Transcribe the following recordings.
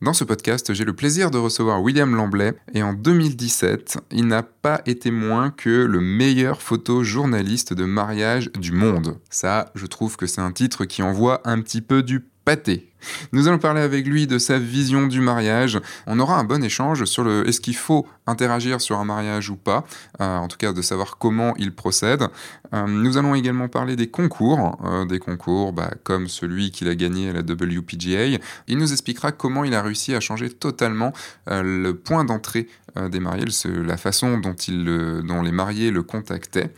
Dans ce podcast, j'ai le plaisir de recevoir William Lamblay et en 2017, il n'a pas été moins que le meilleur photojournaliste de mariage du monde. Ça, je trouve que c'est un titre qui envoie un petit peu du Nous allons parler avec lui de sa vision du mariage. On aura un bon échange sur le est-ce qu'il faut interagir sur un mariage ou pas, euh, en tout cas de savoir comment il procède. Euh, nous allons également parler des concours, euh, des concours bah, comme celui qu'il a gagné à la WPGA. Il nous expliquera comment il a réussi à changer totalement le point d'entrée des mariés, la façon dont, dont les mariés le contactaient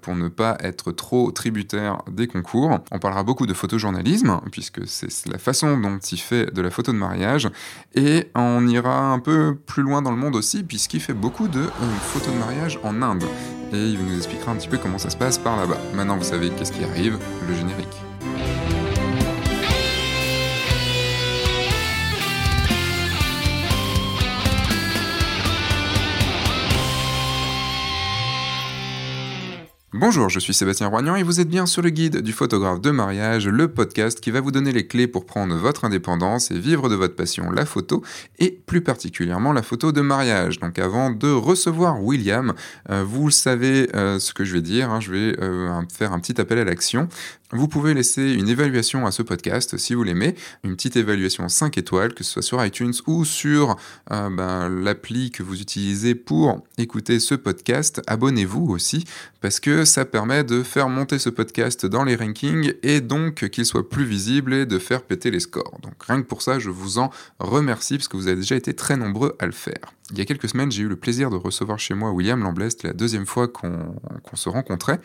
pour ne pas être trop tributaire des concours. On parlera beaucoup de photojournalisme, puisque c'est la façon dont il fait de la photo de mariage. Et on ira un peu plus loin dans le monde aussi, puisqu'il fait beaucoup de euh, photos de mariage en Inde. Et il nous expliquera un petit peu comment ça se passe par là-bas. Maintenant, vous savez qu'est-ce qui arrive, le générique. Bonjour, je suis Sébastien Roignan et vous êtes bien sur le guide du photographe de mariage, le podcast qui va vous donner les clés pour prendre votre indépendance et vivre de votre passion, la photo, et plus particulièrement la photo de mariage. Donc avant de recevoir William, euh, vous savez euh, ce que je vais dire, hein, je vais euh, faire un petit appel à l'action. Vous pouvez laisser une évaluation à ce podcast si vous l'aimez, une petite évaluation 5 étoiles, que ce soit sur iTunes ou sur ben, l'appli que vous utilisez pour écouter ce podcast. Abonnez-vous aussi parce que ça permet de faire monter ce podcast dans les rankings et donc qu'il soit plus visible et de faire péter les scores. Donc rien que pour ça, je vous en remercie parce que vous avez déjà été très nombreux à le faire. Il y a quelques semaines, j'ai eu le plaisir de recevoir chez moi William Lamblest, la deuxième fois qu'on se rencontrait.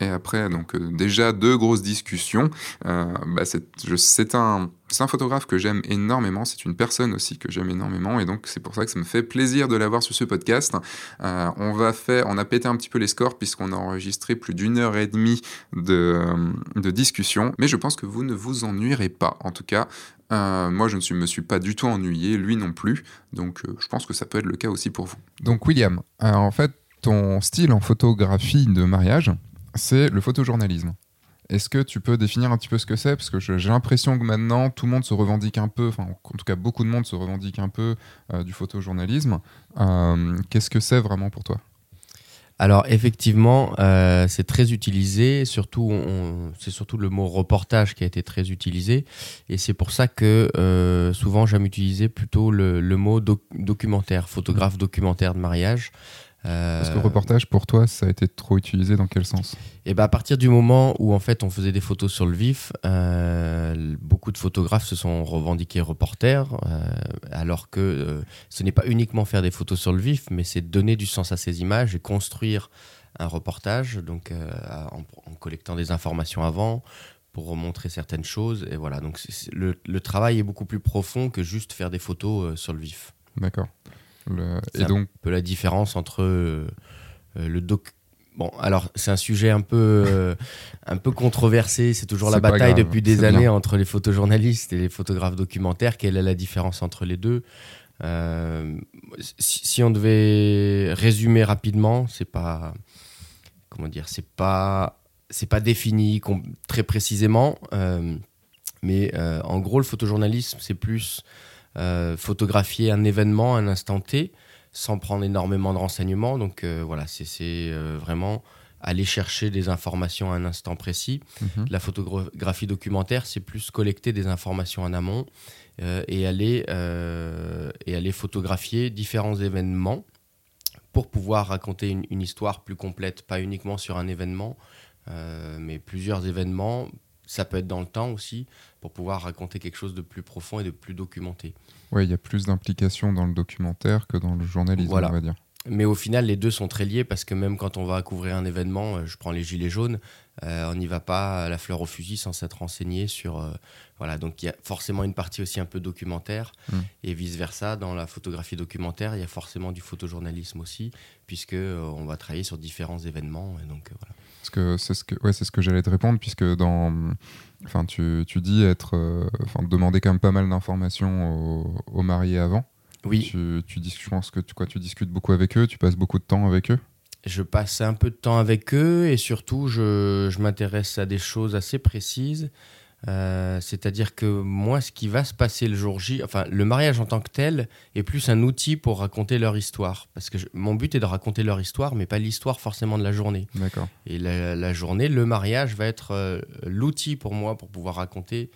Et après, donc euh, déjà deux grosses discussions. Euh, bah, c'est un, photographe que j'aime énormément. C'est une personne aussi que j'aime énormément. Et donc c'est pour ça que ça me fait plaisir de l'avoir sur ce podcast. Euh, on a pété un petit peu les scores puisqu'on a enregistré plus d'une heure et demie de, de discussion. Mais je pense que vous ne vous ennuierez pas. En tout cas, moi, je ne me suis pas du tout ennuyé, lui non plus. Donc, je pense que ça peut être le cas aussi pour vous. Donc, William, en fait, ton style en photographie de mariage, c'est le photojournalisme. Est-ce que tu peux définir un petit peu ce que c'est? Parce que j'ai l'impression que maintenant, tout le monde se revendique un peu, enfin, en tout cas, beaucoup de monde se revendique un peu euh, du photojournalisme. Euh, qu'est-ce que c'est vraiment pour toi? Alors effectivement, euh, c'est très utilisé, surtout c'est surtout le mot reportage qui a été très utilisé, et c'est pour ça que souvent j'aime utiliser plutôt le, mot documentaire, photographe documentaire de mariage, parce que le reportage, pour toi, ça a été trop utilisé dans quel sens? Et eh ben à partir du moment où en fait on faisait des photos sur le vif, euh, beaucoup de photographes se sont revendiqués reporters, euh, alors que euh, ce n'est pas uniquement faire des photos sur le vif, mais c'est donner du sens à ces images et construire un reportage, donc en, collectant des informations avant pour remontrer certaines choses. Et voilà, donc le, le, travail est beaucoup plus profond que juste faire des photos sur le vif. D'accord. Et donc, un peu la différence entre euh, le doc. Bon, alors c'est un sujet un peu, euh, un peu controversé. C'est toujours la bataille depuis des années entre les photojournalistes et les photographes documentaires. Quelle est la différence entre les deux euh, si, on devait résumer rapidement, c'est pas comment dire, c'est pas c'est pas défini très précisément, mais en gros le photojournalisme c'est plus euh, photographier un événement, un instant T, sans prendre énormément de renseignements. Donc euh, voilà, c'est euh, vraiment aller chercher des informations à un instant précis. Mhm. La photographie documentaire, c'est plus collecter des informations en amont et, aller, et aller photographier différents événements pour pouvoir raconter une, une, histoire plus complète, pas uniquement sur un événement, mais plusieurs événements ça peut être dans le temps aussi, pour pouvoir raconter quelque chose de plus profond et de plus documenté. Oui, il y a plus d'implication dans le documentaire que dans le journalisme, on va dire. Mais au final, les deux sont très liés parce que même quand on va couvrir un événement, euh, je prends les gilets jaunes, euh, on n'y va pas à la fleur au fusil sans s'être renseigné sur. Euh, voilà, donc il y a forcément une partie aussi un peu documentaire hmm. et vice versa. Dans la photographie documentaire, il y a forcément du photojournalisme aussi, puisque on va travailler sur différents événements. Et donc voilà. Parce que c'est ce que, ouais, c'est ce que j'allais te répondre, puisque dans, enfin, tu, tu dis être, euh, enfin, demander quand même pas mal d'informations aux, mariés avant. Oui. Tu, tu dis, je pense que tu, quoi, tu discutes beaucoup avec eux, tu passes beaucoup de temps avec eux. Je passe un peu de temps avec eux et surtout, je, je m'intéresse à des choses assez précises. Euh, c'est-à-dire que moi, ce qui va se passer le jour J, enfin, le mariage en tant que tel est plus un outil pour raconter leur histoire. Parce que mon but est de raconter leur histoire, mais pas l'histoire forcément de la journée. D'accord. Et la, journée, le mariage va être euh, l'outil pour moi pour pouvoir raconter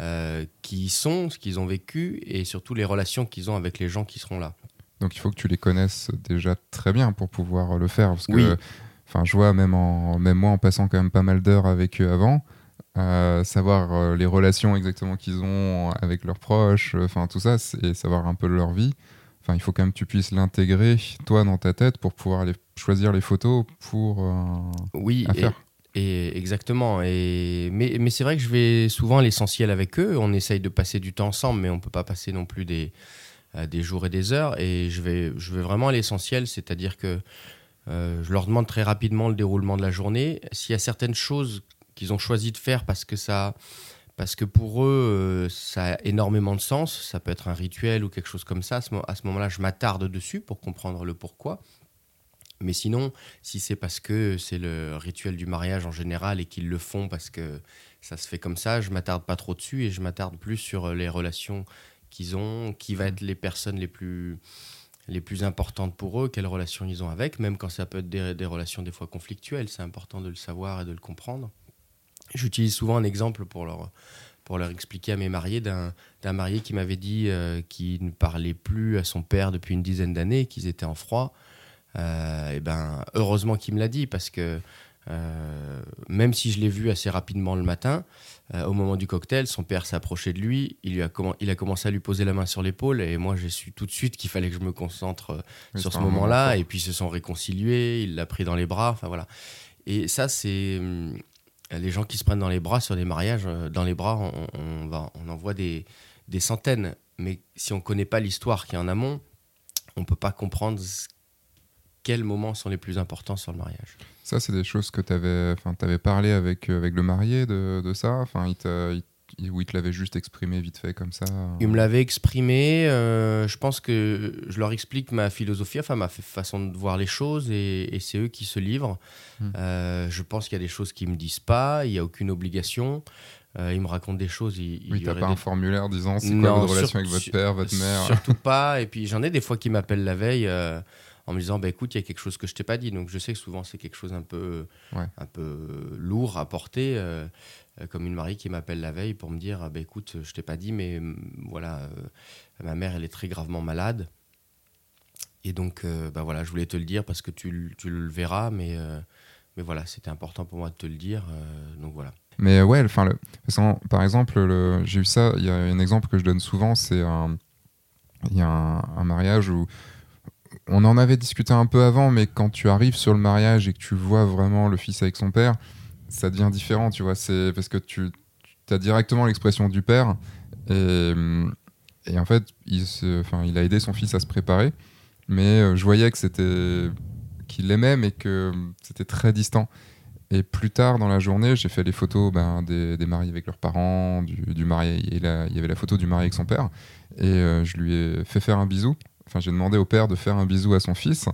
euh, qui ils sont, ce qu'ils ont vécu et surtout les relations qu'ils ont avec les gens qui seront là. Donc il faut que tu les connaisses déjà très bien pour pouvoir le faire. Parce que, enfin, je vois même, en, même moi en passant quand même pas mal d'heures avec eux avant savoir euh, les relations exactement qu'ils ont avec leurs proches, euh, enfin tout ça, et savoir un peu leur vie. Enfin, il faut quand même que tu puisses l'intégrer toi dans ta tête pour pouvoir aller choisir les photos pour euh, oui Et, exactement. Et mais, mais c'est vrai que je vais souvent à l'essentiel avec eux. On essaye de passer du temps ensemble, mais on peut pas passer non plus des des jours et des heures. Et je vais je vais vraiment à l'essentiel, c'est-à-dire que je leur demande très rapidement le déroulement de la journée. S'il y a certaines choses qu'ils ont choisi de faire parce que ça parce que pour eux, euh, ça a énormément de sens. Ça peut être un rituel ou quelque chose comme ça. À ce moment-là, je m'attarde dessus pour comprendre le pourquoi. Mais sinon, si c'est parce que c'est le rituel du mariage en général et qu'ils le font parce que ça se fait comme ça, je m'attarde pas trop dessus et je m'attarde plus sur les relations qu'ils ont, qui va être les personnes les plus les plus importantes pour eux, quelles relations ils ont avec, même quand ça peut être des, des relations des fois conflictuelles, c'est important de le savoir et de le comprendre. J'utilise souvent un exemple pour leur, pour leur expliquer à mes mariés d'un marié qui m'avait dit euh, qu'il ne parlait plus à son père depuis une dizaine d'années, qu'ils étaient en froid. Euh, et ben, heureusement qu'il me l'a dit parce que euh, même si je l'ai vu assez rapidement le matin, au moment du cocktail, son père s'approchait de lui, il, lui a il a commencé à lui poser la main sur l'épaule et moi j'ai su tout de suite qu'il fallait que je me concentre sur ce moment-là et puis ils se sont réconciliés, il l'a pris dans les bras, enfin voilà. Et ça c'est hum, les gens qui se prennent dans les bras sur des mariages, euh, dans les bras, on, va, on en voit des, des centaines. Mais si on ne connaît pas l'histoire qui est en amont, on ne peut pas comprendre quels moments sont les plus importants sur le mariage. Ça, c'est des choses que tu avais, avais, parlé avec, euh, avec le marié de, de ça enfin, il, ou il te l'avait juste exprimé vite fait comme ça Il me l'avait exprimé. Euh, je pense que je leur explique ma philosophie, enfin ma façon de voir les choses, et, c'est eux qui se livrent. Hmm. Euh, je pense qu'il y a des choses qu'ils me disent pas, il n'y a aucune obligation. Euh, ils me racontent des choses. Il, oui, t'as pas un formulaire disant c'est quoi votre relation avec votre père, votre mère Surtout pas. Et puis j'en ai des fois qui m'appellent la veille en me disant bah, écoute, il y a quelque chose que je t'ai pas dit. Donc je sais que souvent c'est quelque chose un peu, un peu lourd à porter. Euh, comme une mariée qui m'appelle la veille pour me dire ah, bah, écoute, je t'ai pas dit, mais mm, voilà, euh, ma mère, elle est très gravement malade. Et donc, euh, bah, voilà, je voulais te le dire parce que tu, tu le verras, mais, mais voilà, c'était important pour moi de te le dire. donc voilà. Mais ouais, enfin, le, par exemple, j'ai eu ça, il y a un exemple que je donne souvent, c'est un, il y a un, mariage où on en avait discuté un peu avant, mais quand tu arrives sur le mariage et que tu vois vraiment le fils avec son père, ça devient différent, tu vois. C'est parce que tu, as directement l'expression du père. Et, et en fait, il, a aidé son fils à se préparer. Mais euh, je voyais que c'était qu'il l'aimait, mais que c'était très distant. Et plus tard dans la journée, j'ai fait les photos ben, des, des, mariés avec leurs parents, du, marié. il y avait la photo du marié avec son père. Et euh, je lui ai fait faire un bisou. Enfin, j'ai demandé au père de faire un bisou à son fils.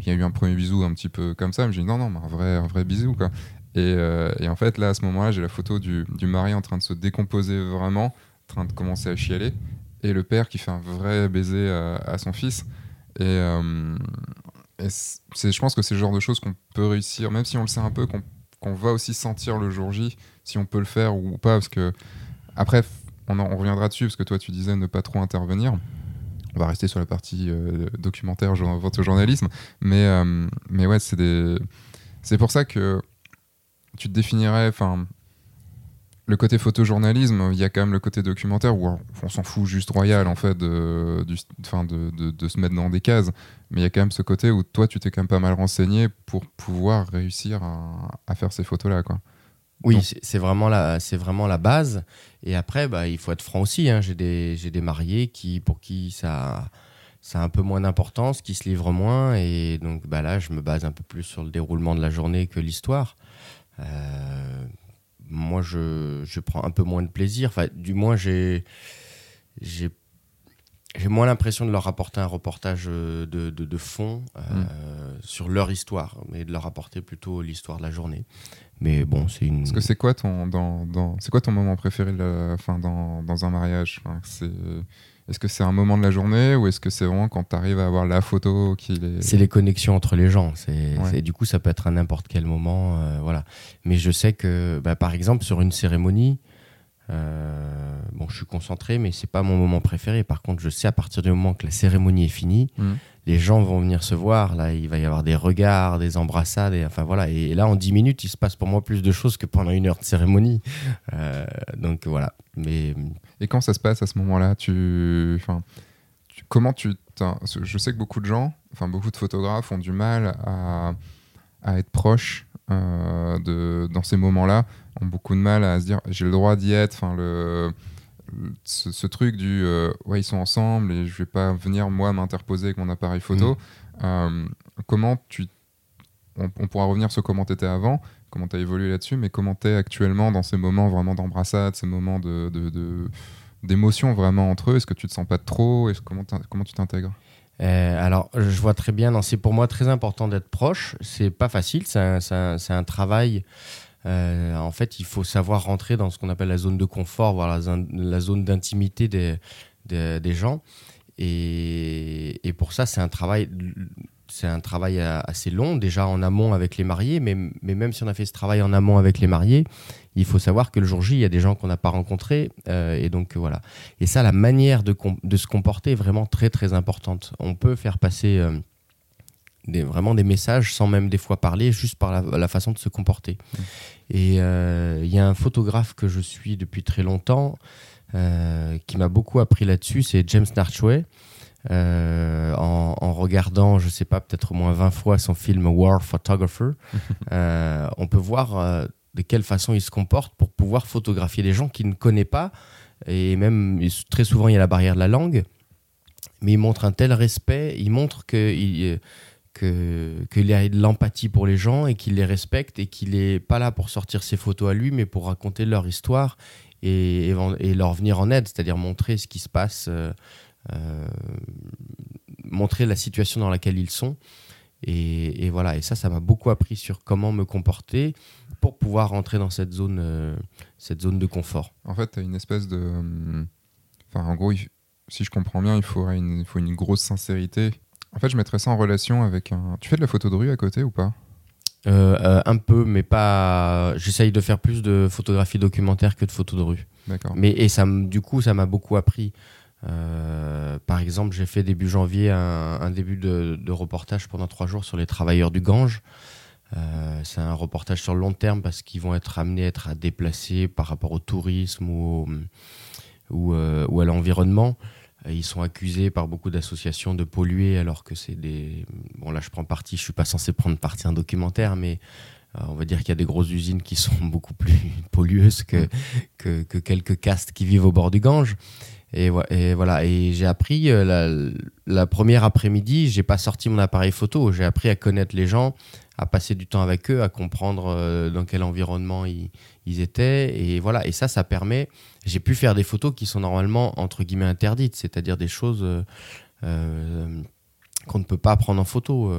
il y a eu un premier bisou un petit peu comme ça. Mais j'ai dit non, non, mais un vrai, un vrai bisou. Quoi. Euh, et, en fait, là, à ce moment-là, j'ai la photo du, mari en train de se décomposer vraiment, en train de commencer à chialer, et le père qui fait un vrai baiser à, son fils. Et, euh, je pense que c'est le genre de choses qu'on peut réussir, même si on le sait un peu, qu'on va aussi sentir le jour J, si on peut le faire ou pas. Parce que, après, on, on reviendra dessus, parce que toi, tu disais ne pas trop intervenir on va rester sur la partie euh, documentaire, journalisme. Mais, mais ouais, c'est pour ça que tu te définirais, le côté photojournalisme, il y a quand même le côté documentaire où on s'en fout juste royal en fait de, du, de, de, se mettre dans des cases, mais il y a quand même ce côté où toi tu t'es quand même pas mal renseigné pour pouvoir réussir à, faire ces photos là quoi. Oui, c'est vraiment la vraiment la base. Et après, bah, il faut être franc aussi. Hein. J'ai des des mariés qui pour qui ça ça a un peu moins d'importance, qui se livrent moins, et donc bah là, je me base un peu plus sur le déroulement de la journée que l'histoire. Euh, moi, je, je, prends un peu moins de plaisir. Enfin, du moins, j'ai moins l'impression de leur apporter un reportage de, de, de fond. Euh, mm. sur leur histoire, mais de leur apporter plutôt l'histoire de la journée. Mais bon, c'est une. Parce que c'est quoi ton dans, dans c'est quoi ton moment préféré enfin, dans, dans un mariage? C'est est-ce que c'est un moment de la journée ou est-ce que c'est vraiment quand tu arrives à avoir la photo qui est... C'est les connexions entre les gens. C'est, du coup, ça peut être à n'importe quel moment. Euh, voilà. Mais je sais que, bah, par exemple, sur une cérémonie, euh, bon, je suis concentré, mais c'est pas mon moment préféré. Par contre, je sais à partir du moment que la cérémonie est finie, mmh. Les gens vont venir se voir. Là, il va y avoir des regards, des embrassades, et enfin voilà. Et, là, en 10 minutes, il se passe pour moi plus de choses que pendant une heure de cérémonie. Euh, donc voilà. Mais et quand ça se passe à ce moment-là, tu, comment tu, je sais que beaucoup de gens, enfin beaucoup de photographes ont du mal à, à être proches euh, de, dans ces moments-là, ont beaucoup de mal à se dire j'ai le droit d'y être. Ce, truc du euh, ouais ils sont ensemble et je vais pas venir moi m'interposer avec mon appareil photo. Mmh. Euh, comment tu on, pourra revenir sur comment tu étais avant, comment tu as évolué là-dessus, mais comment tu es actuellement dans ces moments vraiment d'embrassade, ces moments de, d'émotion vraiment entre eux? Est-ce que tu te sens pas trop? Est-ce, comment, comment tu t'intègres? Euh, alors, je vois très bien, c'est pour moi très important d'être proche. C'est pas facile, c'est un, un, travail. Euh, en fait, il faut savoir rentrer dans ce qu'on appelle la zone de confort, voire la, zone d'intimité des, gens. Et, pour ça, c'est un travail c'est un travail assez long, déjà en amont avec les mariés, mais, même si on a fait ce travail en amont avec les mariés, il faut savoir que le jour J, il y a des gens qu'on n'a pas rencontrés. Euh, et donc voilà. Et ça, la manière de, de, se comporter est vraiment très très importante. On peut faire passer euh, des, vraiment des messages sans même des fois parler, juste par la, façon de se comporter. Et euh, il y a un photographe que je suis depuis très longtemps qui m'a beaucoup appris là-dessus, c'est James Narchway. Euh, en, regardant, je sais pas, peut-être au moins 20 fois son film War Photographer, euh, on peut voir euh, de quelle façon il se comporte pour pouvoir photographier des gens qu'il ne connaît pas. Et même, très souvent, il y a la barrière de la langue. Mais il montre un tel respect, il montre qu'il qu'il a de l'empathie pour les gens et qu'il les respecte et qu'il n'est pas là pour sortir ses photos à lui, mais pour raconter leur histoire et, leur venir en aide, c'est-à-dire montrer ce qui se passe euh, montrer la situation dans laquelle ils sont. Et, voilà, et ça, ça m'a beaucoup appris sur comment me comporter pour pouvoir rentrer dans cette zone, euh, cette zone de confort. En fait, tu as une espèce de. Euh, enfin, en gros, si je comprends bien, il faudrait une, il faut une grosse sincérité. En fait, je mettrais ça en relation avec un. Tu fais de la photo de rue à côté ou pas? Un peu, mais pas. J'essaye de faire plus de photographie documentaire que de photos de rue. D'accord. Mais et ça, du coup, ça m'a beaucoup appris. Euh, par exemple, j'ai fait début janvier un, début de, reportage pendant trois jours sur les travailleurs du Gange. Euh, c'est un reportage sur le long terme parce qu'ils vont être amenés à être déplacés par rapport au tourisme ou, ou, euh, ou à l'environnement. Ils sont accusés par beaucoup d'associations de polluer alors que c'est des... Bon là je prends parti, je suis pas censé prendre parti un documentaire, mais on va dire qu'il y a des grosses usines qui sont beaucoup plus pollueuses que, que, que quelques castes qui vivent au bord du Gange. Et, voilà, et j'ai appris euh, la, première après-midi, j'ai pas sorti mon appareil photo, j'ai appris à connaître les gens, à passer du temps avec eux, à comprendre euh, dans quel environnement ils, étaient, et voilà. Et ça, ça permet. J'ai pu faire des photos qui sont normalement entre guillemets interdites, c'est-à-dire des choses euh, qu'on ne peut pas prendre en photo.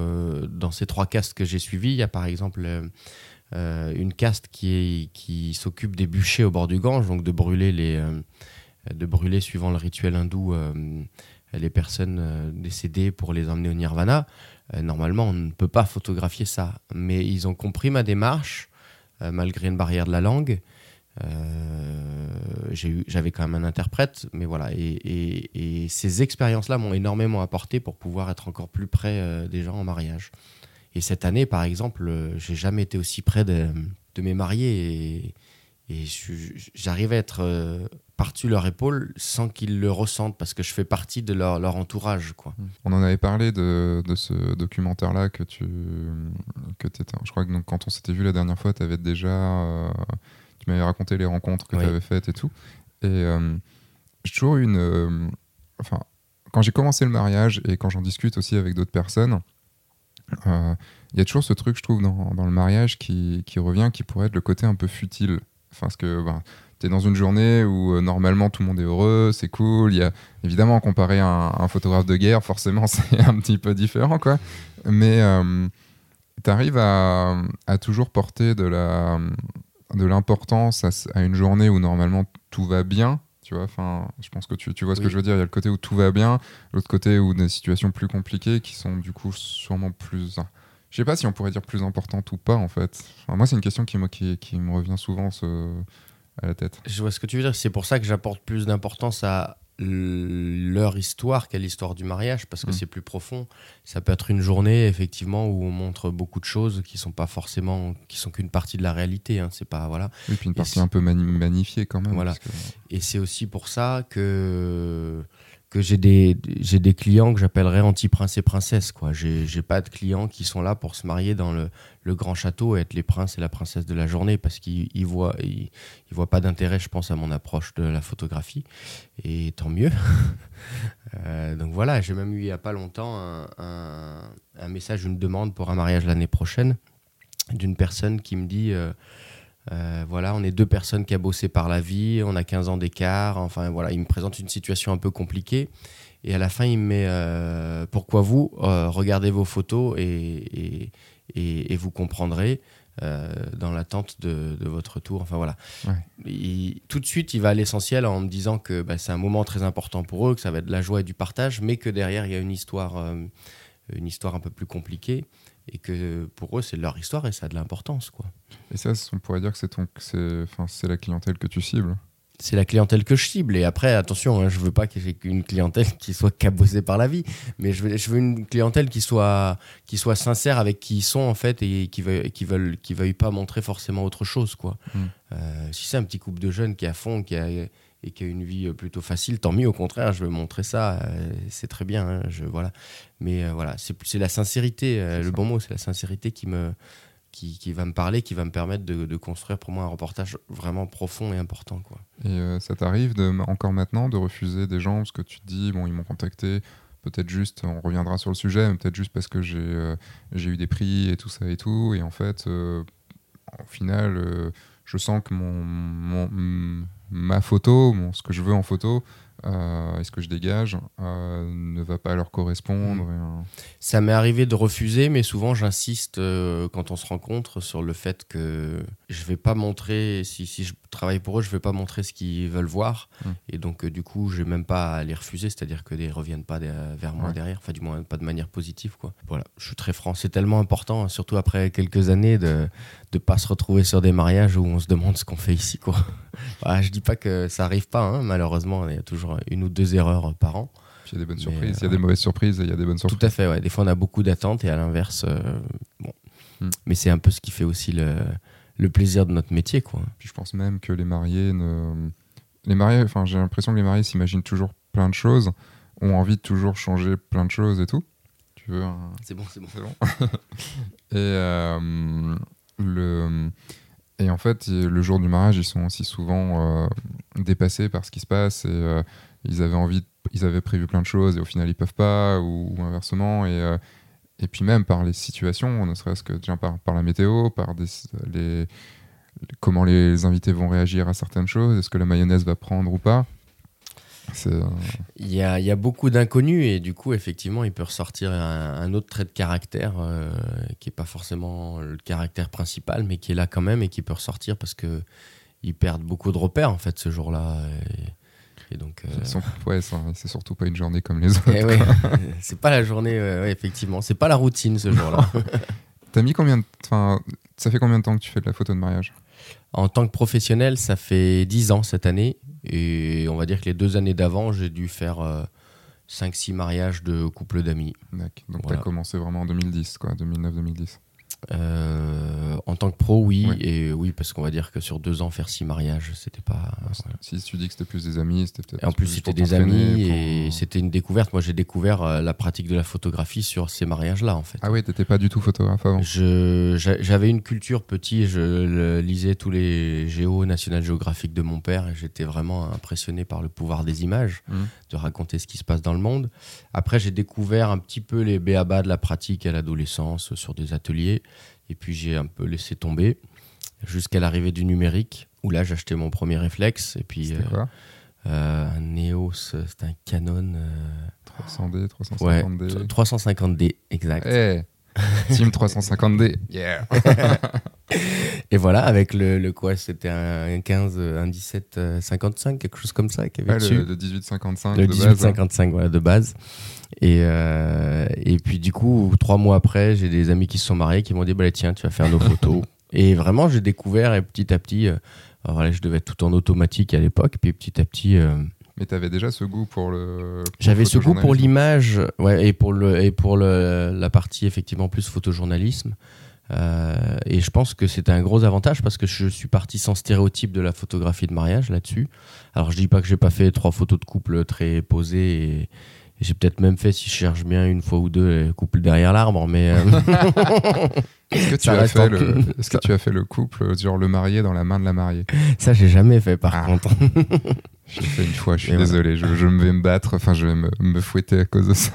dans ces trois castes que j'ai suivis, il y a par exemple une caste qui, s'occupe des bûchers au bord du Gange, donc de brûler les de brûler suivant le rituel hindou euh, les personnes euh, décédées pour les emmener au nirvana. Euh, normalement, on ne peut pas photographier ça. Mais ils ont compris ma démarche, malgré une barrière de la langue. J'avais quand même un interprète, mais voilà. Et, ces expériences-là m'ont énormément apporté pour pouvoir être encore plus près des gens en mariage. Et cette année, par exemple, j'ai jamais été aussi près de, de mes mariés. Et, j'arrive à être par-dessus leur épaule sans qu'ils le ressentent parce que je fais partie de leur, entourage. Quoi. On en avait parlé de, de ce documentaire-là que tu que étais, je crois que quand on s'était vu la dernière fois, tu avais déjà euh, tu m'avais raconté les rencontres que tu avais faites et tout. Et euh, j'ai toujours une euh, enfin quand j'ai commencé le mariage et quand j'en discute aussi avec d'autres personnes, il y a toujours ce truc, je trouve, dans, dans le mariage qui, qui, revient, qui pourrait être le côté un peu futile. Enfin, parce que ben, tu es dans une journée où normalement tout le monde est heureux, c'est cool. Il y a évidemment comparé à un, photographe de guerre, forcément c'est un petit peu différent, quoi. Mais tu arrives à, à, toujours porter de la de l'importance à, une journée où normalement tout va bien. Tu vois, enfin, je pense que tu, tu vois ce que je veux dire. Il y a le côté où tout va bien, l'autre côté où des situations plus compliquées qui sont du coup sûrement plus. Je sais pas si on pourrait dire plus importantes ou pas en fait. moi, c'est une question qui, qui, qui, me revient souvent à la tête. Je vois ce que tu veux dire. C'est pour ça que j'apporte plus d'importance à leur histoire qu'à l'histoire du mariage parce que mm. c'est plus profond. Ça peut être une journée effectivement où on montre beaucoup de choses qui sont pas forcément qui sont qu'une partie de la réalité. Hein. C'est pas voilà. Oui, puis une partie un peu magnifiée quand même. Voilà. Et c'est aussi pour ça que que j'ai des, j'ai des clients que j'appellerais anti-prince et princesse. Quoi. J'ai, j'ai pas de clients qui sont là pour se marier dans le, le, grand château et être les princes et la princesse de la journée parce qu'ils ils voient, ils, voient pas d'intérêt, je pense, à mon approche de la photographie. Et tant mieux. euh, donc voilà, j'ai même eu il y a pas longtemps un, un, un, message, une demande pour un mariage l'année prochaine d'une personne qui me dit. Euh, euh, voilà, on est deux personnes qui a bossé par la vie, on a 15 ans d'écart. Enfin voilà, il me présente une situation un peu compliquée. Et à la fin, il me met euh, Pourquoi vous euh, Regardez vos photos et, et, vous comprendrez dans l'attente de, de, votre tour. Enfin voilà. tout de suite, il va à l'essentiel en me disant que bah, c'est un moment très important pour eux, que ça va être de la joie et du partage, mais que derrière, il y a une histoire, une histoire un peu plus compliquée et que pour eux, c'est leur histoire et ça a de l'importance. quoi. Et ça, on pourrait dire que c'est, ton, c'est, c'est la clientèle que tu cibles c'est la clientèle que je cible. Et après, attention, hein, je veux pas une clientèle qui soit cabossée par la vie, mais je veux, je veux une clientèle qui soit, qui soit sincère avec qui ils sont en fait et qui veuille, qui veulent, qui veuille pas montrer forcément autre chose, quoi. Hmm. Euh, si c'est un petit couple de jeunes qui est à fond, qui a, et qui a une vie euh, plutôt facile, tant mieux. Au contraire, je veux montrer ça. Euh, c'est très bien. Hein, je, voilà. Mais euh, voilà, c'est la sincérité. le bon mot, c'est la sincérité qui me, qui, qui, va me parler, qui va me permettre de, de, construire pour moi un reportage vraiment profond et important. Quoi. Et ça t'arrive encore maintenant de refuser des gens parce que tu te dis, bon, ils m'ont contacté, peut-être juste, on reviendra sur le sujet, mais peut-être juste parce que j'ai j'ai eu des prix et tout ça et tout. Et en fait, au final, je sens que mon, mon ma photo, ce que je veux en photo, euh, et ce que je dégage euh, ne va pas leur correspondre. Mm. Ça m'est arrivé de refuser, mais souvent j'insiste euh, quand on se rencontre sur le fait que je vais pas montrer, si, si je travaille pour eux, je vais pas montrer ce qu'ils veulent voir. Mm. Et donc du coup, je n'ai même pas à les refuser, c'est-à-dire que ne reviennent pas vers moi derrière, enfin du moins pas de manière positive. Quoi. Voilà, je suis très franc. C'est tellement important, surtout après quelques années, de ne pas se retrouver sur des mariages où on se demande ce qu'on fait ici. Quoi. je dis pas que ça arrive pas, hein, malheureusement, il y a une ou deux erreurs par an. il y a des bonnes surprises, il y a des mauvaises surprises il y a des bonnes surprises. Tout à fait, ouais. Des fois, on a beaucoup d'attentes et à l'inverse, euh, bon. Hmm. Mais c'est un peu ce qui fait aussi le, le, plaisir de notre métier, quoi. Puis je pense même que les mariés ne. Les mariés, enfin, j'ai l'impression que les mariés s'imaginent toujours plein de choses, ont envie de toujours changer plein de choses et tout. Tu veux C'est bon, c'est bon. C'est bon. et euh, le. Et en fait, le jour du mariage, ils sont aussi souvent euh, dépassés par ce qui se passe et ils avaient envie, ils avaient prévu plein de choses et au final ils peuvent pas ou, inversement et euh, et puis même par les situations, ne serait-ce que déjà par, par la météo, par des, les, comment les invités vont réagir à certaines choses, est-ce que la mayonnaise va prendre ou pas? Euh, il y, a, il y, a, beaucoup d'inconnus et du coup, effectivement, il peut ressortir un, autre trait de caractère euh, qui n'est pas forcément le caractère principal, mais qui est là quand même et qui peut ressortir parce que ils perdent beaucoup de repères en fait ce jour-là. Et donc, euh, c'est surtout pas une journée comme les autres. Eh c'est pas la journée, effectivement. C'est pas la routine ce jour-là. T'as mis combien de... enfin, ça fait combien de temps que tu fais de la photo de mariage? En tant que professionnel, ça fait 10 ans cette année. Et on va dire que les deux années d'avant, j'ai dû faire 5-6 euh, mariages de couples d'amis. Donc tu as commencé vraiment en 2010, quoi, 2009-2010. Euh, en tant que pro, oui. Et oui, parce qu'on va dire que sur deux ans, faire six mariages, c'était pas. Si tu dis que c'était plus des amis, c'était peut-être. En plus, c'était des amis et c'était une découverte. Moi, j'ai découvert euh, la pratique de la photographie sur ces mariages-là, en fait. Ah oui, t'étais pas du tout photographe avant J'avais une culture petit, je lisais tous les géos National Geographic de mon père et j'étais vraiment impressionné par le pouvoir des images, mmh. de raconter ce qui se passe dans le monde. Après, j'ai découvert un petit peu les béabas de la pratique à l'adolescence sur des ateliers. Et puis j'ai un peu laissé tomber jusqu'à l'arrivée du numérique où là j'ai acheté mon premier réflexe. Et puis, C'était quoi un Neos, c'était un Canon. 300D, 350D. Ouais, 350D, exact. Hey, Team 350D, yeah Et voilà, avec le, le quoi C'était un 15, un 17, 55, quelque chose comme ça. Qui avait ouais, le, le 1855 le de 1855, voilà, de base. Et, euh, et puis du coup, trois mois après, j'ai des amis qui se sont mariés qui m'ont dit bah, tiens, tu vas faire nos photos. et vraiment, j'ai découvert et petit à petit, euh, alors là, je devais être tout en automatique à l'époque, puis petit à petit. Euh, mais tu avais déjà ce goût pour le. J'avais ce goût pour l'image ouais, et pour, le, et pour le, la partie effectivement plus photojournalisme. Euh, et je pense que c'était un gros avantage parce que je suis parti sans stéréotype de la photographie de mariage là-dessus. Alors je dis pas que j'ai pas fait trois photos de couple très posées et, j'ai peut-être même fait, si je cherche bien, une fois ou deux, les couples derrière l'arbre, mais. Euh, Est-ce que, tu as fait le, est-ce que tu as fait le couple, genre le marié dans la main de la mariée? Ça, j'ai jamais fait par Ah. contre. J'ai fait une fois, je suis voilà. désolé, je, je vais me battre, enfin je vais me, me fouetter à cause de ça.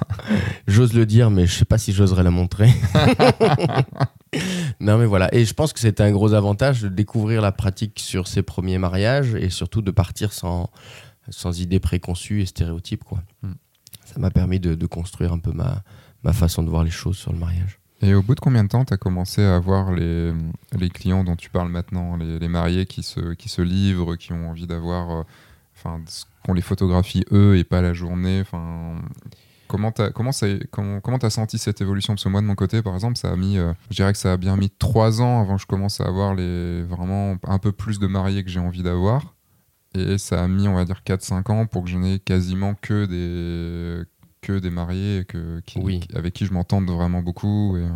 J'ose le dire, mais je sais pas si j'oserais la montrer. non, mais voilà. Et je pense que c'était un gros avantage de découvrir la pratique sur ses premiers mariages et surtout de partir sans, sans idées préconçues et stéréotypes. Quoi. Mm. M'a permis de, construire un peu ma, façon de voir les choses sur le mariage. Et au bout de combien de temps tu as commencé à voir les, clients dont tu parles maintenant, les, mariés qui se, livrent, qui ont envie d'avoir, euh, enfin, qu'on les photographie eux et pas la journée, enfin. Comment t'as comment ça t'as senti cette évolution? Parce que moi de mon côté, par exemple, ça a mis, euh, je dirais que ça a bien mis trois ans avant que je commence à avoir les vraiment un peu plus de mariés que j'ai envie d'avoir, et ça a mis on va dire 4-5 ans pour que je n'ai quasiment que des que des mariés que, qui, Oui. avec qui je m'entende vraiment beaucoup. Et, euh,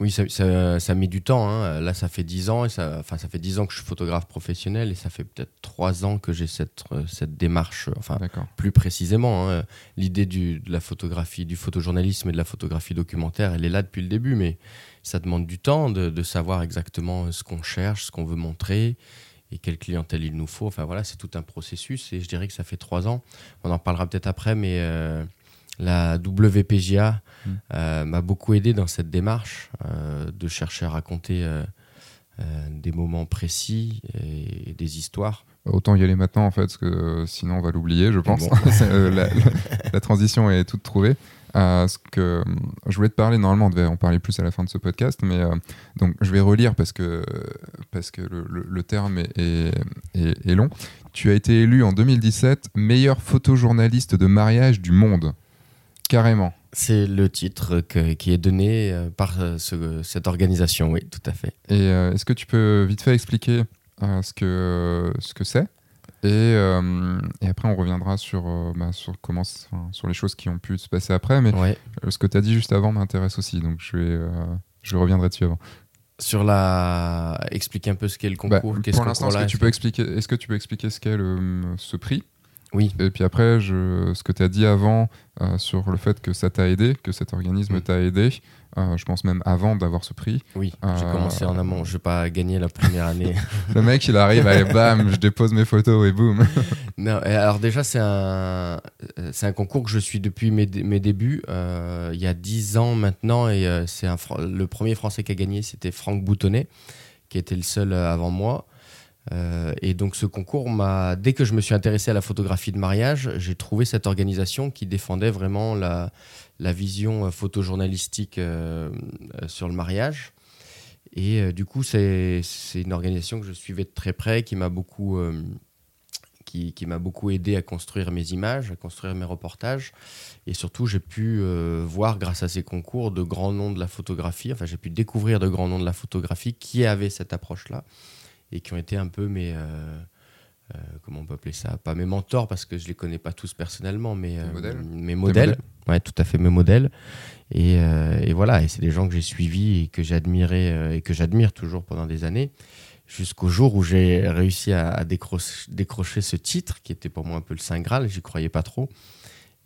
Oui, ça, ça, ça a mis du temps. hein. Là, ça fait 10 ans. Et ça, enfin, ça fait 10 ans que je suis photographe professionnel et ça fait peut-être 3 ans que j'ai cette, euh, cette démarche. Enfin, plus précisément, hein, l'idée du- de la photographie, du photojournalisme et de la photographie documentaire, elle est là depuis le début, mais ça demande du temps de, de savoir exactement ce qu'on cherche, ce qu'on veut montrer et quelle clientèle il nous faut. Enfin voilà, c'est tout un processus et je dirais que ça fait trois ans. On en parlera peut-être après, mais euh, la WPGA Mm. euh, m'a beaucoup aidé dans cette démarche euh, de chercher à raconter des moments précis et, des histoires. Autant y aller maintenant en fait, parce que sinon on va l'oublier, je pense. Bon. C'est, la, la- la transition est toute trouvée. Euh, ce que euh, je voulais te parler, normalement on devait en parler plus à la fin de ce podcast, mais euh, donc je vais relire parce que, parce que le, le- le terme est, est- est- est long. Tu as été élu en 2017 meilleur photojournaliste de mariage du monde. Carrément. C'est le titre que- qui est donné euh, par ce- cette organisation, oui, tout à fait. Et euh, est-ce que tu peux vite fait expliquer euh, ce que ce que c'est? Et, euh, et après on reviendra sur, euh, bah, sur comment c- enfin, sur les choses qui ont pu se passer après mais Ouais. euh, ce que tu as dit juste avant m'intéresse aussi donc je vais euh, je reviendrai dessus avant. Sur la. Expliquer un peu ce qu'est le Bah, concours. qu'est-ce pour l'instant est-ce que tu peux expliquer est-ce que tu peux expliquer ce qu'est ce prix? Oui. et puis après je, ce que tu as dit avant sur le fait que ça t'a aidé que cet organisme Mm. t'a aidé euh, je pense même avant d'avoir ce prix Oui, j'ai Euh, commencé en amont. Je vais pas gagner la première année. le mec il arrive allez bam je dépose mes photos et boum non, alors déjà, c'est un, euh, c'est un concours que je suis depuis mes, mes débuts, il y a 10 ans maintenant, et c'est un, le premier Français qui a gagné, c'était Franck Boutonnet, qui était le seul avant moi. Euh, et donc ce concours m'a, dès que je me suis intéressé à la photographie de mariage, j'ai trouvé cette organisation qui défendait vraiment la, la vision euh, photojournalistique euh, euh, sur le mariage. Et euh, du coup, c'est c'est une organisation que je suivais de très près, qui m'a beaucoup, euh, qui, qui m'a beaucoup aidé à construire mes images, à construire mes reportages. Et surtout, j'ai pu euh, voir, grâce à ces concours, de grands noms de la photographie. Enfin, j'ai pu découvrir de grands noms de la photographie qui avaient cette approche-là et qui ont été un peu mes. euh, euh, comment on peut appeler ça? Pas mes mentors, parce que je les connais pas tous personnellement, mais euh, modèles mes modèles. modèles Ouais, tout à fait mes modèles. Et, euh, et voilà, et c'est des gens que j'ai suivis et que j'admirais euh, et que j'admire toujours pendant des années, jusqu'au jour où j'ai réussi à, décrocher, ce titre qui était pour moi un peu le saint graal. J'y croyais pas trop,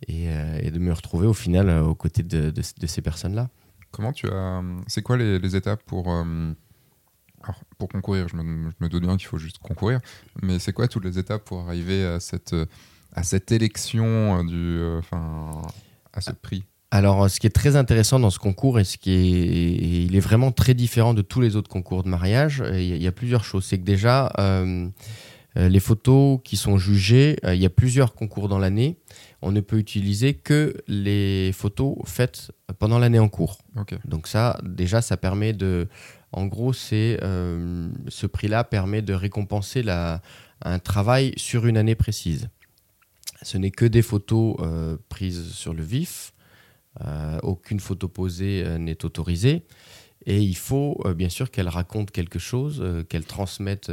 et, euh, de me retrouver au final aux côtés de, ces personnes-là. Comment tu as. C'est quoi les, étapes pour. alors, pour concourir, je me, je me doute bien qu'il faut juste concourir, mais c'est quoi toutes les étapes pour arriver à cette, à cette élection du. À ce prix alors, ce qui est très intéressant dans ce concours et ce qui est, il est vraiment très différent de tous les autres concours de mariage. Il y a, plusieurs choses. C'est que déjà, les photos qui sont jugées, il y a plusieurs concours dans l'année. On ne peut utiliser que les photos faites pendant l'année en cours. Donc ça, déjà, ça permet de, en gros, c'est ce prix-là permet de récompenser la, un travail sur une année précise. Ce n'est que des photos euh, prises sur le vif. Euh, aucune photo posée euh, n'est autorisée. Et il faut bien sûr qu'elle raconte quelque chose, qu'elle transmette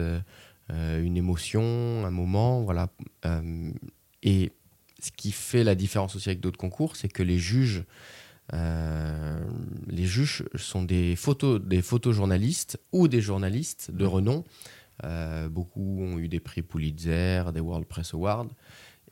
une émotion, un moment. Voilà. et ce qui fait la différence aussi avec d'autres concours, c'est que les juges, les juges sont des, photos, des photojournalistes ou des journalistes de renom. beaucoup ont eu des prix Pulitzer, des World Press Awards.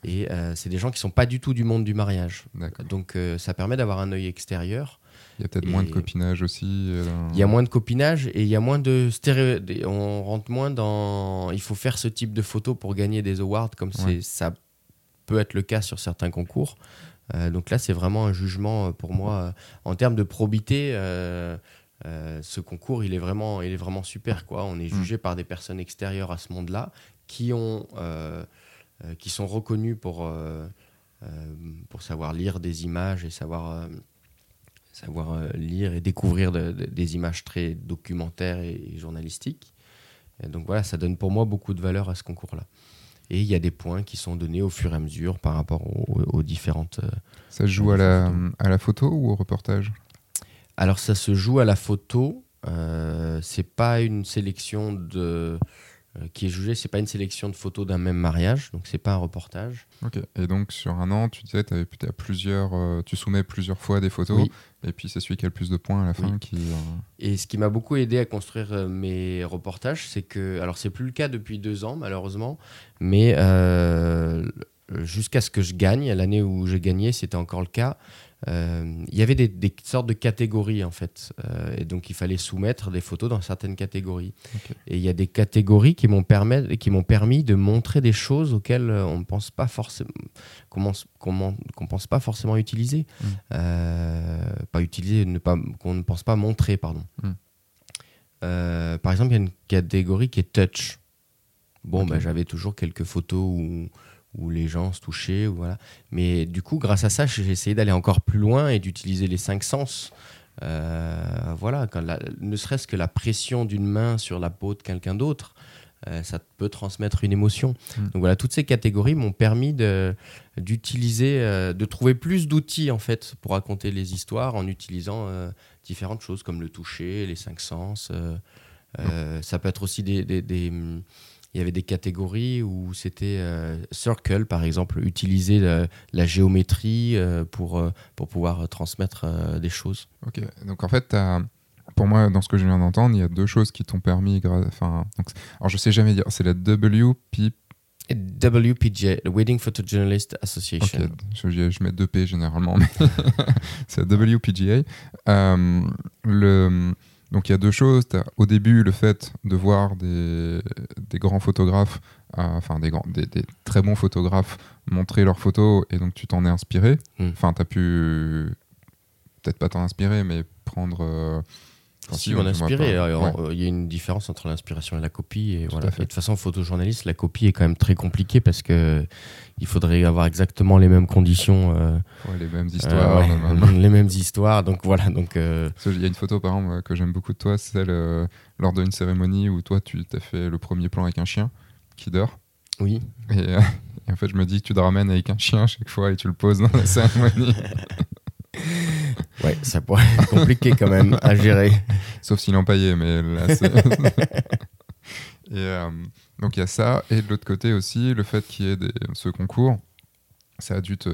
Et euh, c'est des gens qui sont pas du tout du monde du mariage. Donc euh, ça permet d'avoir un œil extérieur. Il y a peut-être moins de copinage aussi. Euh, il y a moins de copinage et il y a moins de stéréo. On rentre moins dans. Il faut faire ce type de photos pour gagner des awards, comme c'est ça peut être le cas sur certains concours. donc là, c'est vraiment un jugement pour moi en termes de probité. ce concours, il est vraiment, il est vraiment super. Quoi. On est mm. jugé par des personnes extérieures à ce monde-là qui ont qui sont reconnus pour, euh, euh, pour savoir lire des images et savoir, savoir lire et découvrir des images très documentaires et, journalistiques. donc voilà, ça donne pour moi beaucoup de valeur à ce concours-là. Et il y a des points qui sont donnés au fur et à mesure par rapport aux, différentes. Ça se joue à la, à la photo ou au reportage? Alors ça se joue à la photo. Euh, c'est pas une sélection de euh, qui est jugé, c'est pas une sélection de photos d'un même mariage, donc c'est pas un reportage. Ok. Et donc sur un an, tu disais, avais plusieurs, euh, tu soumets plusieurs fois des photos, et puis c'est celui qui a le plus de points à la fin qui. Euh, et ce qui m'a beaucoup aidé à construire mes reportages, c'est que, alors c'est plus le cas depuis deux ans malheureusement, mais jusqu'à ce que je gagne, l'année où j'ai gagné, c'était encore le cas. Euh, il y avait des, sortes de catégories en fait, euh, et donc il fallait soumettre des photos dans certaines catégories. Et il y a des catégories qui m'ont permis, qui m'ont permis de montrer des choses auxquelles on ne pense pas forcément, qu'on pense pas forcément utiliser, euh, pas utiliser, ne pas, qu'on ne pense pas montrer, pardon. Hmm. par exemple, il y a une catégorie qui est touch. Bon, bah, j'avais toujours quelques photos où où les gens se touchaient. Voilà. Mais du coup, grâce à ça, j'ai essayé d'aller encore plus loin et d'utiliser les cinq sens. Euh, voilà, quand ne serait-ce que la pression d'une main sur la peau de quelqu'un d'autre, euh, ça peut transmettre une émotion. Mm. Donc voilà, toutes ces catégories m'ont permis d'utiliser, euh, de, trouver plus d'outils en fait pour raconter les histoires en utilisant différentes choses comme le toucher, les cinq sens. Ça peut être aussi des, des il y avait des catégories où c'était euh, circle, par exemple, utiliser la, géométrie euh, pour, euh, pour pouvoir transmettre des choses. Ok, donc en fait, pour moi, dans ce que je viens d'entendre, il y a deux choses qui t'ont permis. Enfin, donc, alors je sais jamais dire, c'est la WP. WPJ, the Wedding Photojournalist Association. Je, je, mets deux P généralement, mais c'est la WPGA. le donc il y a deux choses. As, au début, le fait de voir des, grands photographes, euh, enfin des, grands, des, très bons photographes montrer leurs photos et donc tu t'en es inspiré. Hmm. Enfin, tu as pu peut-être pas t'en inspirer, mais prendre. Euh, si, on inspiré. Euh, il y a une différence entre l'inspiration et la copie. Et voilà. de toute façon, photojournaliste, la copie est quand même très compliquée parce que il faudrait avoir exactement les mêmes conditions. Euh, les mêmes euh, histoires. les mêmes histoires. Donc voilà. Donc. Il y a une photo par exemple que j'aime beaucoup de toi, c'est celle lors d'une cérémonie où toi tu as fait le premier plan avec un chien qui dort. Oui. Et, et en fait, je me dis que tu te ramènes avec un chien chaque fois et tu le poses dans la cérémonie. Ouais, ça pourrait être compliqué quand même à gérer. Sauf s'il est empaillé, mais là, c'est. et euh, donc il y a ça. Et de l'autre côté aussi, le fait qu'il y ait ce concours, ça a dû te,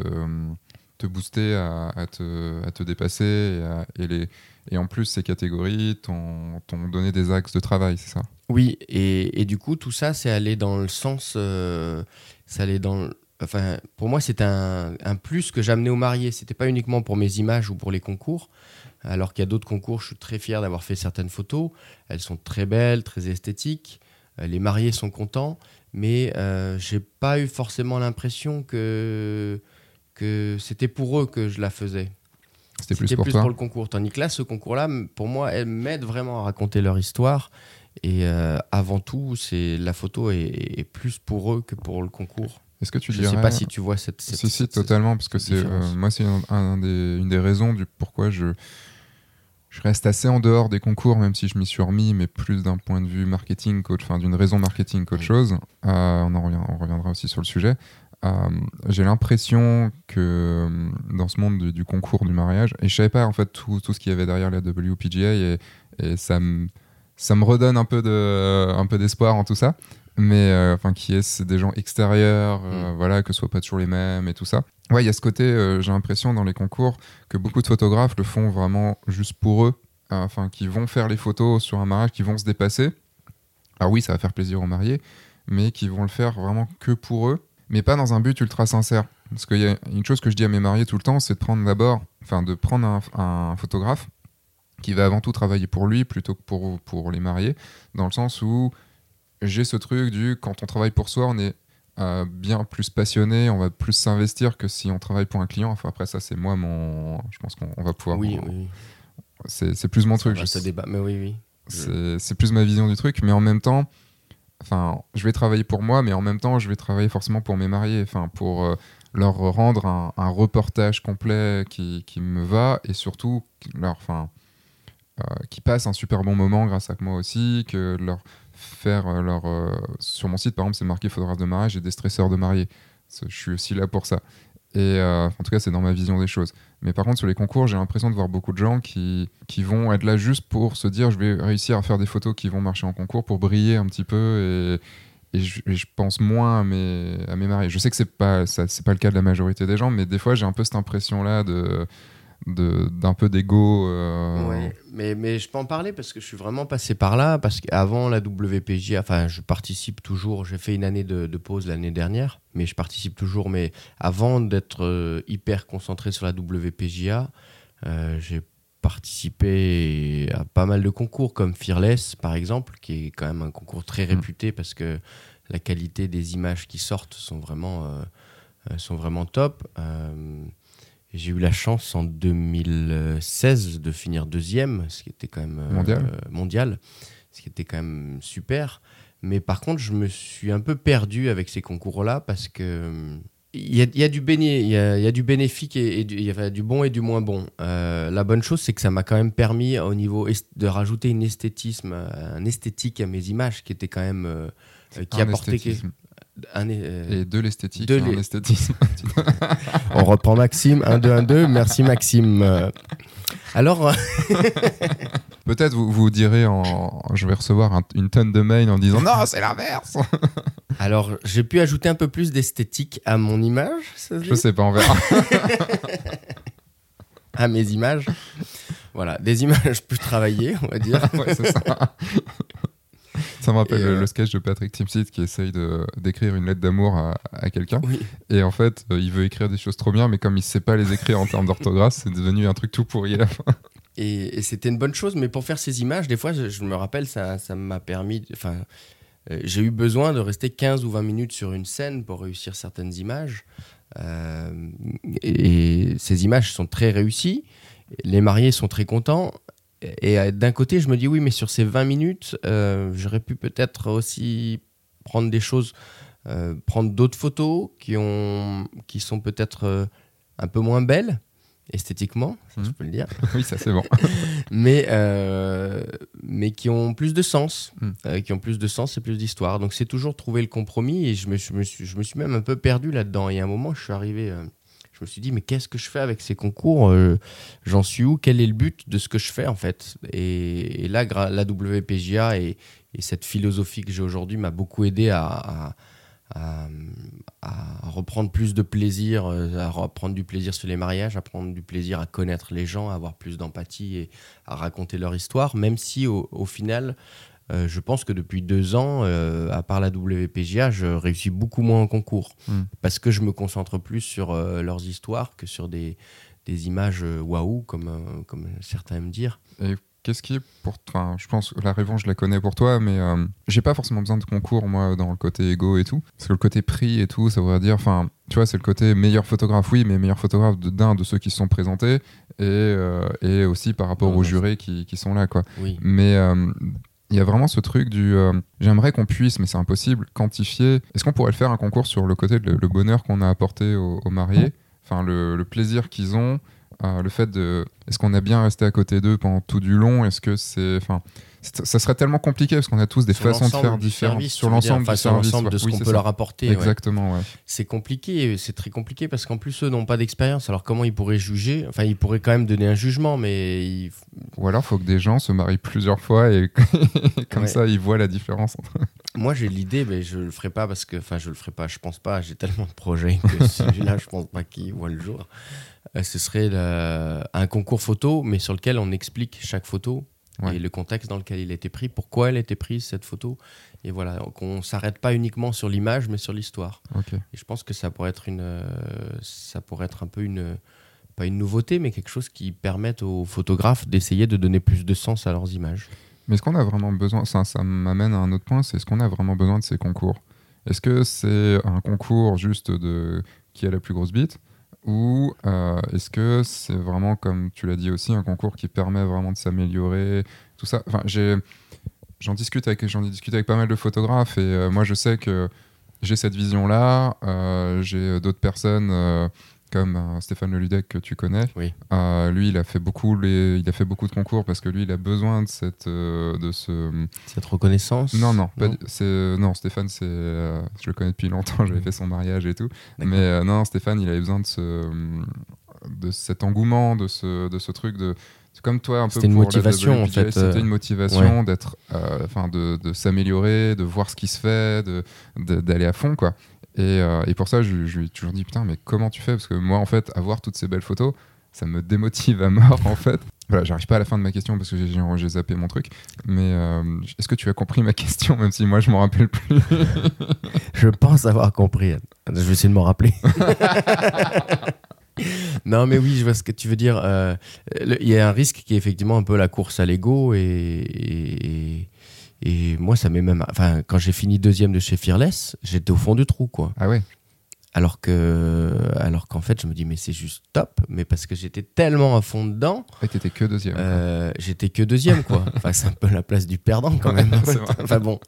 te booster à, te, à, te, dépasser. Et, les, et, en plus, ces catégories t'ont donné des axes de travail, c'est ça? Oui, et, et, du coup, tout ça, c'est aller dans le sens. Euh, c'est dans enfin, pour moi, c'est un, plus que j'amenais aux mariés. C'était pas uniquement pour mes images ou pour les concours. Alors qu'il y a d'autres concours, je suis très fier d'avoir fait certaines photos. Elles sont très belles, très esthétiques. Euh, les mariés sont contents, mais euh, j'ai pas eu forcément l'impression que, que c'était pour eux que je la faisais. c'était plus pour plus pour le concours. Tandis que là, ce concours-là, pour moi, elle m'aide vraiment à raconter leur histoire. Et euh, avant tout, c'est la photo est, plus pour eux que pour le concours. Est-ce que tu Je ne sais pas si tu vois cette. si, si, totalement, parce que c'est euh, moi, c'est un, des, une des raisons du pourquoi je je reste assez en dehors des concours, même si je m'y suis remis, mais plus d'un point de vue marketing, enfin d'une raison marketing qu'autre chose. Euh, on, en revient, on reviendra aussi sur le sujet. Euh, j'ai l'impression que dans ce monde du, concours du mariage, et je savais pas en fait tout, tout ce qu'il y avait derrière la WPGA, et, et ça, me, ça me redonne un peu, de, un peu d'espoir en tout ça, mais enfin qui est des gens extérieurs, mm. voilà, que ce soit pas toujours les mêmes et tout ça. Ouais, il y a ce côté, euh, j'ai l'impression dans les concours que beaucoup de photographes le font vraiment juste pour eux, enfin, qui vont faire les photos sur un mariage, qui vont se dépasser. Alors oui, ça va faire plaisir aux mariés, mais qui vont le faire vraiment que pour eux, mais pas dans un but ultra sincère. Parce qu'il y a une chose que je dis à mes mariés tout le temps, c'est de prendre d'abord, enfin, de prendre un, photographe qui va avant tout travailler pour lui plutôt que pour, pour les mariés, dans le sens où j'ai ce truc du quand on travaille pour soi, on est bien plus passionné, on va plus s'investir que si on travaille pour un client. Enfin, après, ça, c'est moi, mon. Je pense qu'on va pouvoir. Oui, oui. C'est plus mon truc. Débat, mais oui, oui. C'est plus ma vision du truc, mais en même temps, enfin, je vais travailler pour moi, mais en même temps, je vais travailler forcément pour mes mariés, enfin, pour euh, leur rendre un, reportage complet qui, qui, me va et surtout leur, enfin, euh, qui passe un super bon moment grâce à moi aussi, que leur faire euh, leur. Euh, sur mon site, par exemple, c'est marqué photographe de mariage et des stresseurs de mariés. Je suis aussi là pour ça. Et euh, en tout cas, c'est dans ma vision des choses. Mais par contre, sur les concours, j'ai l'impression de voir beaucoup de gens qui, qui vont être là juste pour se dire je vais réussir à faire des photos qui vont marcher en concours pour briller un petit peu. Et, et, je, pense moins à mes, à mes mariés. Je sais que c'est pas, pas le cas de la majorité des gens, mais des fois, j'ai un peu cette impression-là de d'un peu d'ego. Euh... mais, mais je peux en parler parce que je suis vraiment passé par là. Parce qu'avant la WPJ, enfin, je participe toujours. J'ai fait une année de, pause l'année dernière, mais je participe toujours. Mais avant d'être euh, hyper concentré sur la WPJA, euh, j'ai participé à pas mal de concours comme Fearless, par exemple, qui est quand même un concours très mm. réputé parce que la qualité des images qui sortent sont vraiment, euh, sont vraiment top. J'ai eu la chance en 2016 de finir deuxième, ce qui était quand même euh, mondial. ce qui était quand même super. Mais par contre, je me suis un peu perdu avec ces concours-là parce que il y, a, du béné, il y, a, du bénéfique et, il y a du bon et du moins bon. Euh, la bonne chose, c'est que ça m'a quand même permis au niveau de rajouter une esthétisme, un esthétique à mes images qui était quand même euh, qui apportait euh, et de l'esthétique. De l'esthétisme. On reprend Maxime, 1, 2, 1, 2. Merci Maxime. Alors. Peut-être vous vous direz, en... je vais recevoir une tonne de mails en disant non, c'est l'inverse. Alors, j'ai pu ajouter un peu plus d'esthétique à mon image. je sais pas, on verra. à mes images. Voilà, des images plus travaillées, on va dire. ouais, c'est ça. Ça me rappelle le, euh, sketch de Patrick Timsit qui essaye d'écrire une lettre d'amour à, quelqu'un. Et en fait, euh, il veut écrire des choses trop bien, mais comme il ne sait pas les écrire en termes d'orthographe, c'est devenu un truc tout pourri à la fin. Et, c'était une bonne chose, mais pour faire ces images, des fois, je, me rappelle, ça, ça m'a permis. Enfin, euh, j'ai eu besoin de rester 15 ou 20 minutes sur une scène pour réussir certaines images. et ces images sont très réussies. Les mariés sont très contents. Et euh, d'un côté, je me dis oui, mais sur ces 20 minutes, euh, j'aurais pu peut-être aussi prendre des choses, euh, prendre d'autres photos qui, ont, qui sont peut-être un peu moins belles esthétiquement, si je mhm. peux le dire. oui, ça c'est bon. mais, mais qui ont plus de sens, mhm. qui ont plus de sens et plus d'histoire. Donc c'est toujours trouver le compromis et je me, je me, suis, je me suis même un peu perdu là-dedans. Et à un moment, je suis arrivé je me suis dit, mais qu'est-ce que je fais avec ces concours euh, J'en suis où? Quel est le but de ce que je fais en fait? Et, là, la WPGA et, cette philosophie que j'ai aujourd'hui m'a beaucoup aidé à, reprendre plus de plaisir, euh, à reprendre du plaisir sur les mariages, à prendre du plaisir à connaître les gens, à avoir plus d'empathie et à raconter leur histoire, même si au final, euh, je pense que depuis deux ans, euh, à part la WPGA, je réussis beaucoup moins en concours hmm. parce que je me concentre plus sur euh, leurs histoires que sur des, des images waouh, comme, comme certains aiment dire. Et qu'est-ce qui est pour. Enfin, je pense que la réponse, je la connais pour toi, mais j'ai pas forcément besoin de concours, moi, dans le côté égo et tout. Parce que le côté prix et tout, ça voudrait dire. Enfin, tu vois, c'est le côté meilleur photographe, oui, mais meilleur photographe d'un de, ceux qui se sont présentés et, et aussi par rapport aux jurés qui, qui, sont là, quoi. Oui. Mais. Euh, il y a vraiment ce truc du j'aimerais qu'on puisse, mais c'est impossible, quantifier. Est-ce qu'on pourrait faire un concours sur le côté de le, bonheur qu'on a apporté aux, mariés, enfin le, le plaisir qu'ils ont, le fait de est-ce qu'on a bien resté à côté d'eux pendant tout du long? Est-ce que c'est enfin ça serait tellement compliqué parce qu'on a tous des façons de faire différentes sur l'ensemble de ce qu'on peut leur apporter. Exactement, ouais. C'est compliqué, c'est très compliqué parce qu'en plus eux n'ont pas d'expérience. Alors comment ils pourraient juger? Enfin, ils pourraient quand même donner un jugement, mais ou alors faut que des gens se marient plusieurs fois et comme ça ils voient la différence entre. Moi j'ai l'idée, mais je le ferai pas parce que, enfin, je le ferai pas. Je pense pas. J'ai tellement de projets que celui-là, je pense pas qu'il voit le jour. Euh, ce serait un concours photo, mais sur lequel on explique chaque photo et le contexte dans lequel il a été pris, pourquoi elle a été prise cette photo. Et voilà, qu'on s'arrête pas uniquement sur l'image, mais sur l'histoire. Et je pense que ça pourrait être une, euh, ça pourrait être un peu une, pas une nouveauté, mais quelque chose qui permette aux photographes d'essayer de donner plus de sens à leurs images. Mais est-ce qu'on a vraiment besoin, ça, ça m'amène à un autre point, c'est est-ce qu'on a vraiment besoin de ces concours Est-ce que c'est un concours juste de qui a la plus grosse bite ou euh, est-ce que c'est vraiment, comme tu l'as dit aussi, un concours qui permet vraiment de s'améliorer, tout ça? Enfin, J'en discute avec, j'en ai discuté avec pas mal de photographes et euh, moi je sais que j'ai cette vision-là. Euh, j'ai d'autres personnes comme euh, Stéphane Leludec que tu connais. Oui. Euh, lui, il a fait beaucoup les, il a fait beaucoup de concours parce que lui, il a besoin de cette, euh, de ce, cette reconnaissance. Non, non, non. c'est, non, Stéphane, c'est, je le connais depuis longtemps. J'avais fait son mariage et tout. Mais non, Stéphane, il avait besoin de ce, de cet engouement, de ce, de ce truc de c'est comme toi un peu c'était une motivation en fait c'était une motivation d'être enfin de, de, s'améliorer de voir ce qui se fait de, d'aller à fond quoi euh, et, pour ça, je, lui ai toujours dit putain, mais comment tu fais? Parce que moi, en fait, avoir toutes ces belles photos, ça me démotive à mort, en fait. Voilà, j'arrive pas à la fin de ma question parce que j'ai zappé mon truc. Mais euh, est-ce que tu as compris ma question, même si moi je m'en rappelle plus? Je pense avoir compris. Je vais essayer de m'en rappeler. non, mais oui, je vois ce que tu veux dire. Euh, il y a un risque qui est effectivement un peu la course à l'ego et, et moi, ça m'est même. Enfin, quand j'ai fini deuxième de chez Fearless, j'étais au fond du trou, quoi. Ah ouais. Alors que alors qu'en fait je me dis mais c'est juste top mais parce que j'étais tellement à fond dedans ouais, t'étais que deuxième euh, j'étais que deuxième quoi. Enfin c'est un peu la place du perdant quand même enfin bon.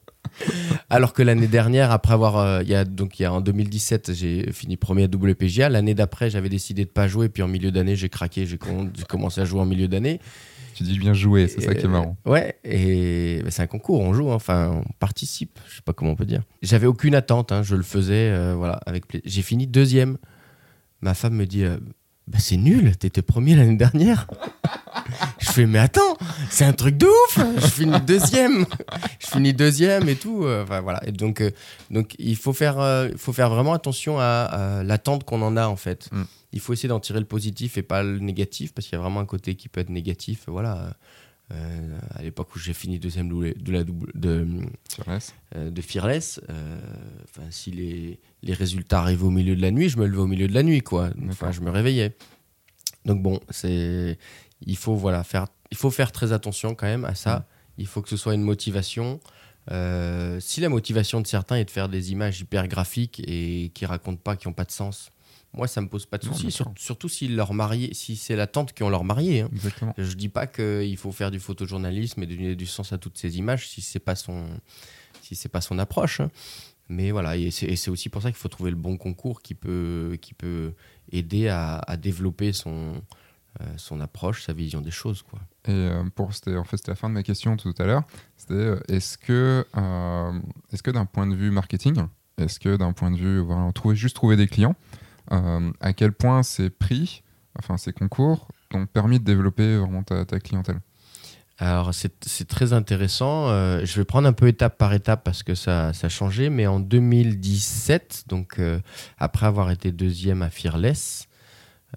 Alors que l'année dernière après avoir euh, y a donc il y a en 2017 j'ai fini premier à WPGA l'année d'après j'avais décidé de pas jouer puis en milieu d'année j'ai craqué j'ai commencé à jouer en milieu d'année tu dis bien jouer, c'est ça qui est marrant. Ouais, et c'est un concours, on joue, hein. enfin, on participe, je sais pas comment on peut dire. J'avais aucune attente, hein, je le faisais, euh, voilà, avec plaisir. J'ai fini deuxième. Ma femme me dit, euh, bah, c'est nul, t'étais premier l'année dernière. je fais, mais attends, c'est un truc de ouf, je finis deuxième, je finis deuxième et tout. Euh, enfin, voilà. Et donc, donc il faut faire, faut faire vraiment attention à, l'attente qu'on en a en fait. Mm il faut essayer d'en tirer le positif et pas le négatif, parce qu'il y a vraiment un côté qui peut être négatif. Voilà. Euh, à l'époque où j'ai fini deuxième de la double de Fearless, euh, de Fearless euh, si les, les, résultats arrivaient au milieu de la nuit, je me levais au milieu de la nuit, quoi. Enfin, je me réveillais. Donc bon, c'est il faut voilà faire il faut faire très attention quand même à ça. Mm. Il faut que ce soit une motivation. si la motivation de certains est de faire des images hyper graphiques et qui racontent pas, qui n'ont pas de sens, moi, ça me pose pas de soucis, surtout si, leur marié, si c'est la tante qui ont leur marié. Hein. Je dis pas qu'il faut faire du photojournalisme et donner du sens à toutes ces images si c'est pas son, si c'est pas son approche. Hein. Mais voilà, et c'est aussi pour ça qu'il faut trouver le bon concours qui peut, qui peut aider à, développer son, euh, son approche, sa vision des choses. Quoi. Et euh, pour, en fait, c'était la fin de ma question tout à l'heure. C'était euh, est-ce que, est-ce que d'un point de vue marketing, est-ce que d'un point de vue, voilà, trouver, juste trouver des clients, à quel point ces prix, enfin ces concours, t'ont permis de développer vraiment ta, clientèle alors c'est très intéressant. Euh, je vais prendre un peu étape par étape parce que ça, ça a changé. Mais en 2017, donc euh, après avoir été deuxième à Fearless,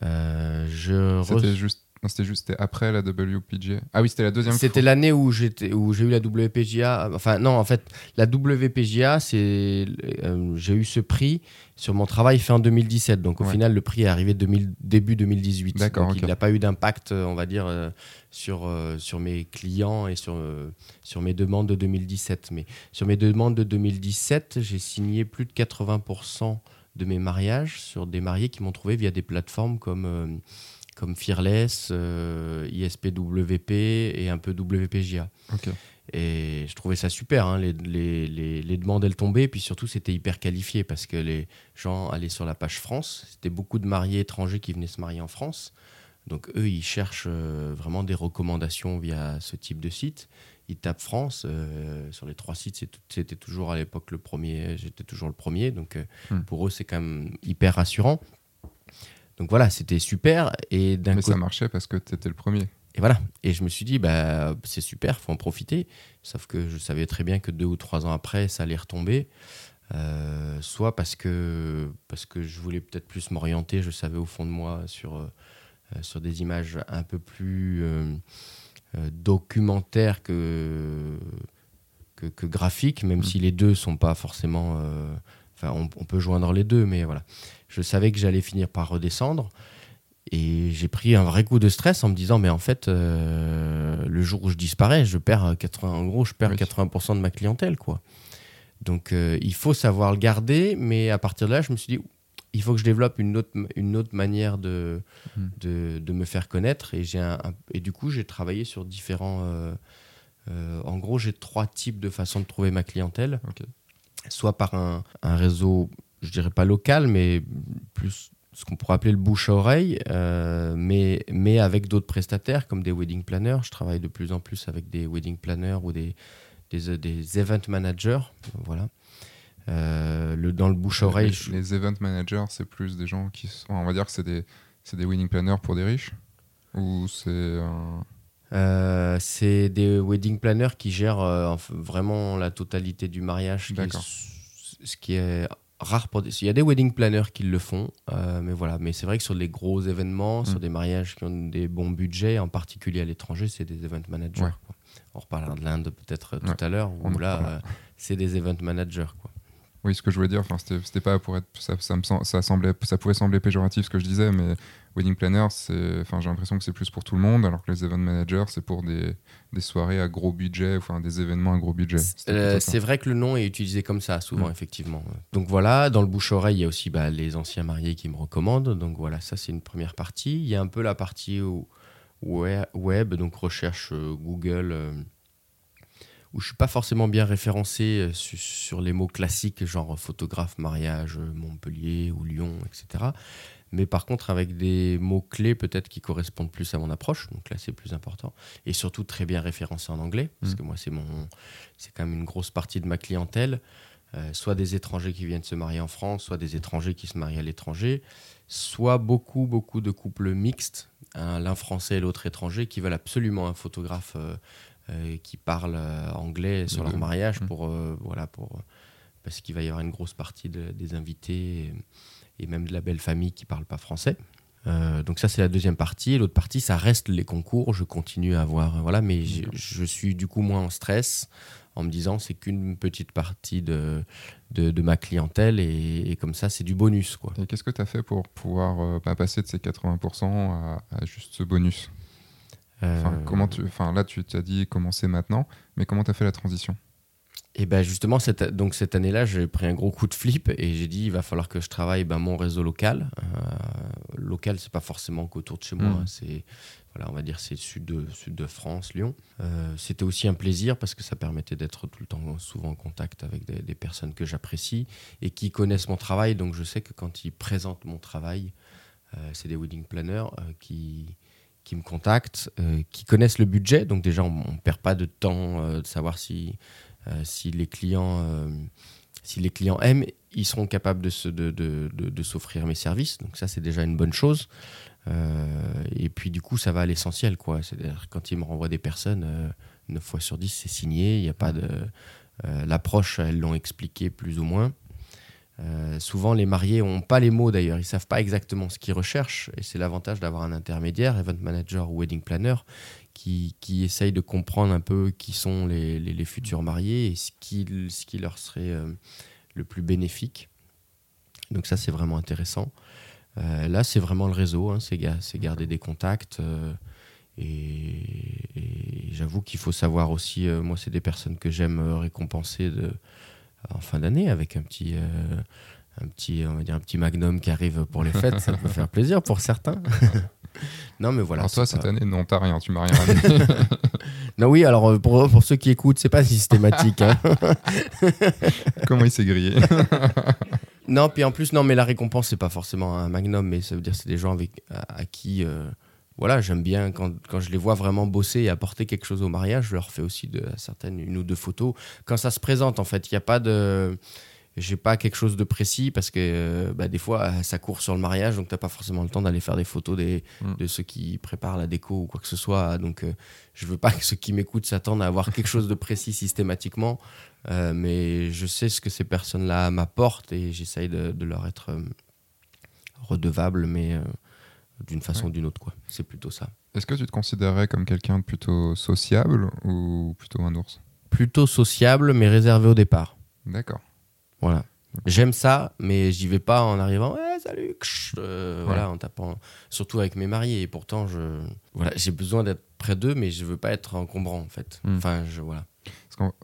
je... C'était juste c'était juste après la WPGA. Ah oui, c'était la deuxième C'était l'année où j'étais où j'ai eu la WPGA. Enfin non, en fait, la WPGA, c'est euh, j'ai eu ce prix sur mon travail fait en 2017. Donc au final, le prix est arrivé début 2018. D'accord. Donc, Il n'a pas eu d'impact, euh, on va dire, euh, sur sur mes clients et sur sur mes demandes de 2017. Mais sur mes demandes de 2017, j'ai signé plus de 80% de mes mariages sur des mariés qui m'ont trouvé via des plateformes comme comme Fearless, euh, ISPWP et un peu WPGA. Et je trouvais ça super. Hein, les, les, les, demandes, elles tombaient. Puis surtout, c'était hyper qualifié parce que les gens allaient sur la page France. C'était beaucoup de mariés étrangers qui venaient se marier en France. Donc eux, ils cherchent euh, vraiment des recommandations via ce type de site. Ils tapent France. Euh, sur les trois sites, c'était toujours à l'époque le premier. J'étais toujours le premier. Donc hmm. pour eux, c'est quand même hyper rassurant. Donc voilà, c'était super. Et Mais ça marchait parce que tu étais le premier. Et voilà. Et je me suis dit, bah, c'est super, faut en profiter. Sauf que je savais très bien que deux ou trois ans après, ça allait retomber. Euh, soit parce que, parce que je voulais peut-être plus m'orienter, je savais au fond de moi, sur, euh, sur des images un peu plus euh, documentaires que, que, graphiques, même mmh. si les deux sont pas forcément. Enfin, on, on, peut joindre les deux, mais voilà je savais que j'allais finir par redescendre. Et j'ai pris un vrai coup de stress en me disant, mais en fait, euh, le jour où je disparais, je perds 80, en gros, je perds 80% de ma clientèle, quoi. Donc, euh, il faut savoir le garder, mais à partir de là, je me suis dit, il faut que je développe une autre, une autre manière de, hmm. de, de, me faire connaître. Et, j'ai et du coup, j'ai travaillé sur différents. Euh, en gros, j'ai trois types de façons de trouver ma clientèle. Soit par un, un réseau je dirais pas local, mais plus ce qu'on pourrait appeler le bouche à oreille, euh, mais, mais avec d'autres prestataires comme des wedding planners. Je travaille de plus en plus avec des wedding planners ou des, des, des event managers. Voilà. Euh, le, dans le bouche à oreille. Les, event managers, c'est plus des gens qui sont. On va dire que c'est des, des wedding planners pour des riches? Ou c'est. Euh, c'est des wedding planners qui gèrent vraiment la totalité du mariage, ce qui est rare pour Il y a des wedding planners qui le font, euh, mais voilà. Mais c'est vrai que sur les gros événements, sur mm. des mariages qui ont des bons budgets, en particulier à l'étranger, c'est des event managers. On reparlera de l'Inde peut-être tout à l'heure, où là, euh, c'est des event managers. Quoi. Oui, ce que je voulais dire, enfin, c'était pas pour être, ça, ça, me, ça, semblait, ça pouvait sembler péjoratif ce que je disais, mais wedding planner, c'est, enfin, j'ai l'impression que c'est plus pour tout le monde, alors que les event managers, c'est pour des, des, soirées à gros budget, enfin des événements à gros budget. C'est euh, vrai que le nom est utilisé comme ça souvent, effectivement. Donc voilà, dans le bouche-oreille, il y a aussi bah, les anciens mariés qui me recommandent. Donc voilà, ça c'est une première partie. Il y a un peu la partie web, donc recherche euh, Google. Euh, où je suis pas forcément bien référencé sur, les mots classiques, genre photographe, mariage, Montpellier ou Lyon, etc. Mais par contre, avec des mots-clés peut-être qui correspondent plus à mon approche, donc là c'est plus important. Et surtout très bien référencé en anglais, parce mmh. que moi c'est mon, c'est quand même une grosse partie de ma clientèle. Euh, soit des étrangers qui viennent se marier en France, soit des étrangers qui se marient à l'étranger, soit beaucoup, beaucoup de couples mixtes, l'un français et l'autre étranger, qui veulent absolument un photographe euh, euh, qui parlent euh, anglais sur leur mariage mmh. pour voilà pour parce qu'il va y avoir une grosse partie des invités et, même de la belle famille qui parle pas français. donc ça c'est la deuxième partie. L'autre partie ça reste les concours. Je continue à avoir voilà, mais je suis du coup moins en stress en me disant c'est qu'une petite partie de, de, ma clientèle et, comme ça c'est du bonus quoi. Et qu'est-ce que tu as fait pour pouvoir bah, passer de ces 80% à, à juste ce bonus? Enfin, euh, comment tu, enfin, là, tu t'as dit commencer maintenant, mais comment tu as fait la transition? Et ben justement, cette, donc cette année-là, j'ai pris un gros coup de flip et j'ai dit il va falloir que je travaille ben, mon réseau local. Euh, local, c'est pas forcément qu'autour de chez moi, hmm. c'est voilà, on va dire c'est sud de sud de France, Lyon. Euh, c'était aussi un plaisir parce que ça permettait d'être tout le temps souvent en contact avec des, des personnes que j'apprécie et qui connaissent mon travail. Donc je sais que quand ils présentent mon travail, euh, c'est des wedding planners qui qui me contactent, euh, qui connaissent le budget. Donc déjà, on ne perd pas de temps euh, de savoir si, euh, si, les clients, si les clients aiment, ils seront capables de, se, de, de, de, s'offrir mes services. Donc ça, c'est déjà une bonne chose. et puis du coup, ça va à l'essentiel. quoi. C'est-à-dire quand ils me renvoient des personnes, 9 fois sur 10, c'est signé. Il n'y a pas de... L'approche, elles l'ont expliqué plus ou moins. Euh, souvent, les mariés n'ont pas les mots d'ailleurs, ils savent pas exactement ce qu'ils recherchent, et c'est l'avantage d'avoir un intermédiaire, event manager ou wedding planner, qui, qui essaye de comprendre un peu qui sont les, futurs mariés et ce qui, leur serait euh, le plus bénéfique. Donc ça, c'est vraiment intéressant. Euh, là, c'est vraiment le réseau, hein, c'est garder des contacts. et, j'avoue qu'il faut savoir aussi, moi, c'est des personnes que j'aime récompenser en fin d'année avec un petit, euh, un petit, on va dire un petit magnum qui arrive pour les fêtes. ça peut faire plaisir pour certains. non, mais voilà. Alors toi, cette année, non, t'as rien, tu m'as rien non, oui, alors euh, pour, pour ceux qui écoutent, c'est pas systématique. Hein. Comment il s'est grillé Non, puis en plus, non, mais la récompense, c'est pas forcément un magnum, mais ça veut dire c'est des gens avec, à, qui. Euh, voilà, j'aime bien quand, quand, je les vois vraiment bosser et apporter quelque chose au mariage, je leur fais aussi de, certaines une ou deux photos. Quand ça se présente, en fait, il n'y a pas de. J'ai pas quelque chose de précis parce que bah, des fois ça court sur le mariage donc t'as pas forcément le temps d'aller faire des photos des, mm. de ceux qui préparent la déco ou quoi que ce soit. Donc euh, je veux pas que ceux qui m'écoutent s'attendent à avoir quelque chose de précis systématiquement. Euh, mais je sais ce que ces personnes-là m'apportent et j'essaye de, de, leur être euh, redevable. Mais d'une façon ou d'une autre. quoi. C'est plutôt ça. Est-ce que tu te considérais comme quelqu'un de plutôt sociable ou plutôt un ours? Plutôt sociable, mais réservé au départ. D'accord. Voilà. J'aime ça, mais j'y vais pas en arrivant. Ouais, salut. Euh, voilà, en tapant. Surtout avec mes mariés. Et pourtant, je, voilà, j'ai besoin d'être près d'eux, mais je veux pas être encombrant en fait. Hmm. Enfin, je voilà.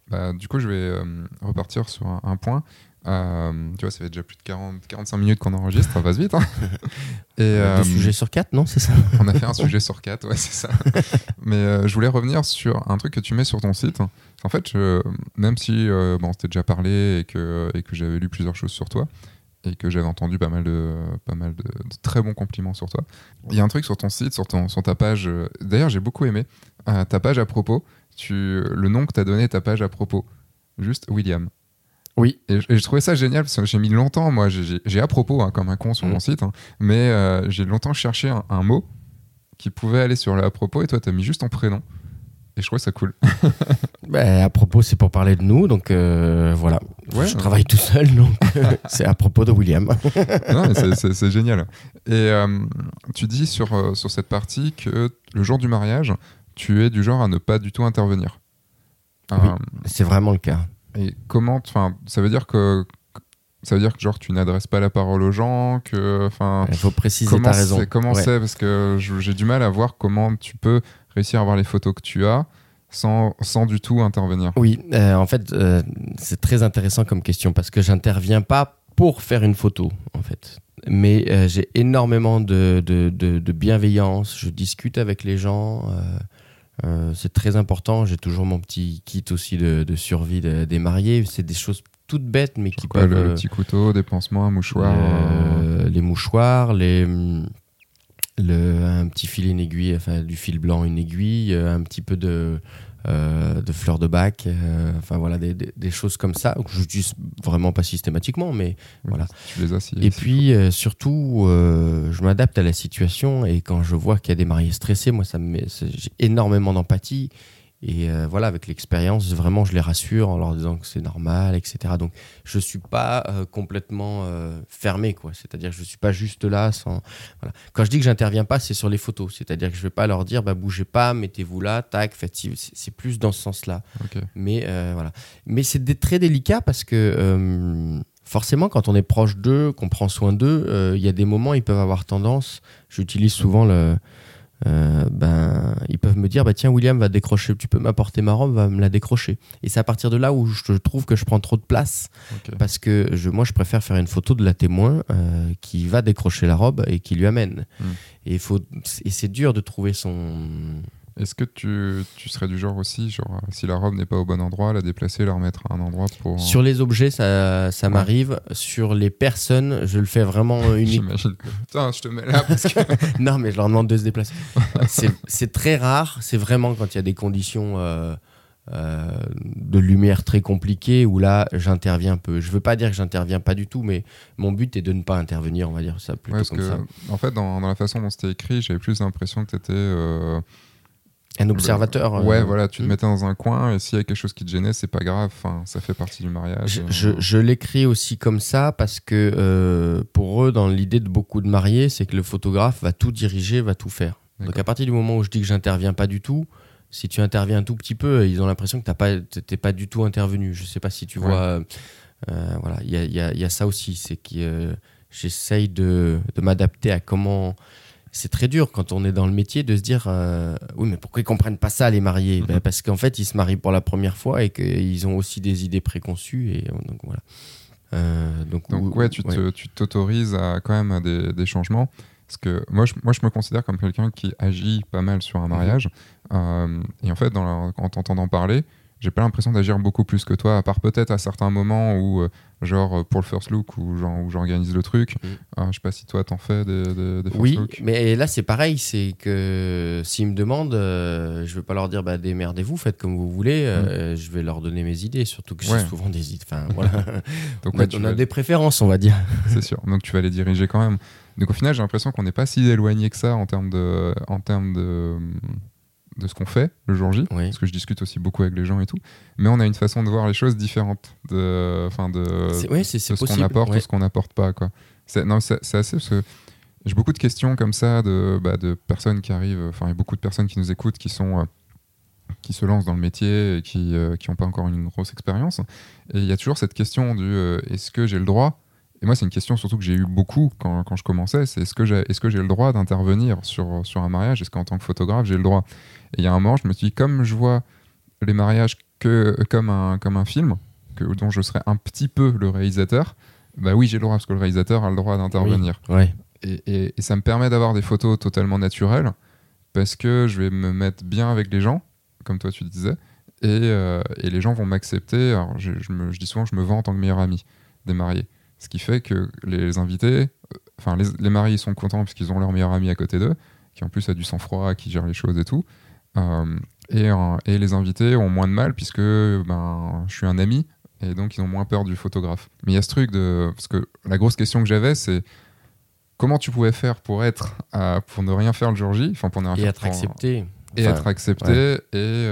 Bah, du coup, je vais euh, repartir sur un point. Euh, tu vois, ça fait déjà plus de 40, 45 minutes qu'on enregistre, ça passe vite. Hein Et, euh, Deux sujets sur quatre, non C'est ça? On a fait un sujet sur quatre, ouais, c'est ça. Mais euh, je voulais revenir sur un truc que tu mets sur ton site. En fait, même si bon, on s'était déjà parlé et que, et que j'avais lu plusieurs choses sur toi, et que j'avais entendu pas mal, de, pas mal de, très bons compliments sur toi, il y a un truc sur ton site, sur, ton, sur ta page. D'ailleurs, j'ai beaucoup aimé ta page à propos. Tu, le nom que tu as donné ta page à propos, juste William. Oui. Et, je trouvais ça génial parce que j'ai mis longtemps, moi, j'ai à propos, hein, comme un con sur mon mm. site, hein, mais euh, j'ai longtemps cherché un, mot qui pouvait aller sur le à propos et toi, tu as mis juste ton prénom. Et je trouvais ça cool. bah, à propos, c'est pour parler de nous, donc euh, voilà. Ouais, je travaille tout seul, donc euh, c'est à propos de William. c'est génial. Et tu dis sur, sur cette partie que le jour du mariage, tu es du genre à ne pas du tout intervenir. Oui, c'est vraiment le cas. Et comment, enfin, ça veut dire que ça veut dire que genre tu n'adresses pas la parole aux gens, que, enfin. Il faut préciser ta raison. Comment c'est parce que j'ai du mal à voir comment tu peux réussir à avoir les photos que tu as sans, sans du tout intervenir. Oui, euh, en fait, euh, c'est très intéressant comme question parce que j'interviens pas pour faire une photo, en fait. Mais euh, j'ai énormément de, de, de, bienveillance, je discute avec les gens. Euh, c'est très important. J'ai toujours mon petit kit aussi de, survie des mariés. C'est des choses toutes bêtes, mais qui peuvent. Le, petit couteau, des pansements, un mouchoir. Euh, les mouchoirs, les. Le, un petit fil, une aiguille, enfin du fil blanc, une aiguille, un petit peu de, euh, de fleurs de bac, euh, enfin voilà, des, des, choses comme ça, que j'utilise vraiment pas systématiquement, mais voilà. Tu les as et puis euh, surtout, je m'adapte à la situation et quand je vois qu'il y a des mariés stressés, moi, ça me j'ai énormément d'empathie et euh, voilà, avec l'expérience, vraiment, je les rassure en leur disant que c'est normal, etc. Donc, je ne suis pas euh, complètement euh, fermé, quoi. C'est-à-dire que je ne suis pas juste là sans. Voilà. Quand je dis que j'interviens pas, c'est sur les photos. C'est-à-dire que je ne vais pas leur dire, bah, bougez pas, mettez-vous là, tac, faites. C'est plus dans ce sens-là. Mais voilà. Mais c'est très délicat parce que forcément, quand on est proche d'eux, qu'on prend soin d'eux, il y a des moments, ils peuvent avoir tendance. J'utilise souvent le euh, ben, ils peuvent me dire bah, tiens, William va décrocher, tu peux m'apporter ma robe, va me la décrocher. Et c'est à partir de là où je trouve que je prends trop de place parce que je, moi, je préfère faire une photo de la témoin euh, qui va décrocher la robe et qui lui amène. Hmm. Et, faut, et c'est dur de trouver son est-ce que tu, tu, serais du genre aussi, genre, si la robe n'est pas au bon endroit, la déplacer, la remettre à un endroit pour. Sur les objets, ça, ça m'arrive. Sur les personnes, je le fais vraiment unique. Putain, je te mets là parce que. non, mais je leur demande de se déplacer. c'est très rare. C'est vraiment quand il y a des conditions. Euh, euh, de lumière très compliquées où là j'interviens un peu. Je veux pas dire que j'interviens pas du tout, mais mon but est de ne pas intervenir, on va dire ça plutôt comme que, ça. En fait, dans, dans, la façon dont c'était écrit, j'avais plus l'impression que tu étais un observateur. Euh, ouais, voilà, tu te hmm. mettais dans un coin et s'il y a quelque chose qui te gênait, c'est pas grave. Ça fait partie du mariage. Je, je, l'écris aussi comme ça parce que euh, pour eux, dans l'idée de beaucoup de mariés, c'est que le photographe va tout diriger, va tout faire. Donc à partir du moment où je dis que j'interviens pas du tout, si tu interviens un tout petit peu, ils ont l'impression que tu pas, t'es pas du tout intervenu. Je sais pas si tu vois. Euh, voilà, il y a, y, y a, ça aussi, c'est que j'essaye de, de m'adapter à comment c'est très dur quand on est dans le métier de se dire euh, oui mais pourquoi ils comprennent pas ça les mariés ben, mhm. parce qu'en fait ils se marient pour la première fois et qu'ils ont aussi des idées préconçues et donc voilà euh, donc, ouais tu t'autorises à quand même à des, changements parce que moi je, moi je me considère comme quelqu'un qui agit pas mal sur un mhm. mariage euh, et en fait dans en t'entendant parler j'ai pas l'impression d'agir beaucoup plus que toi, à part peut-être à certains moments où, euh, genre euh, pour le first look, où j'organise le truc. Mm. Euh, je sais pas si toi t'en fais des, des, first oui, mais là c'est pareil, c'est que s'ils me demandent, je vais pas leur dire bah, démerdez-vous, faites comme vous voulez, mm. je vais leur donner mes idées, surtout que j'ai souvent des idées. Enfin voilà. Donc, on, a, des préférences, on va dire. c'est sûr, donc tu vas les diriger quand même. Donc au final, j'ai l'impression qu'on n'est pas si éloigné que ça en termes de, en termes de, de ce qu'on fait le jour J, parce que je discute aussi beaucoup avec les gens et tout, mais on a une façon de voir les choses différentes, de, enfin de, ce qu'on apporte ou ce qu'on n'apporte pas. Quoi. C'est, non, c'est, assez parce que j'ai beaucoup de questions comme ça de, bah, de personnes qui arrivent, enfin il y a beaucoup de personnes qui nous écoutent qui sont euh, qui se lancent dans le métier et qui n'ont euh, pas encore une grosse expérience. Et il y a toujours cette question du euh, est-ce que j'ai le droit? Et moi, c'est une question surtout que j'ai eu beaucoup quand, quand je commençais, c'est est-ce que j'ai est -ce j'ai le droit d'intervenir sur, sur un mariage? Est-ce qu'en tant que photographe, j'ai le droit? Et il y a un moment, je me suis dit, comme je vois les mariages que, comme, un, comme un film, que, dont je serais un petit peu le réalisateur, bah oui, j'ai le droit, parce que le réalisateur a le droit d'intervenir. ouais. et, et, ça me permet d'avoir des photos totalement naturelles, parce que je vais me mettre bien avec les gens, comme toi tu disais, et, euh, et les gens vont m'accepter. Alors, je, je, me, je dis souvent je me vends en tant que meilleur ami des mariés. Ce qui fait que les invités, euh, enfin les, les maris sont contents parce qu'ils ont leur meilleur ami à côté d'eux, qui en plus a du sang-froid, qui gère les choses et tout. Euh, et, euh, et, les invités ont moins de mal puisque ben, je suis un ami et donc ils ont moins peur du photographe. Mais il y a ce truc de. Parce que la grosse question que j'avais, c'est comment tu pouvais faire pour être. pour ne rien faire le jour J enfin, pour ne Et être accepté. Et être accepté. Et,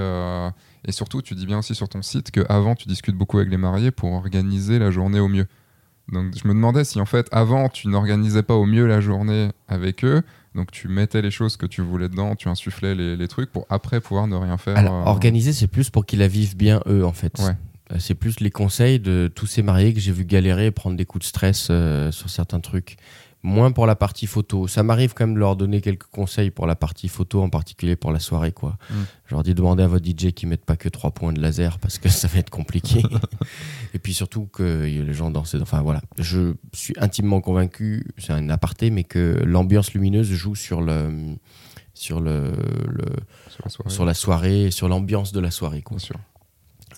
et surtout, tu dis bien aussi sur ton site qu'avant, tu discutes beaucoup avec les mariés pour organiser la journée au mieux. Donc je me demandais si en fait avant tu n'organisais pas au mieux la journée avec eux, donc tu mettais les choses que tu voulais dedans, tu insufflais les, trucs pour après pouvoir ne rien faire. Alors, euh, organiser c'est plus pour qu'ils la vivent bien eux en fait. Euh, c'est plus les conseils de tous ces mariés que j'ai vu galérer et prendre des coups de stress euh, sur certains trucs moins pour la partie photo. Ça m'arrive quand même de leur donner quelques conseils pour la partie photo, en particulier pour la soirée. Quoi. Mm. Je leur dis demander à votre DJ qu'ils mettent pas que trois points de laser parce que ça va être compliqué. et puis surtout que les gens dansent. Enfin voilà, je suis intimement convaincu, c'est un aparté, mais que l'ambiance lumineuse joue sur le sur le, sur la soirée, sur l'ambiance de la soirée. Quoi. sûr.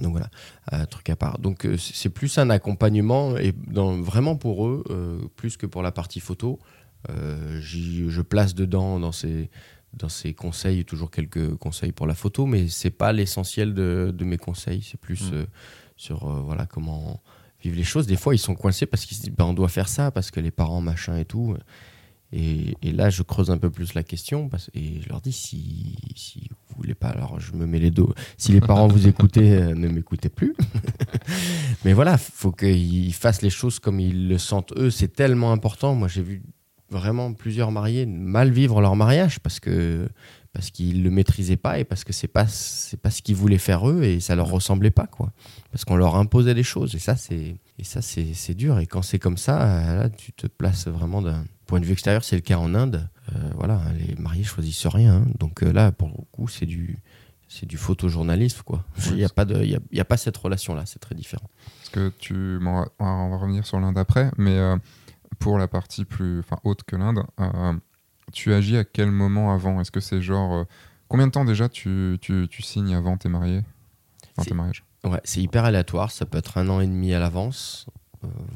Donc voilà, un truc à part. Donc euh, c'est plus un accompagnement et dans, vraiment pour eux, euh, plus que pour la partie photo. Euh, je place dedans dans ces, dans ces conseils toujours quelques conseils pour la photo, mais c'est pas l'essentiel de, mes conseils. C'est plus mm. sur voilà comment vivre les choses. Des fois, ils sont coincés parce qu'ils se disent bah, on doit faire ça parce que les parents machin et tout. Et, là, je creuse un peu plus la question et je leur dis si, si vous voulez pas, alors je me mets les dos. Si les parents vous écoutez, euh, ne m'écoutez plus. Mais voilà, faut qu'ils fassent les choses comme ils le sentent eux. C'est tellement important. Moi, j'ai vu vraiment plusieurs mariés mal vivre leur mariage parce que parce qu'ils le maîtrisaient pas et parce que c'est pas c'est pas ce qu'ils voulaient faire eux et ça leur ressemblait pas quoi parce qu'on leur imposait des choses et ça c'est et ça c'est dur et quand c'est comme ça là tu te places vraiment d'un point de vue extérieur, c'est le cas en Inde. Euh, voilà, les mariés choisissent rien. Hein. Donc euh, là, pour le coup, c'est du, c'est du photojournalisme, quoi. Il n'y a, pas de, il y a, pas cette relation-là, c'est très différent. Parce que tu, on va revenir sur l'Inde après, mais euh, pour la partie plus, enfin, haute que l'Inde, tu agis à quel moment avant? Est-ce que c'est genre, combien de temps déjà tu, tu, tu signes avant tes mariés, enfin, tes mariages? Ouais, c'est hyper aléatoire. Ça peut être un an et demi à l'avance,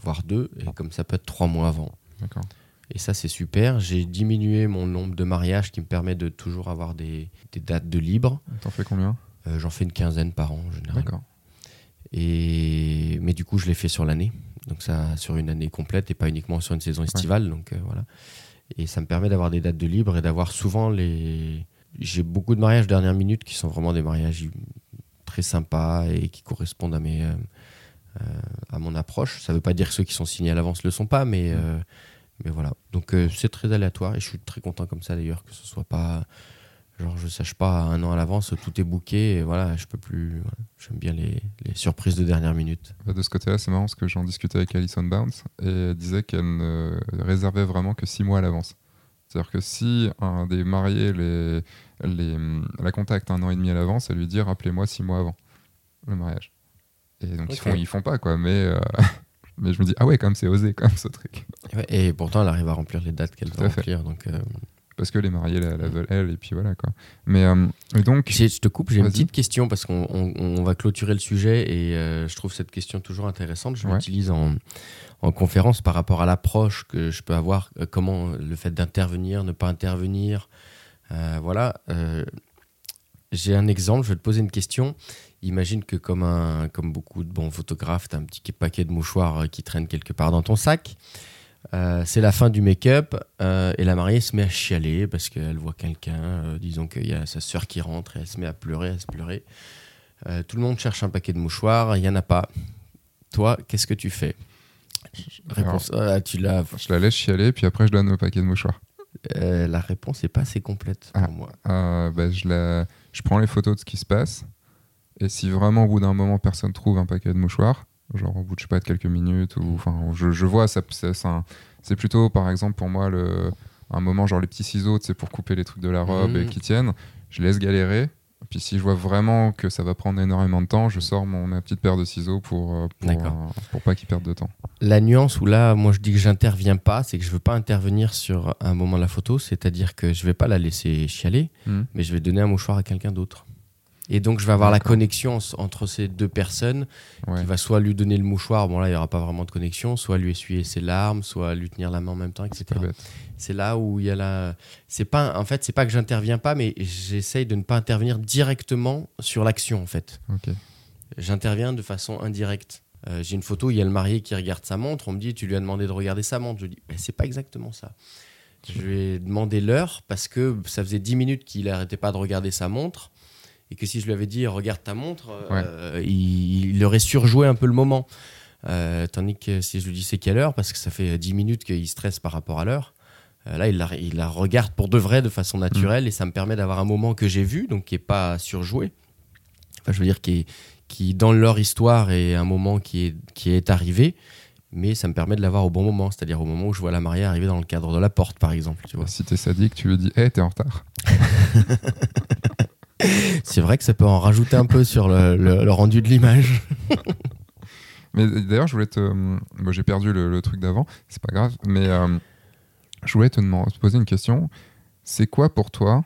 voire deux, et comme ça peut être trois mois avant. D'accord. Et ça, c'est super. J'ai diminué mon nombre de mariages qui me permet de toujours avoir des, des dates de libre. T'en fais combien? Euh, J'en fais une quinzaine par an en général. D'accord. Et... Mais du coup, je l'ai fait sur l'année. Donc, ça, sur une année complète et pas uniquement sur une saison estivale. Donc, euh, voilà. Et ça me permet d'avoir des dates de libre et d'avoir souvent les, j'ai beaucoup de mariages dernière minute qui sont vraiment des mariages très sympas et qui correspondent à mes euh, à mon approche. Ça ne veut pas dire que ceux qui sont signés à l'avance le sont pas, mais. Mais voilà. Donc c'est très aléatoire et je suis très content comme ça d'ailleurs que ce soit pas Genre, je sache pas un an à l'avance, tout est booké et voilà, je peux plus. J'aime bien les, les, surprises de dernière minute. Bah, de ce côté-là, c'est marrant parce que j'en discutais avec Alison Bounce et elle disait qu'elle ne réservait vraiment que six mois à l'avance. C'est-à-dire que si un des mariés les, les, la contacte un an et demi à l'avance, elle lui dit rappelez-moi six mois avant le mariage. Et donc ils, font, ils font pas quoi, mais. Euh, mais je me dis, ah ouais, quand même, c'est osé, quand même, ce truc. et pourtant, elle arrive à remplir les dates qu'elle veut remplir. Donc, euh, parce que les mariés la, veulent elle et puis voilà quoi. Mais euh, donc je te coupe, j'ai une petite question parce qu'on on, va clôturer le sujet et euh, je trouve cette question toujours intéressante. Je l'utilise en, en, conférence par rapport à l'approche que je peux avoir, comment le fait d'intervenir, ne pas intervenir, voilà. J'ai un exemple, je vais te poser une question. Imagine que comme un, comme beaucoup de bons photographes, tu as un petit paquet de mouchoirs qui traîne quelque part dans ton sac. Euh, c'est la fin du make-up euh, et la mariée se met à chialer parce qu'elle voit quelqu'un, euh, disons qu'il y a sa sœur qui rentre et elle se met à pleurer, à se pleurer. tout le monde cherche un paquet de mouchoirs, il n'y en a pas. Toi, qu'est-ce que tu fais? Réponse, tu la... Je la laisse chialer, puis après je donne le paquet de mouchoirs. La réponse n'est pas assez complète pour ah, moi. Bah, je, la... je prends les photos de ce qui se passe, et si vraiment au bout d'un moment personne trouve un paquet de mouchoirs, genre au bout de, je sais pas, de quelques minutes, ou enfin, je, je vois, ça, c'est plutôt, par exemple, pour moi, le, un moment, genre les petits ciseaux, c'est pour couper les trucs de la robe et mmh. qui tiennent, je laisse galérer. Puis si je vois vraiment que ça va prendre énormément de temps, je sors mon ma petite paire de ciseaux pour euh, pour, euh, pour, pas qu'ils perdent de temps. La nuance où là, moi je dis que j'interviens pas, c'est que je veux pas intervenir sur un moment de la photo, c'est-à-dire que je vais pas la laisser chialer, mmh. mais je vais donner un mouchoir à quelqu'un d'autre. Et donc, je vais avoir la connexion entre ces deux personnes qui va soit lui donner le mouchoir, bon là, il n'y aura pas vraiment de connexion, soit lui essuyer ses larmes, soit lui tenir la main en même temps, etc. C'est là où il y a la. C'est pas, en fait, c'est pas que j'interviens pas, mais j'essaye de ne pas intervenir directement sur l'action, en fait. J'interviens de façon indirecte. Euh, j'ai une photo, il y a le marié qui regarde sa montre, on me dit, tu lui as demandé de regarder sa montre. Je dis, mais c'est pas exactement ça. Je lui ai demandé l'heure parce que ça faisait 10 minutes qu'il n'arrêtait pas de regarder sa montre et que si je lui avais dit regarde ta montre, euh, il, aurait surjoué un peu le moment. Euh, tandis que si je lui dis c'est quelle heure, parce que ça fait 10 minutes qu'il stresse par rapport à l'heure, euh, là il la, il la, regarde pour de vrai, de façon naturelle, mm. et ça me permet d'avoir un moment que j'ai vu, donc qui n'est pas surjoué. Enfin, je veux dire, qui, qui dans leur histoire est un moment qui est, qui est arrivé, mais ça me permet de l'avoir au bon moment, c'est-à-dire au moment où je vois la mariée arriver dans le cadre de la porte, par exemple. Tu vois. Si t'es sadique, tu lui dis Hé, hey, t'es en retard. c'est vrai que ça peut en rajouter un peu sur le, rendu de l'image. mais d'ailleurs, je voulais te. Bon, J'ai perdu le, truc d'avant, c'est pas grave, mais euh, je voulais te, demander, te, poser une question. C'est quoi pour toi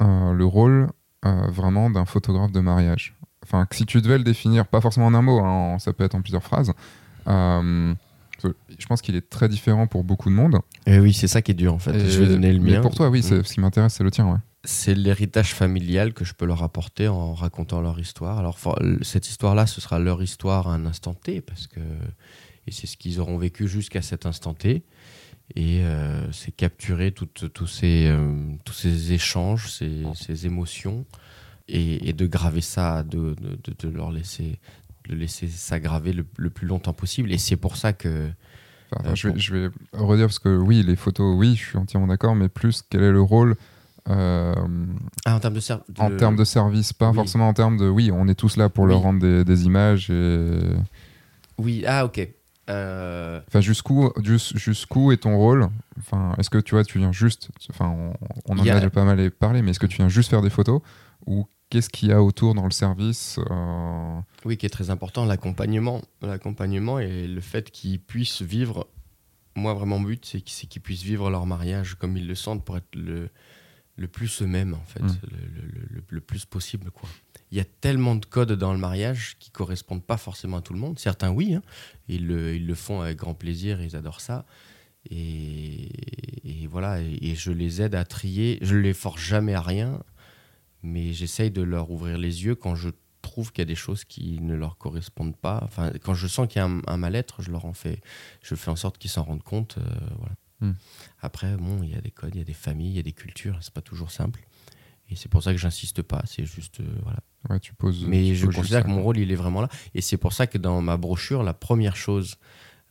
euh, le rôle euh, vraiment d'un photographe de mariage? Enfin, si tu devais le définir, pas forcément en un mot, hein, ça peut être en plusieurs phrases. je pense qu'il est très différent pour beaucoup de monde. Et oui, c'est ça qui est dur en fait. je vais donner le mien. pour toi, oui, mm. ce qui m'intéresse, c'est le tien. Ouais c'est l'héritage familial que je peux leur apporter en racontant leur histoire. Alors cette histoire-là, ce sera leur histoire à un instant T, parce que et c'est ce qu'ils auront vécu jusqu'à cet instant T. Et euh, c'est capturer tous ces, euh, tous ces échanges, ces, émotions, et, de graver ça, de, de, leur laisser, de laisser s'aggraver le, le, plus longtemps possible. Et c'est pour ça que euh, je, vais, je, vais, redire parce que oui, les photos, oui, je suis entièrement d'accord, mais plus quel est le rôle euh, ah, en termes de, en termes de service, pas forcément en termes de oui, on est tous là pour leur rendre des, images et. Oui, ah ok. Euh, enfin, jusqu'où jusqu'où est ton rôle? Enfin, est-ce que tu vois, tu viens juste, enfin, on, en a... déjà pas mal parlé, mais est-ce que tu viens juste faire des photos? Ou qu'est-ce qu'il y a autour dans le service euh? Oui, qui est très important, l'accompagnement, l'accompagnement et le fait qu'ils puissent vivre. Moi, vraiment, mon but, c'est qu'ils puissent vivre leur mariage comme ils le sentent pour être le, le plus eux-mêmes, en fait, mm. le, plus possible. quoi. Il y a tellement de codes dans le mariage qui correspondent pas forcément à tout le monde. Certains, oui, hein. ils, le, ils, le, font avec grand plaisir, ils adorent ça. Et, voilà, et, je les aide à trier. Je ne les force jamais à rien, mais j'essaye de leur ouvrir les yeux quand je trouve qu'il y a des choses qui ne leur correspondent pas. Enfin, quand je sens qu'il y a un, mal-être, je leur en fais, je fais en sorte qu'ils s'en rendent compte. Euh, voilà. Hmm. Après, bon, il y a des codes, il y a des familles, il y a des cultures, c'est pas toujours simple. Et c'est pour ça que j'insiste pas. C'est juste. voilà. Ouais, tu poses. Mais je considère que mon rôle, il est vraiment là. Et c'est pour ça que dans ma brochure, la première chose,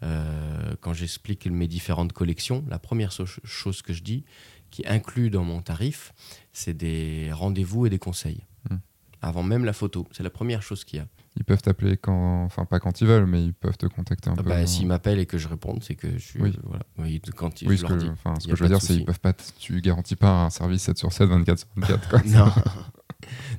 quand j'explique mes différentes collections, la première chose que je dis, qui inclut dans mon tarif, c'est des rendez-vous et des conseils. Avant même la photo. C'est la première chose qu'il y a. Ils peuvent t'appeler quand, enfin pas quand ils veulent, mais ils peuvent te contacter un ah peu. Bah, S'ils m'appellent et que je réponde, c'est que je suis. Oui. Voilà. quand ils, oui, ce que, ce que je veux dire, c'est qu'ils peuvent pas. Tu garantis pas un service 7 sur 7, 24 sur 24. Quoi. non.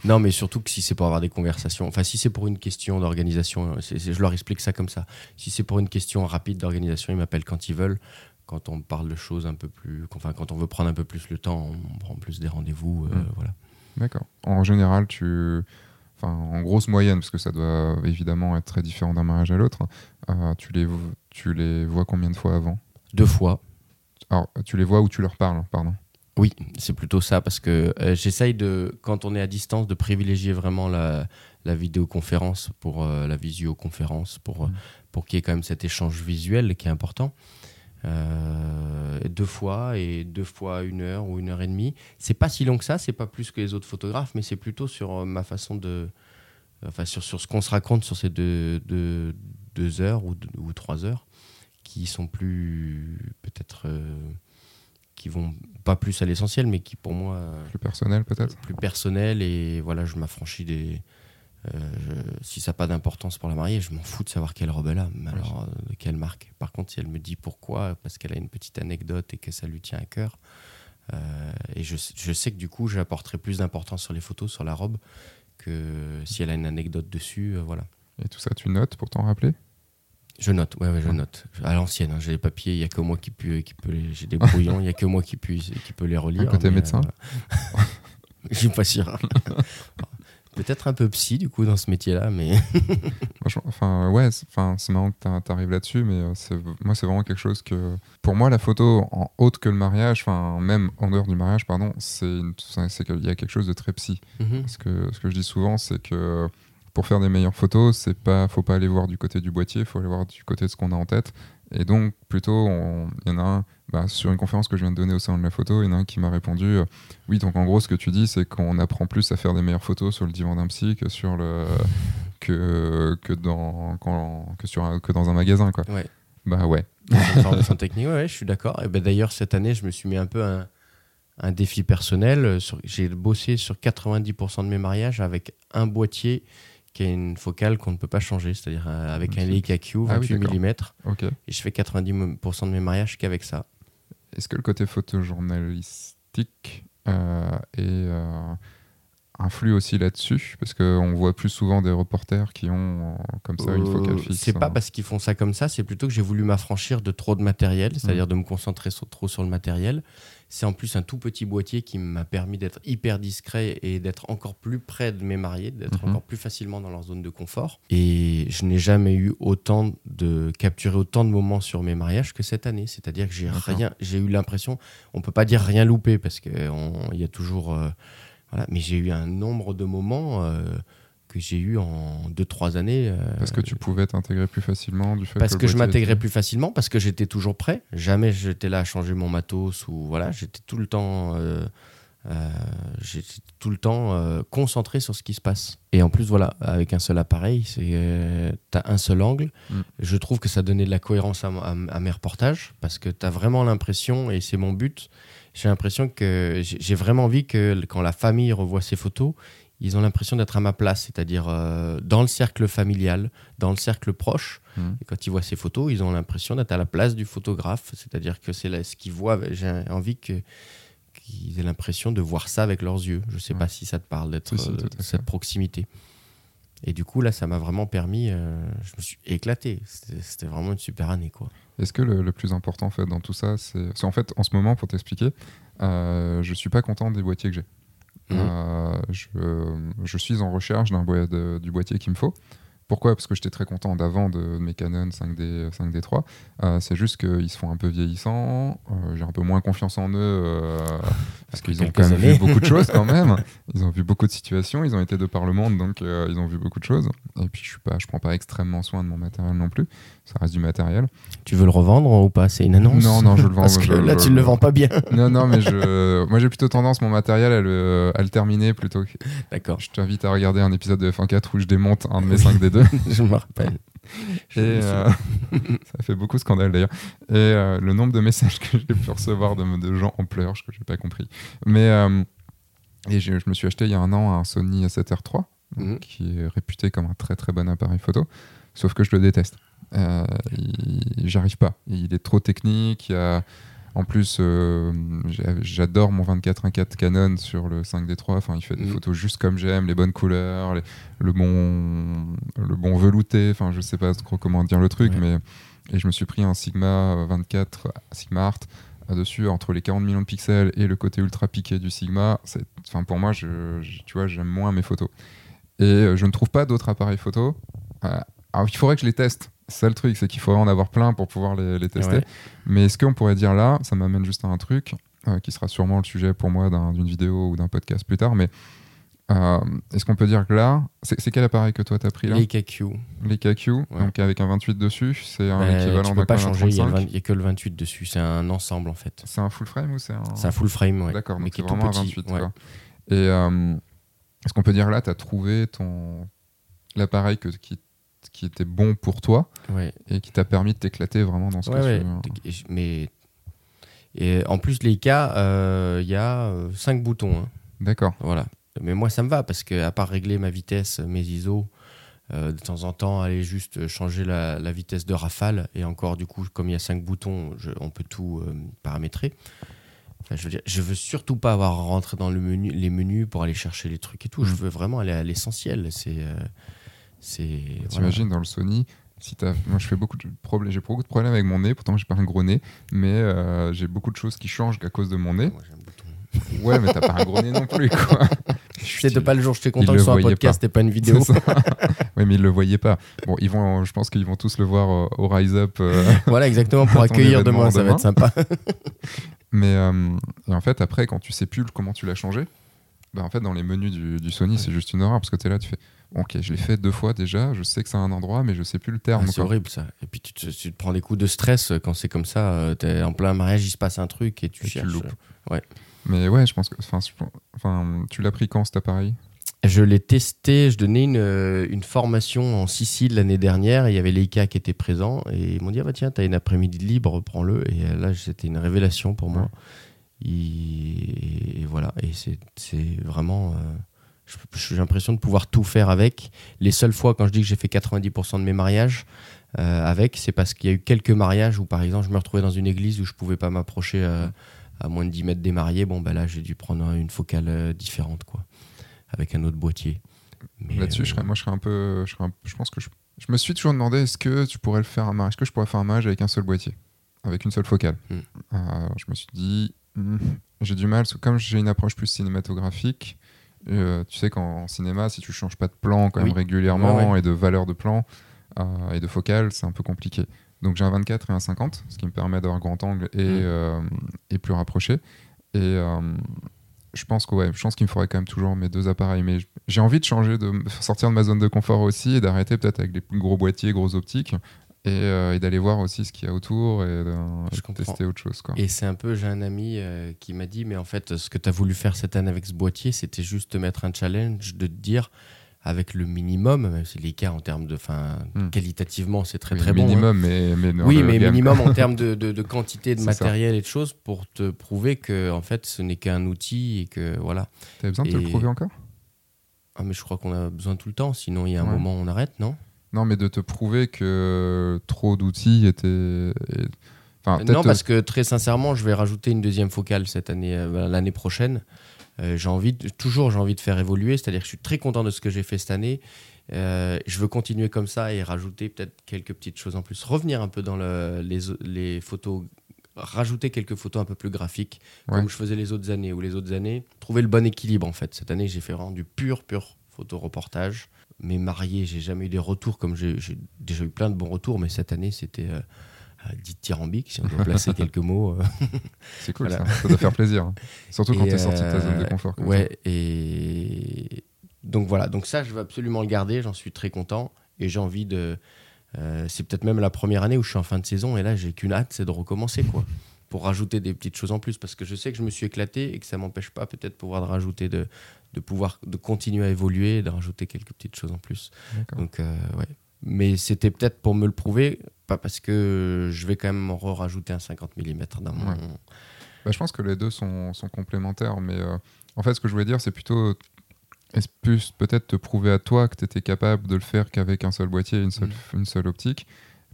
non, mais surtout que si c'est pour avoir des conversations, enfin si c'est pour une question d'organisation, je leur explique ça comme ça. Si c'est pour une question rapide d'organisation, ils m'appellent quand ils veulent quand on parle de choses un peu plus, enfin quand on veut prendre un peu plus le temps, on prend plus des rendez-vous, euh, hmm. voilà. D'accord. En général, tu, enfin en grosse moyenne, parce que ça doit évidemment être très différent d'un mariage à l'autre. Euh, tu les, tu les vois combien de fois avant? Deux fois. Alors, tu les vois ou tu leur parles, pardon? Oui, c'est plutôt ça, parce que euh, j'essaye de, quand on est à distance, de privilégier vraiment la, la vidéoconférence pour la visioconférence, pour, hmm. pour qu'il y ait quand même cet échange visuel qui est important. Euh, deux fois et deux fois une heure ou une heure et demie. C'est pas si long que ça, c'est pas plus que les autres photographes, mais c'est plutôt sur euh, ma façon de. Enfin, sur, sur ce qu'on se raconte sur ces deux, deux, deux heures ou, ou, trois heures qui sont plus. peut-être. Euh, qui vont pas plus à l'essentiel, mais qui pour moi. Plus personnel peut-être? Plus personnel et voilà, je m'affranchis des euh, si ça n'a pas d'importance pour la mariée, je m'en fous de savoir quelle robe elle a, mais alors euh, de quelle marque. Par contre, si elle me dit pourquoi, parce qu'elle a une petite anecdote et que ça lui tient à cœur, euh, et je, je, sais que du coup, j'apporterai plus d'importance sur les photos, sur la robe, que si elle a une anecdote dessus, voilà. Et tout ça, tu notes pour t'en rappeler? Je note, ouais, ouais je note. À l'ancienne, hein, j'ai les papiers, il n'y a que moi qui peux, qui peut les, j'ai des brouillons, il n'y a que moi qui peux, qui peut les relire. côté médecin Je suis pas sûr. Peut-être un peu psy du coup dans ce métier-là, mais. enfin ouais, enfin c'est marrant que tu arrives là-dessus, mais euh, moi c'est vraiment quelque chose que, pour moi la photo en autre que le mariage, enfin même en dehors du mariage, pardon, c'est c'est qu'il y a quelque chose de très psy. Mm-hmm. Parce que ce que je dis souvent, c'est que pour faire des meilleures photos, c'est pas, faut pas aller voir du côté du boîtier, faut aller voir du côté de ce qu'on a en tête. Et donc plutôt, il y en a un bah, sur une conférence que je viens de donner au sein de la photo, il y en a un qui m'a répondu euh, Oui, donc en gros, ce que tu dis, c'est qu'on apprend plus à faire des meilleures photos sur le divan d'un psy que, sur le, que, que, dans, que, sur que dans un magasin. Quoi. Ouais. Bah ouais. Formation technique, ouais, je suis d'accord. Et ben, D'ailleurs, cette année, je me suis mis un peu un, un défi personnel. J'ai bossé sur 90% de mes mariages avec un boîtier qui a une focale qu'on ne peut pas changer, c'est-à-dire euh, avec un Leica Q 28 mm. Et je fais 90% de mes mariages qu'avec ça. Est-ce que le côté photojournalistique euh, est, euh, influe aussi là-dessus? Parce qu'on voit plus souvent des reporters qui ont comme ça une focale fixe. C'est pas parce qu'ils font ça comme ça, c'est plutôt que j'ai voulu m'affranchir de trop de matériel, c'est-à-dire mm. de me concentrer trop sur le matériel. C'est en plus un tout petit boîtier qui m'a permis d'être hyper discret et d'être encore plus près de mes mariés, d'être mhm. encore plus facilement dans leur zone de confort. Et je n'ai jamais eu autant de capturer autant de moments sur mes mariages que cette année. C'est-à-dire que j'ai rien, j'ai eu l'impression, on peut pas dire rien louper parce qu'il y a toujours, euh, voilà, mais j'ai eu un nombre de moments. Euh, que j'ai eu en 2-3 années. Euh, parce que tu pouvais t'intégrer plus facilement du fait Parce que, je m'intégrais plus facilement, parce que j'étais toujours prêt. Jamais j'étais là à changer mon matos ou voilà, j'étais tout le temps, euh, euh, j'étais tout le temps concentré sur ce qui se passe. Et en plus voilà, avec un seul appareil, c'est t'as un seul angle. Mm. Je trouve que ça donnait de la cohérence à, à mes reportages parce que tu as vraiment l'impression et c'est mon but. J'ai l'impression que j'ai vraiment envie que quand la famille revoit ces photos, ils ont l'impression d'être à ma place, c'est-à-dire euh, dans le cercle familial, dans le cercle proche. Mmh. Et quand ils voient ces photos, ils ont l'impression d'être à la place du photographe, c'est-à-dire que c'est ce qu'ils voient. J'ai envie que qu'ils aient l'impression de voir ça avec leurs yeux. Je ne sais pas si ça te parle d'être euh, cette proximité. Et du coup, là, ça m'a vraiment permis. Euh, je me suis éclaté. C'était vraiment une super année, quoi. Est-ce que le, plus important en fait dans tout ça, c'est en fait en ce moment, pour t'expliquer, euh, je suis pas content des boîtiers que j'ai. Euh, je, suis en recherche du boîtier qu'il me faut pourquoi? Parce que j'étais très content d'avant de, mes Canon 5D, 5D3. Euh, c'est juste qu'ils se font un peu vieillissants. Euh, j'ai un peu moins confiance en eux euh, parce qu'ils ont quand même vu beaucoup de choses quand même. Ils ont vu beaucoup de situations. Ils ont été de par le monde, donc ils ont vu beaucoup de choses. Et puis je suis pas, je prends pas extrêmement soin de mon matériel non plus. Ça reste du matériel. Tu veux le revendre ou pas? C'est une annonce? Non, non, je le vends. Parce que là, tu ne le vends pas bien. non, non, mais je, moi j'ai plutôt tendance mon matériel à le, à le terminer plutôt. D'accord. Je t'invite à regarder un épisode de F1.4 où je démonte un de mes 5D2. je me rappelle. Et euh, ça fait beaucoup scandale d'ailleurs. Et euh, le nombre de messages que j'ai pu recevoir de, de, gens en pleurs, que j'ai pas compris. Mais euh, et je, me suis acheté il y a un an un Sony A7R3, mhm. qui est réputé comme un très très bon appareil photo. Sauf que je le déteste. J'arrive pas. Il est trop technique. Il y a en plus, euh, j'adore mon 24-1.4 Canon sur le 5D3. Enfin, il fait des mm. photos juste comme j'aime, les bonnes couleurs, le, bon, le bon velouté. Enfin, je sais pas trop comment dire le truc, mais et je me suis pris un Sigma 24 Sigma Art dessus entre les 40 millions de pixels et le côté ultra piqué du Sigma. Enfin, pour moi, je, tu vois, j'aime moins mes photos. Et euh, je ne trouve pas d'autres appareils photo. Euh, alors, il faudrait que je les teste c'est ça le truc, c'est qu'il faudrait en avoir plein pour pouvoir les, tester. Mais ce qu'on pourrait dire là, ça m'amène juste à un truc euh, qui sera sûrement le sujet pour moi d'une vidéo ou d'un podcast plus tard. Mais euh, est-ce qu'on peut dire que là, c'est quel appareil que toi t'as pris là? Les KQ. Les KQ, donc avec un 28 dessus, c'est un ben, équivalent d'un. peux pas changer, il n'y a, que le 28 dessus, c'est un ensemble en fait. C'est un full frame ou c'est un. C'est un full frame, ouais. D'accord, mais c'est vraiment un 28. Et euh, est-ce qu'on peut dire là, tu as trouvé ton l'appareil qui qui était bon pour toi et qui t'a permis de t'éclater vraiment dans ce que tu Mais et en plus, les cas, euh, il y a 5 euh, boutons. Hein. D'accord. Voilà. Mais moi, ça me va parce que à part régler ma vitesse, mes ISO, euh, de temps en temps, aller juste changer la, vitesse de rafale et encore, du coup, comme il y a 5 boutons, on peut tout paramétrer. je veux dire, je veux surtout pas avoir à rentrer dans le menu, les menus pour aller chercher les trucs et tout. Je mm. veux vraiment aller à l'essentiel. C'est T'imagines dans le Sony, si moi je fais beaucoup de problèmes, j'ai beaucoup de problèmes avec mon nez, pourtant j'ai pas un gros nez, mais euh, j'ai beaucoup de choses qui changent à cause de mon nez. Ouais, mais t'as pas un gros nez non plus, quoi. C'était pas le jour, j'étais content que ce soit un podcast et pas une vidéo. ouais, mais ils le voyaient pas. Bon, ils vont, je pense qu'ils vont tous le voir euh, au Rise Up. Euh, voilà, exactement, pour accueillir demain, ça va être sympa. mais en fait, après, quand tu sais plus comment tu l'as changé, bah, en fait, dans les menus du, du Sony, c'est juste une horreur parce que tu es là, tu fais Ok, je l'ai fait deux fois déjà, je sais que c'est un endroit, mais je sais plus le terme. Ah, c'est horrible ça. Et puis tu te, prends des coups de stress quand c'est comme ça, euh, tu es en plein mariage, il se passe un truc et tu cherches. ouais. Mais ouais, je pense que. Enfin, tu l'as pris quand cet appareil? Je l'ai testé, je donnais une, euh, une formation en Sicile l'année dernière, et il y avait Leica qui était présent, et ils m'ont dit ah bah tiens, t'as une après-midi libre, prends-le. Et euh, là, c'était une révélation pour moi. Et, voilà, et c'est vraiment j'ai l'impression de pouvoir tout faire avec. Les seules fois, quand je dis que j'ai fait 90% de mes mariages euh, avec, c'est parce qu'il y a eu quelques mariages où, par exemple, je me retrouvais dans une église où je pouvais pas m'approcher euh, à, moins de 10 mètres des mariés. Bon, ben là, j'ai dû prendre une focale euh, différente, quoi, avec un autre boîtier. Là-dessus, je moi, je serais un peu. Je, je pense que je, je, me suis toujours demandé est-ce que tu pourrais le faire un mariage Est-ce que je pourrais faire un mariage avec un seul boîtier Avec une seule focale? Hmm. Je me suis dit. Hmm, j'ai du mal, comme j'ai une approche plus cinématographique, euh, tu sais qu'en cinéma, si tu changes pas de plan quand même régulièrement et de valeur de plan euh, et de focale, c'est un peu compliqué. Donc j'ai un 24 et un 50, ce qui me permet d'avoir grand angle et, mm. euh, et plus rapproché. Et je pense que ouais, je pense qu'il me faudrait quand même toujours mes deux appareils. Mais j'ai envie de changer, de sortir de ma zone de confort aussi et d'arrêter peut-être avec les gros boîtiers, gros optiques euh, et, d'aller voir aussi ce qu'il y a autour et de, tester autre chose. Quoi. Et c'est un peu, j'ai un ami euh, qui m'a dit, mais en fait, ce que tu as voulu faire cette année avec ce boîtier, c'était juste te mettre un challenge de te dire, avec le minimum, même si les cas en termes de, fin, hmm. qualitativement, c'est très très bon. Minimum, mais, mais oui, mais minimum en termes de, de, quantité de matériel et de choses pour te prouver que en fait, ce n'est qu'un outil et que voilà. as besoin de te le prouver encore? Ah, mais je crois qu'on a besoin tout le temps. Sinon, il y a un moment, on arrête, non? Non, mais de te prouver que trop d'outils étaient. Enfin, non, parce que très sincèrement, je vais rajouter une deuxième focale cette année, euh, l'année prochaine. Euh, j'ai envie toujours j'ai envie de faire évoluer, c'est-à-dire que je suis très content de ce que j'ai fait cette année. Euh, je veux continuer comme ça et rajouter peut-être quelques petites choses en plus. Revenir un peu dans le, les, les, photos, rajouter quelques photos un peu plus graphiques, comme je faisais les autres années. Ou les autres années, trouver le bon équilibre en fait. Cette année, j'ai fait vraiment du pur, pur photo-reportage. Mais marié, j'ai jamais eu des retours comme j'ai déjà eu plein de bons retours, mais cette année, c'était euh, dit tyrambique, si on doit placer quelques mots. Euh. C'est cool, ça. ça doit faire plaisir. Hein. Surtout quand tu es sorti de ta zone de confort. Ouais, et donc voilà, donc ça, je veux absolument le garder, j'en suis très content, et j'ai envie de... c'est peut-être même la première année où je suis en fin de saison, et là, j'ai qu'une hâte, c'est de recommencer, quoi pour rajouter des petites choses en plus parce que je sais que je me suis éclaté et que ça m'empêche pas peut-être pouvoir de rajouter de, de pouvoir de continuer à évoluer et de rajouter quelques petites choses en plus. Donc euh, ouais. Mais c'était peut-être pour me le prouver, pas parce que je vais quand même rajouter un 50 mm dans mon. Bah, je pense que les deux sont, sont complémentaires, mais euh, en fait, ce que je voulais dire, c'est plutôt est-ce plus peut-être te prouver à toi que tu étais capable de le faire qu'avec un seul boîtier et une seule, mm. une seule optique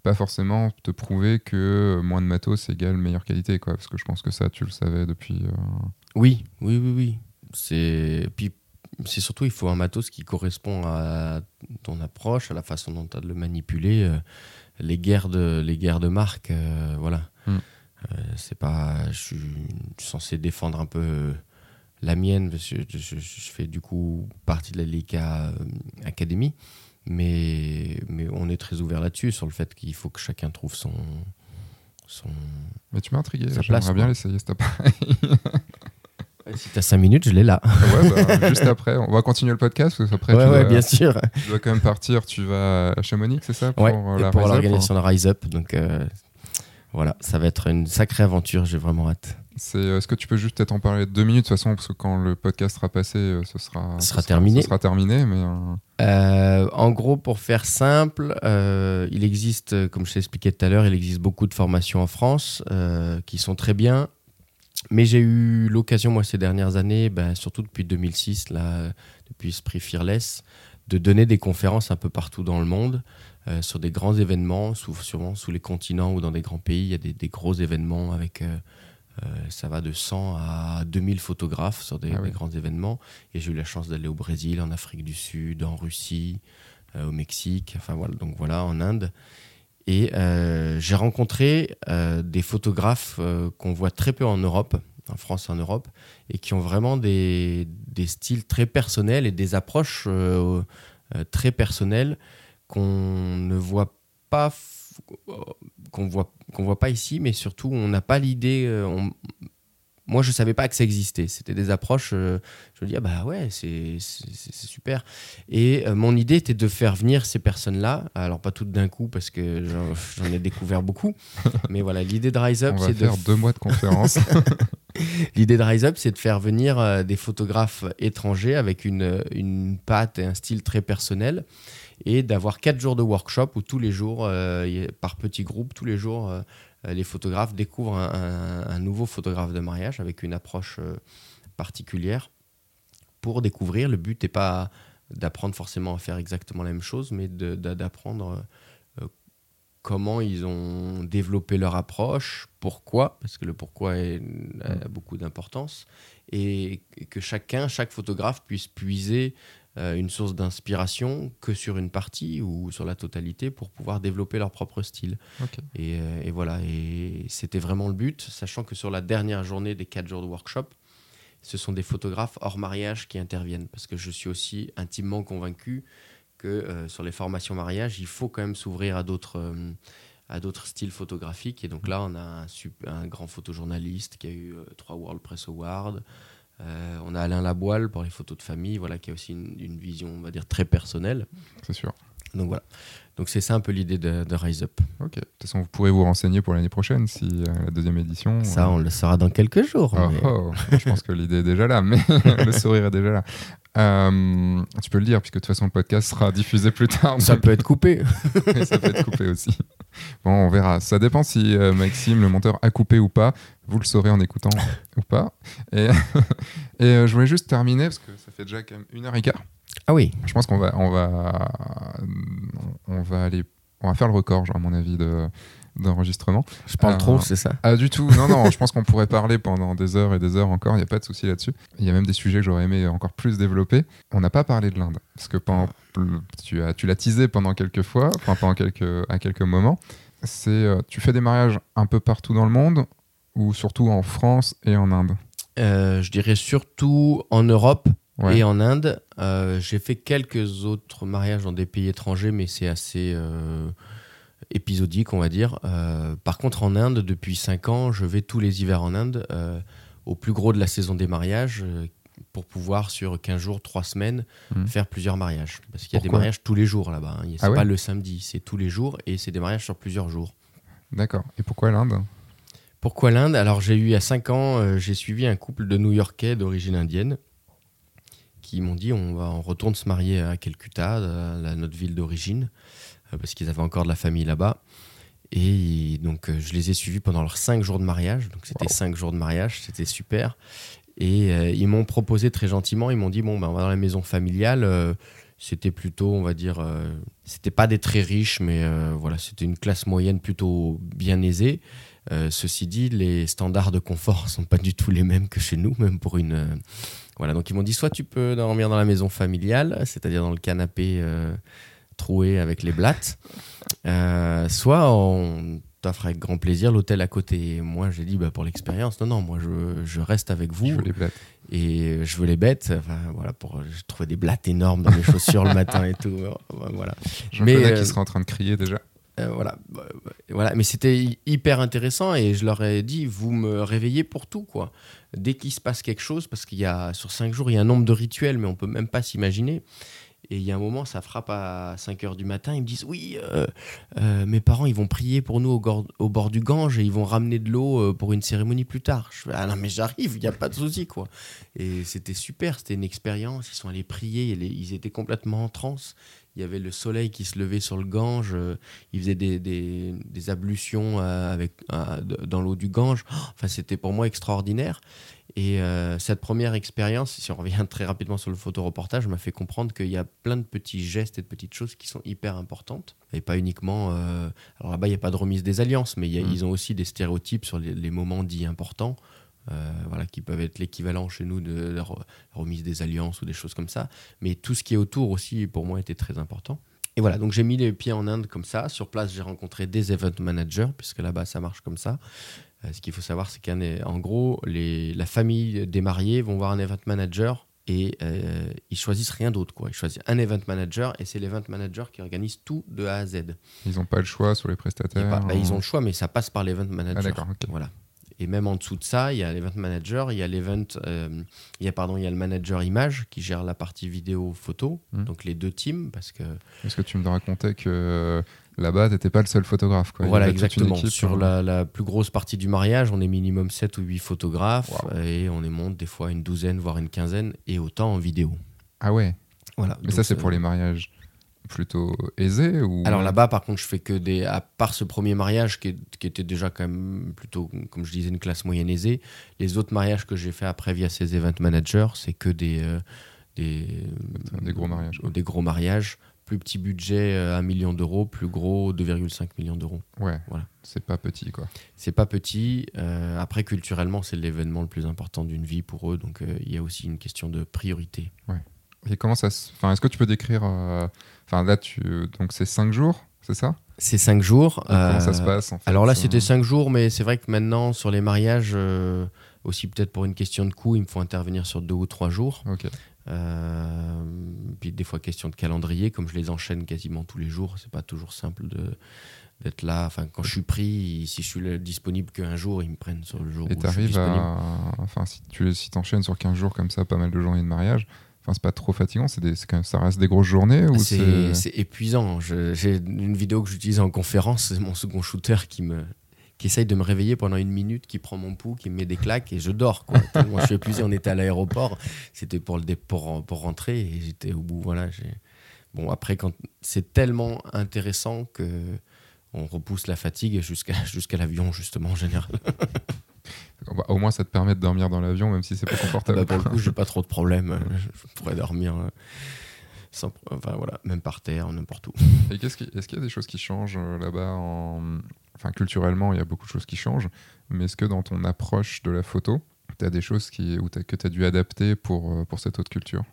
pas forcément te prouver que moins de matos égale meilleure qualité, quoi. Parce que je pense que ça, tu le savais depuis. Euh, oui, oui, oui, oui. C'est puis c'est surtout il faut un matos qui correspond à ton approche, à la façon dont tu as de le manipuler. Euh, les guerres de les guerres de marque, euh, voilà. Hmm. c'est pas, je suis censé défendre un peu la mienne parce que je, fais du coup partie de la Leica Academy. Mais, mais on est très ouvert là-dessus, sur le fait qu'il faut que chacun trouve son. son mais tu m'as intrigué, j'aimerais bien l'essayer cet appareil. si t'as 5 minutes, je l'ai là. ouais, bah, juste après, on va continuer le podcast. Parce après, ouais, ouais, bien sûr. Tu dois quand même partir, tu vas à Chamonix, c'est ça Pour, euh, pour l'organisation de Rise Up. Donc euh, voilà, ça va être une sacrée aventure, j'ai vraiment hâte. Euh, est-ce que tu peux juste peut-être en parler deux minutes de toute façon parce que quand le podcast sera passé, euh, ce sera, terminé. Ce sera terminé, mais euh, en gros, pour faire simple, il existe, comme je t'ai expliqué tout à l'heure, il existe beaucoup de formations en France qui sont très bien. Mais j'ai eu l'occasion, moi, ces dernières années, ben, surtout depuis 2006, là, depuis ce prix Fearless, de donner des conférences un peu partout dans le monde sur des grands événements, souvent sous les continents ou dans des grands pays. Il y a des, des gros événements avec euh, ça va de 100 à 2000 photographes sur ah des, grands événements. Et j'ai eu la chance d'aller au Brésil, en Afrique du Sud, en Russie, euh, au Mexique, enfin voilà, donc voilà, en Inde. Et euh, j'ai rencontré des photographes qu'on voit très peu en Europe, en France en Europe, et qui ont vraiment des, des styles très personnels et des approches très personnelles qu'on ne voit pas qu'on voit qu'on voit pas ici, mais surtout on n'a pas l'idée. Euh, moi, je savais pas que ça existait. C'était des approches. Euh, je me dis ah bah ouais, c'est super. Et euh, mon idée était de faire venir ces personnes-là. Alors pas toutes d'un coup parce que j'en ai découvert beaucoup. mais voilà, l'idée de Rise Up, c'est de faire deux mois de conférence. l'idée de Rise Up, c'est de faire venir des photographes étrangers avec une, une patte et un style très personnel et d'avoir quatre jours de workshop où tous les jours, euh, par petits groupes, tous les jours, euh, les photographes découvrent un, nouveau photographe de mariage avec une approche euh, particulière pour découvrir. Le but n'est pas d'apprendre forcément à faire exactement la même chose, mais d'apprendre comment ils ont développé leur approche, pourquoi, parce que le pourquoi a mm. beaucoup d'importance, et que chacun, chaque photographe puisse puiser euh, une source d'inspiration que sur une partie ou sur la totalité pour pouvoir développer leur propre style. Euh, et, voilà, et c'était vraiment le but, sachant que sur la dernière journée des quatre jours de workshop, ce sont des photographes hors mariage qui interviennent, parce que je suis aussi intimement convaincu que euh, sur les formations mariage, il faut quand même s'ouvrir à d'autres à d'autres styles photographiques. Et donc là, on a un, un grand photojournaliste qui a eu trois World Press Awards, euh, on a Alain Laboile pour les photos de famille, voilà, qui a aussi une, vision, on va dire, très personnelle. C'est sûr. Donc voilà. Donc c'est ça un peu l'idée de, Rise Up. Ok. De toute façon, vous pourrez vous renseigner pour l'année prochaine si euh, la deuxième édition. Ça, euh, on le saura dans quelques jours. Oh, oh. je pense que l'idée est déjà là, mais le sourire est déjà là. tu peux le dire, puisque de toute façon, le podcast sera diffusé plus tard. Ça peut être coupé. ça peut être coupé aussi. Bon, on verra. Ça dépend si Maxime, le monteur, a coupé ou pas. Vous le saurez en écoutant ou pas. Et, et euh, je voulais juste terminer, parce que ça fait déjà quand même une heure et quart. Ah oui. Je pense qu'on va, on va, on va aller, on va faire le record, genre, à mon avis, de, d'enregistrement. Je parle trop, euh, c'est ça Ah, du tout. Non, non, je pense qu'on pourrait parler pendant des heures et des heures encore, il n'y a pas de souci là-dessus. Il y a même des sujets que j'aurais aimé encore plus développer. On n'a pas parlé de l'Inde, parce que pendant, tu, as, tu l'as teasé pendant quelques fois, enfin, pendant quelques, à quelques moments. C'est, euh, tu fais des mariages un peu partout dans le monde, ou surtout en France et en Inde euh, Je dirais surtout en Europe, Et en Inde, j'ai fait quelques autres mariages dans des pays étrangers, mais c'est assez épisodique, on va dire. par contre, en Inde, depuis 5 ans, je vais tous les hivers en Inde, au plus gros de la saison des mariages, pour pouvoir, sur 15 jours, 3 semaines, hmm. faire plusieurs mariages. Parce qu'il y a des mariages tous les jours là-bas. Hein. C'est ah pas le samedi, c'est tous les jours et c'est des mariages sur plusieurs jours. D'accord. Et pourquoi l'Inde? Pourquoi l'Inde? Alors, j'ai eu a 5 ans, euh, j'ai suivi un couple de New-Yorkais d'origine indienne qui m'ont dit on, va, on retourne se marier à Calcutta, la, notre ville d'origine, euh, parce qu'ils avaient encore de la famille là-bas. Et donc, euh, je les ai suivis pendant leurs 5 jours de mariage. Donc, c'était 5 jours de mariage, c'était super. Et ils m'ont proposé très gentiment, ils m'ont dit bon, ben, on va dans la maison familiale. C'était plutôt, on va dire, c'était pas des très riches, mais voilà, c'était une classe moyenne plutôt bien aisée. Ceci dit, les standards de confort sont pas du tout les mêmes que chez nous, même pour une. voilà, donc ils m'ont dit soit tu peux dormir dans la maison familiale, c'est-à-dire dans le canapé troué avec les blattes, soit on t'offre avec grand plaisir l'hôtel à côté. Et moi, j'ai dit, bah, pour l'expérience, non, non, moi, je, je, reste avec vous. Je veux les blattes. Et je veux les bêtes. Enfin, voilà, pour, je trouvais des blattes énormes dans mes chaussures le matin et tout. Voilà. J'en Mais connais qui euh, seraient en train de crier déjà. Euh, voilà, voilà, mais c'était hyper intéressant et je leur ai dit, vous me réveillez pour tout, quoi. Dès qu'il se passe quelque chose, parce qu'il y a sur cinq jours, il y a un nombre de rituels, mais on peut même pas s'imaginer. Et il y a un moment, ça frappe à 5 h du matin. Ils me disent Oui, euh, euh, mes parents, ils vont prier pour nous au, bord du Gange et ils vont ramener de l'eau euh, pour une cérémonie plus tard. Je fais Ah non, mais j'arrive, il n'y a pas de souci, quoi. Et c'était super, c'était une expérience. Ils sont allés prier, ils étaient complètement en transe. Il y avait le soleil qui se levait sur le Gange. Ils faisaient des, des, des ablutions avec, dans l'eau du Gange. Enfin, c'était pour moi extraordinaire. Et euh, cette première expérience, si on revient très rapidement sur le photoreportage, m'a fait comprendre qu'il y a plein de petits gestes et de petites choses qui sont hyper importantes. Et pas uniquement. Euh, alors là-bas, il n'y a pas de remise des alliances, mais mm. ils ont aussi des stéréotypes sur les, moments dits importants. Euh, voilà, qui peuvent être l'équivalent chez nous de la remise des alliances ou des choses comme ça. Mais tout ce qui est autour aussi, pour moi, était très important. Et voilà, donc j'ai mis les pieds en Inde comme ça. Sur place, j'ai rencontré des event managers, puisque là-bas, ça marche comme ça. Euh, ce qu'il faut savoir, c'est qu'en gros, les, la famille des mariés vont voir un event manager et euh, ils choisissent rien d'autre. Quoi. Ils choisissent un event manager et c'est l'event manager qui organise tout de A à Z. Ils n'ont pas le choix sur les prestataires bah, Ils ont le choix, mais ça passe par l'event manager. Ah, voilà. Et même en dessous de ça, il y a l'event manager, il y a l'event, euh, il y a pardon, il y a le manager image qui gère la partie vidéo photo, hmm. donc les deux teams parce que. Est-ce que tu me racontais que là-bas, tu n'étais pas le seul photographe. Quoi. Voilà, exactement. Sur hein. la, plus grosse partie du mariage, on est minimum 7 ou 8 photographes et on est monte des fois une douzaine, voire une quinzaine, et autant en vidéo. Ah ouais Voilà. Mais ça, c'est pour les mariages plutôt aisés ou... Alors là-bas, par contre, je fais que des. À part ce premier mariage qui, était déjà quand même plutôt, comme je disais, une classe moyenne aisée, les autres mariages que j'ai fait après via ces event managers, c'est que des. Euh, des, des gros mariages. Des gros mariages plus petit budget 1 euh, million d'euros, plus gros 2,5 millions d'euros. Ouais, voilà. c'est pas petit quoi. C'est pas petit. Euh, après, culturellement, c'est l'événement le plus important d'une vie pour eux, donc euh, il y a aussi une question de priorité. Ouais. Et comment ça se... Enfin, est-ce que tu peux décrire... Enfin, là, tu... donc c'est 5 jours, c'est ça? C'est 5 jours. comment ça se passe en fait, Alors là, c'était 5 jours, mais c'est vrai que maintenant, sur les mariages, aussi peut-être pour une question de coût, il me faut intervenir sur 2 ou 3 jours. Ok. Euh, puis des fois question de calendrier, comme je les enchaîne quasiment tous les jours, c'est pas toujours simple de d'être là. Enfin, quand je suis pris, si je suis disponible qu'un jour, ils me prennent sur le jour. Et tu arrives à. Enfin, si tu si enchaînes sur 15 jours comme ça, pas mal de journées de mariage, enfin, c'est pas trop fatigant c'est des, ça reste des grosses journées ou C'est épuisant. J'ai une vidéo que j'utilise en conférence, c'est mon second shooter qui me, qui essaye de me réveiller pendant une minute, qui prend mon pouls, qui me met des claques et je dors. Quoi. Moi, je suis épuisé, on était à l'aéroport, c'était pour, le pour, pour rentrer et j'étais au bout. Voilà, bon, après, quand c'est tellement intéressant que on repousse la fatigue jusqu'à jusqu'à l'avion, justement, en général. Au moins, ça te permet de dormir dans l'avion, même si c'est pas confortable. Bah, pour le coup, j'ai pas trop de problèmes. Je pourrais dormir. Euh, sans, enfin voilà, même par terre, n'importe où. Et qu'est-ce est-ce qu'il y a des choses qui changent euh, là-bas en, enfin culturellement, il y a beaucoup de choses qui changent, mais est-ce que dans ton approche de la photo, tu as des choses qui, où que tu as dû adapter pour, euh, pour cette autre culture?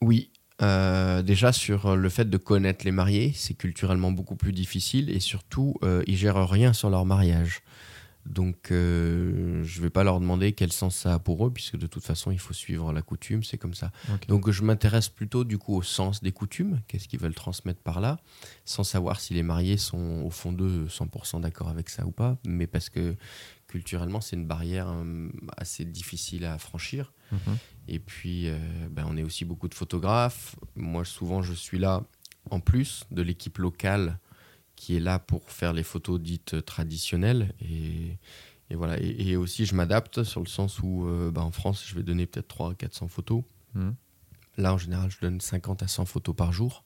Oui. Euh, déjà sur le fait de connaître les mariés, c'est culturellement beaucoup plus difficile et surtout, euh, ils gèrent rien sur leur mariage. Donc, euh, je ne vais pas leur demander quel sens ça a pour eux, puisque de toute façon, il faut suivre la coutume, c'est comme ça. Donc, je m'intéresse plutôt du coup au sens des coutumes, qu'est-ce qu'ils veulent transmettre par là, sans savoir si les mariés sont au fond d'eux 100% d'accord avec ça ou pas, mais parce que culturellement, c'est une barrière euh, assez difficile à franchir. Mhm. Et puis, euh, ben, on est aussi beaucoup de photographes. Moi, souvent, je suis là en plus de l'équipe locale qui est là pour faire les photos dites traditionnelles. Et, voilà. Et, aussi, je m'adapte sur le sens où, euh, bah, en France, je vais donner peut-être 300 400 photos. Hmm. Là, en général, je donne 50 à 100 photos par jour.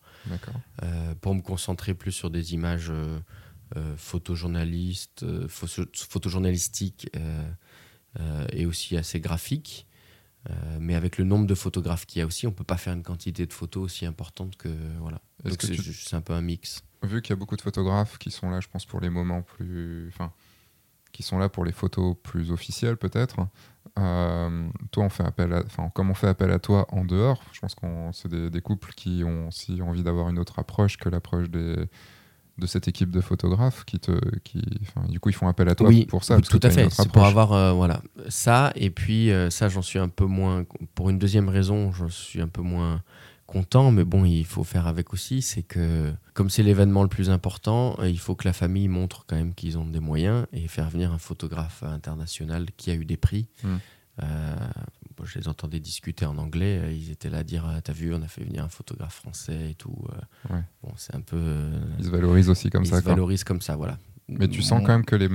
Euh, pour me concentrer plus sur des images euh, photojournalistes, photojournalistiques et aussi assez graphiques. mais avec le nombre de photographes qu'il y a aussi, on peut pas faire une quantité de photos aussi importante que voilà. Donc c'est un peu un mix vu qu'il y a beaucoup de photographes qui sont là, je pense, pour les moments plus. Enfin, qui sont là pour les photos plus officielles, peut-être. Euh, toi, on fait appel à, enfin, comme on fait appel à toi en dehors, je pense qu'on c'est des, couples qui ont aussi envie d'avoir une autre approche que l'approche des de cette équipe de photographes qui te qui du coup ils font appel à toi pour ça tout à fait c'est pour avoir euh, voilà ça et puis euh, ça j'en suis un peu moins pour une deuxième raison j'en suis un peu moins content, mais bon, il faut faire avec aussi, c'est que comme c'est l'événement le plus important, euh, il faut que la famille montre quand même qu'ils ont des moyens et faire venir un photographe international qui a eu des prix. Hmm. Euh, je les entendais discuter en anglais, euh, ils étaient là à dire T'as vu, on a fait venir un photographe français et tout. Bon, c'est un peu. ils se valorisent aussi comme ça. Ils se valorisent comme ça, voilà. Mais tu sens quand même que les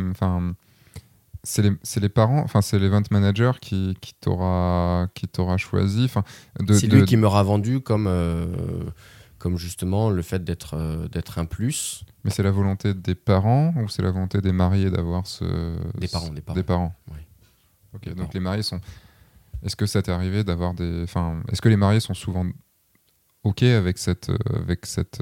c'est les, les, parents, enfin c'est l'event manager qui, qui t'aura choisi. C'est lui qui m'aura vendu comme, euh, comme justement le fait d'être euh, d'être un plus. Mais c'est la volonté des parents ou c'est la volonté des mariés d'avoir ce. Des parents, des parents. Des parents. Oui. Ok, donc les mariés sont. Est-ce que ça t'est arrivé d'avoir des. Enfin, est-ce que les mariés sont souvent ok avec cette, euh, avec cette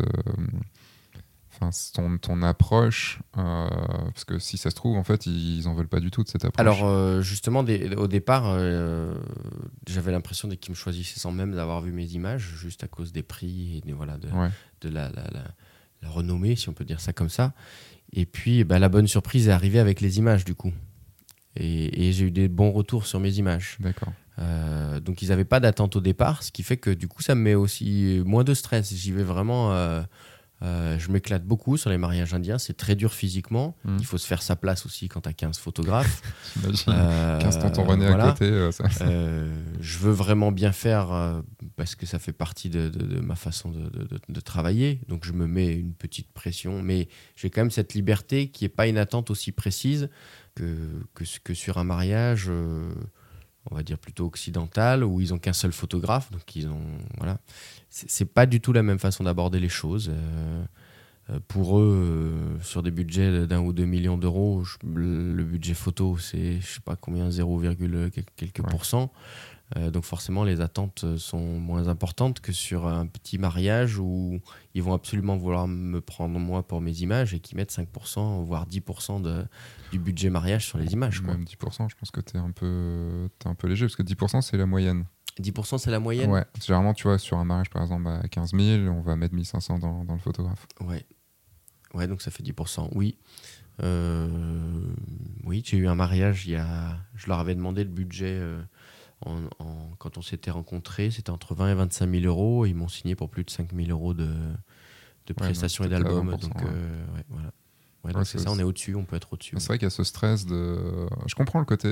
ton, ton approche, euh, parce que si ça se trouve, en fait, ils en veulent pas du tout de cette approche. Alors, euh, justement, au départ, euh, j'avais l'impression qu'ils me choisissaient sans même avoir vu mes images, juste à cause des prix et voilà, de, de la, la, la, renommée, si on peut dire ça comme ça. Et puis, bah, la bonne surprise est arrivée avec les images, du coup. Et, et j'ai eu des bons retours sur mes images. D'accord. donc, ils n'avaient pas d'attente au départ, ce qui fait que, du coup, ça me met aussi moins de stress. J'y vais vraiment euh, je m'éclate beaucoup sur les mariages indiens. C'est très dur physiquement. Hmm. Il faut se faire sa place aussi quand tu as 15 photographes. euh, 15 tontons René à côté. Euh, euh, je veux vraiment bien faire parce que ça fait partie de, ma façon de, travailler. Donc je me mets une petite pression. Mais j'ai quand même cette liberté qui n'est pas une attente aussi précise que, que, que sur un mariage on va dire plutôt occidental où ils ont qu'un seul photographe donc ils ont voilà c'est pas du tout la même façon d'aborder les choses. Euh, euh, pour eux, euh, sur des budgets d'un ou deux millions d'euros, le budget photo, c'est je sais pas combien, 0, quelques pourcents. Donc forcément, les attentes sont moins importantes que sur un petit mariage où ils vont absolument vouloir me prendre moi pour mes images et qui mettent 5%, voire 10% de, du budget mariage sur les images. Même 10%, je pense que tu es, un peu, es un peu léger, parce que 10% c'est la moyenne. 10% c'est la moyenne? Ouais, généralement, tu vois, sur un mariage par exemple à 15 000, on va mettre 1500 dans, dans le photographe. Ouais. Ouais, donc ça fait 10%, oui. Euh, oui, j'ai eu un mariage, il y a... je leur avais demandé le budget euh, en, quand on s'était rencontrés, c'était entre 20 et 25 000 euros, et ils m'ont signé pour plus de 5 000 euros de, de prestations et d'albums. Donc, euh, ouais, voilà. Ouais, donc c'est ça, on est au-dessus, on peut être au-dessus. C'est vrai qu'il y a ce stress de. Je comprends le côté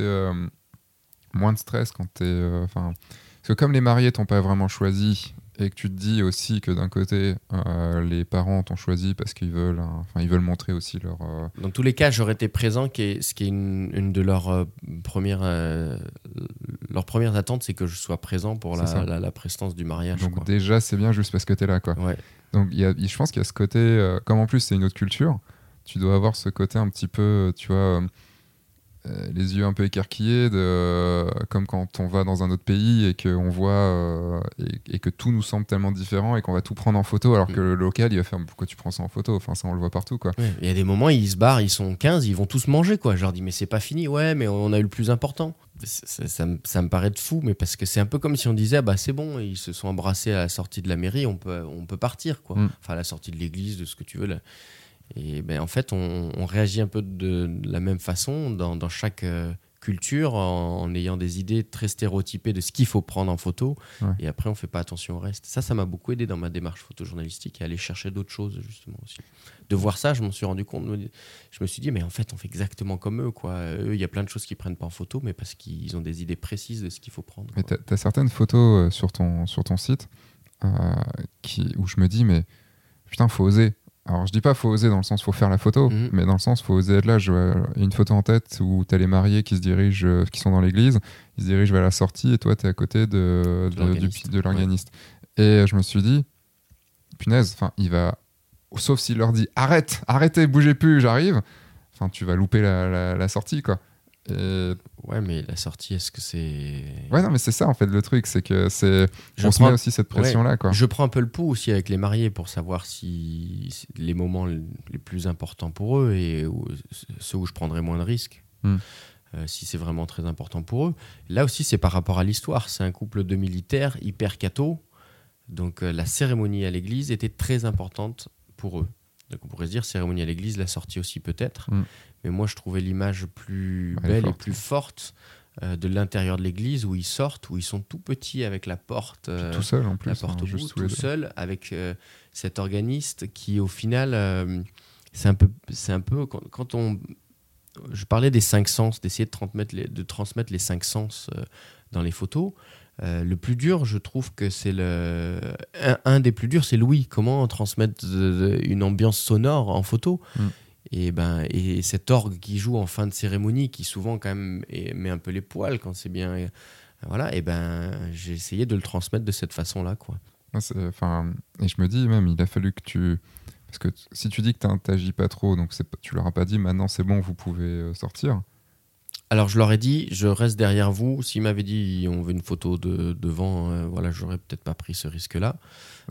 moins de stress quand tu es. Enfin, parce que comme les mariés t'ont pas vraiment choisi et que tu te dis aussi que d'un côté euh, les parents t'ont choisi parce qu'ils veulent, enfin ils veulent montrer aussi leur. Euh, Dans tous les cas, j'aurais été présent, qui ce qui est une, de leurs euh, premières leurs premières attentes, c'est que je sois présent pour la, la, prestance du mariage. Donc déjà c'est bien juste parce que tu es là quoi. Ouais. Donc y a, je pense qu'il y a ce côté, comme en plus c'est une autre culture, tu dois avoir ce côté un petit peu, tu vois les yeux un peu écarquillés, de, comme quand on va dans un autre pays et que on voit euh, et, que tout nous semble tellement différent et qu'on va tout prendre en photo, alors que le local il va faire pourquoi tu prends ça en photo? Enfin, ça on le voit partout quoi. Il y a des moments ils se barrent, ils sont 15, ils vont tous manger quoi. Je leur dis mais c'est pas fini, ouais, mais on a eu le plus important. Ça, me, paraît de fou, mais parce que c'est un peu comme si on disait ah bah c'est bon, ils se sont embrassés à la sortie de la mairie, on peut, on peut partir quoi. Mm. Enfin à la sortie de l'église, de ce que tu veux là. Et ben, en fait, on, réagit un peu de, la même façon dans, chaque euh, culture en, ayant des idées très stéréotypées de ce qu'il faut prendre en photo. Et après, on fait pas attention au reste. Ça, ça m'a beaucoup aidé dans ma démarche photojournalistique et aller chercher d'autres choses, justement, aussi. De voir ça, je m'en suis rendu compte. Je me suis dit, mais en fait, on fait exactement comme eux. Quoi. Eux, il y a plein de choses qu'ils prennent pas en photo, mais parce qu'ils ont des idées précises de ce qu'il faut prendre. Mais tu as, certaines photos euh, sur, ton, sur ton site euh, qui, où je me dis, mais putain, faut oser. Alors je dis pas faut oser dans le sens faut faire la photo, mhm. mais dans le sens faut oser être là. Je vois une photo en tête où tu as les mariés qui se dirigent, euh, qui sont dans l'église, ils se dirigent vers la sortie et toi tu es à côté de, de l'organiste. Et je me suis dit, punaise, enfin il va, sauf s'il leur dit arrête, arrêtez, bougez plus, j'arrive. Enfin tu vas louper la, la sortie quoi. Ouais, mais la sortie, est-ce que c'est. Ouais, non, mais c'est ça en fait le truc, c'est que c'est. On se met aussi cette pression-là, quoi. Je prends un peu le pouls aussi avec les mariés pour savoir si les moments les plus importants pour eux et ceux où je prendrai moins de risques. Hmm. Euh, si c'est vraiment très important pour eux. Là aussi, c'est par rapport à l'histoire. C'est un couple de militaires hyper catho. Donc euh, la cérémonie à l'église était très importante pour eux. Donc on pourrait se dire cérémonie à l'église, la sortie aussi peut-être. Hmm. Mais moi, je trouvais l'image plus belle et plus forte euh, de l'intérieur de l'église où ils sortent, où ils sont tout petits avec la porte, euh, tout seul en plus, la porte hein, tout seul avec euh, cet organiste qui, au final, c'est un peu, c'est un peu quand, on, je parlais des cinq sens, d'essayer de transmettre les, de transmettre les cinq sens dans les photos. le plus dur, je trouve que c'est le un, des plus durs, c'est Louis. Comment transmettre une ambiance sonore en photo? Mm. Et, ben, et cet orgue qui joue en fin de cérémonie, qui souvent quand même met un peu les poils quand c'est bien. Voilà, et ben j'ai essayé de le transmettre de cette façon-là. quoi. Enfin, et je me dis même, il a fallu que tu. Parce que si tu dis que tu n'agis pas trop, donc tu leur as pas dit maintenant c'est bon, vous pouvez euh, sortir. Alors je leur ai dit, je reste derrière vous. S'ils m'avaient dit on veut une photo de devant, euh, voilà, j'aurais peut-être pas pris ce risque-là.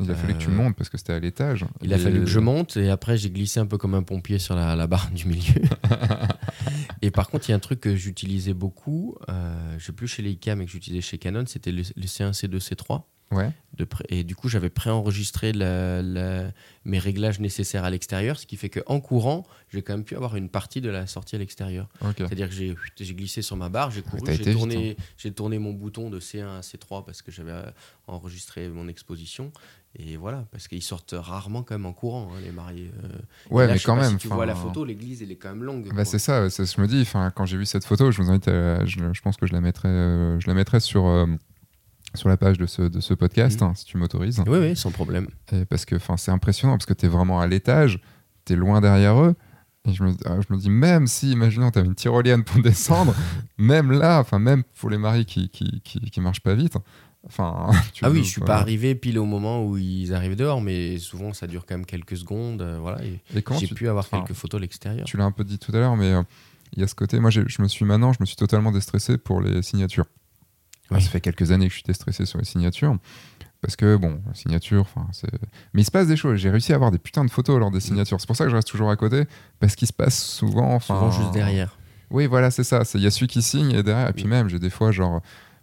Il a fallu que tu euh, montes parce que c'était à l'étage. Il a fallu que je monte et après j'ai glissé un peu comme un pompier sur la, barre du milieu. et par contre, il y a un truc que j'utilisais beaucoup, euh, je sais plus chez Leica mais que j'utilisais chez Canon, c'était le, le C1, C2, C3. Ouais. De et du coup, j'avais préenregistré mes réglages nécessaires à l'extérieur, ce qui fait qu'en courant, j'ai quand même pu avoir une partie de la sortie à l'extérieur. C'est-à-dire que j'ai glissé sur ma barre, j'ai couru, j'ai tourné, hein. tourné mon bouton de C1 à C3 parce que j'avais enregistré mon exposition. Et voilà, parce qu'ils sortent rarement quand même en courant, hein, les mariés. Euh. ouais, mais quand même. Si tu vois la photo, l'église, elle est quand même longue. Bah c'est ça, je me dis, quand j'ai vu cette photo, je vous invite je, pense que je la mettrai, euh, je la mettrai sur, euh, sur la page de ce, de ce podcast, mhm. hein, si tu m'autorises. Oui, oui, sans problème. Et parce que c'est impressionnant, parce que tu es vraiment à l'étage, tu es loin derrière eux. Et je me, ah, je me dis, même si, imaginons, tu as une tyrolienne pour descendre, même là, enfin, même pour les maris qui, qui, qui, marchent pas vite. Enfin, ah oui, je suis pas arrivé pile au moment où ils arrivent dehors, mais souvent ça dure quand même quelques secondes. Euh, voilà, et, j'ai pu avoir quelques photos à l'extérieur. Tu l'as un peu dit tout à l'heure, mais euh, il y a ce côté. Moi, je me suis maintenant, je me suis totalement déstressé pour les signatures. Ça fait quelques années que je suis stressé sur les signatures. Parce que, bon, signature. Mais il se passe des choses. J'ai réussi à avoir des putains de photos lors des signatures. C'est pour ça que je reste toujours à côté. Parce qu'il se passe souvent. Souvent juste derrière. Oui, voilà, c'est ça. Il y a celui qui signe et derrière. Et puis même, j'ai des fois, genre.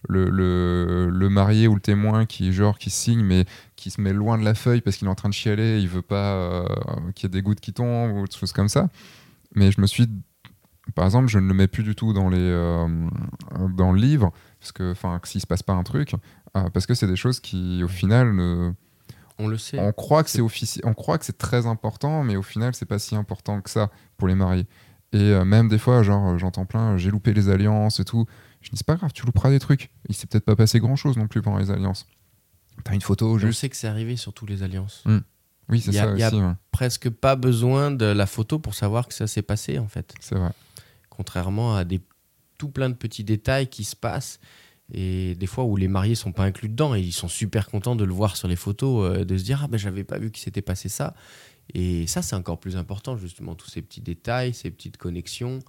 Le, le, le, marié ou le témoin qui genre qui signe mais qui se met loin de la feuille parce qu'il est en train de chialer il veut pas euh, qu'il y ait des gouttes qui tombent ou des choses comme ça mais je me suis par exemple je ne le mets plus du tout dans les euh, dans le livre parce que enfin s'il se passe pas un truc euh, parce que c'est des choses qui au final ne on le sait. on croit que c'est on croit que c'est très important mais au final c'est pas si important que ça pour les mariés. Et euh, même des fois genre j'entends plein j'ai loupé les alliances et tout. Je dis c'est pas grave tu louperas des trucs. Il s'est peut-être pas passé grand chose non plus pendant les alliances. T'as une photo je sais que c'est arrivé sur toutes les alliances. Hmm. oui c'est ça il y a presque pas besoin de la photo pour savoir que ça s'est passé en fait. C'est vrai contrairement à des tout plein de petits détails qui se passent et des fois où les mariés sont pas inclus dedans et ils sont super contents de le voir sur les photos, euh, de se dire ah ben j'avais pas vu qu'il s'était passé ça. Et ça c'est encore plus important justement tous ces petits détails, ces petites connexions,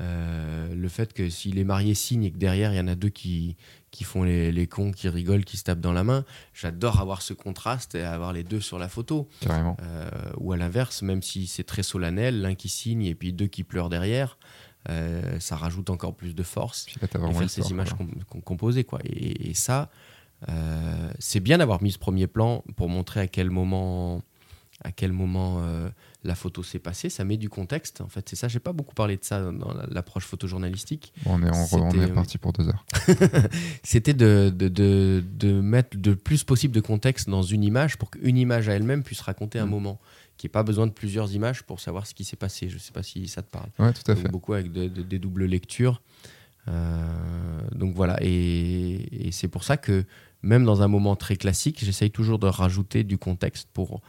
euh, le fait que si les mariés signent et que derrière il y en a deux qui, qui font les, les, cons, qui rigolent, qui se tapent dans la main, j'adore avoir ce contraste et avoir les deux sur la photo. Carrément. Euh, ou à l'inverse, même si c'est très solennel, l'un qui signe et puis deux qui pleurent derrière. Euh, ça rajoute encore plus de force. Puis faire ces images composées. Quoi. Et, ça, euh, c'est bien d'avoir mis ce premier plan pour montrer à quel moment, à quel moment la photo s'est passée. Ça met du contexte. En fait, c'est ça. J'ai pas beaucoup parlé de ça dans l'approche photojournalistique. on est, on, est parti pour deux heures. C'était de, de, de, de, mettre le plus possible de contexte dans une image pour qu'une image à elle-même puisse raconter un mm. moment. Qu'il n'y ait pas besoin de plusieurs images pour savoir ce qui s'est passé. Je ne sais pas si ça te parle. Oui, tout à fait. Beaucoup avec des doubles lectures. Euh, donc voilà. Et, et c'est pour ça que même dans un moment très classique, j'essaye toujours de rajouter du contexte pour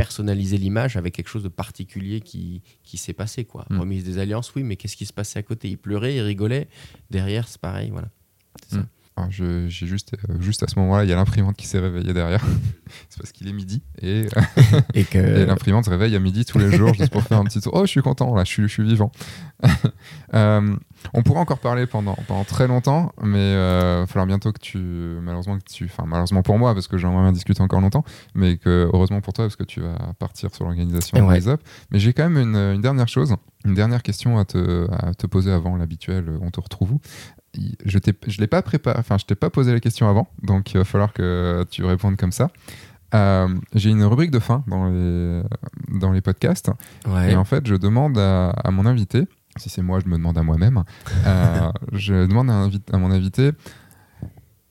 personnaliser l'image avec quelque chose de particulier qui, qui s'est passé. Quoi. Mm. Remise des alliances, oui, mais qu'est-ce qui se passait à côté? Il pleurait, il rigolait. Derrière, c'est pareil. Voilà. C'est ça. J'ai juste, euh, juste à ce moment-là, il y a l'imprimante qui s'est réveillée derrière. c'est parce qu'il est midi et, et que l'imprimante se réveille à midi tous les jours juste pour faire un petit tour. Oh, je suis content, là, je suis, je suis vivant. euh, on pourrait encore parler pendant, pendant très longtemps, mais il euh, va falloir bientôt que tu. Malheureusement, que tu. Enfin, malheureusement pour moi, parce que j'aimerais bien discuter encore longtemps, mais que heureusement pour toi, parce que tu vas partir sur l'organisation Rise Up. Mais j'ai quand même une, une, dernière chose, une dernière question à te, à te poser avant l'habituel. On te retrouve où je ne l'ai pas préparé, enfin, je t'ai pas posé la question avant, donc il va falloir que tu répondes comme ça. Euh, j'ai une rubrique de fin dans les, dans les podcasts. Et en fait, je demande à, à mon invité si c'est moi, je me demande à moi-même. Euh, je demande à, à, mon invité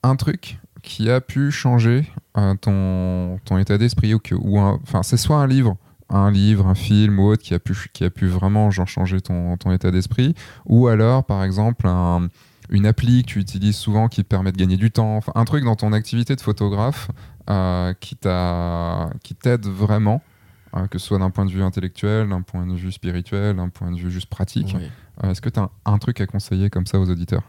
un truc qui a pu changer euh, ton, ton état d'esprit ou que, ou enfin, c'est soit un livre, un livre, un film ou autre qui a pu, qui a pu vraiment genre, changer ton, ton état d'esprit, ou alors, par exemple, un, une appli que tu utilises souvent qui te permet de gagner du temps, enfin, un truc dans ton activité de photographe euh, qui t'aide vraiment Hein, que ce soit d'un point de vue intellectuel, d'un point de vue spirituel, d'un point de vue juste pratique. Euh, est-ce que tu as un, truc à conseiller comme ça aux auditeurs?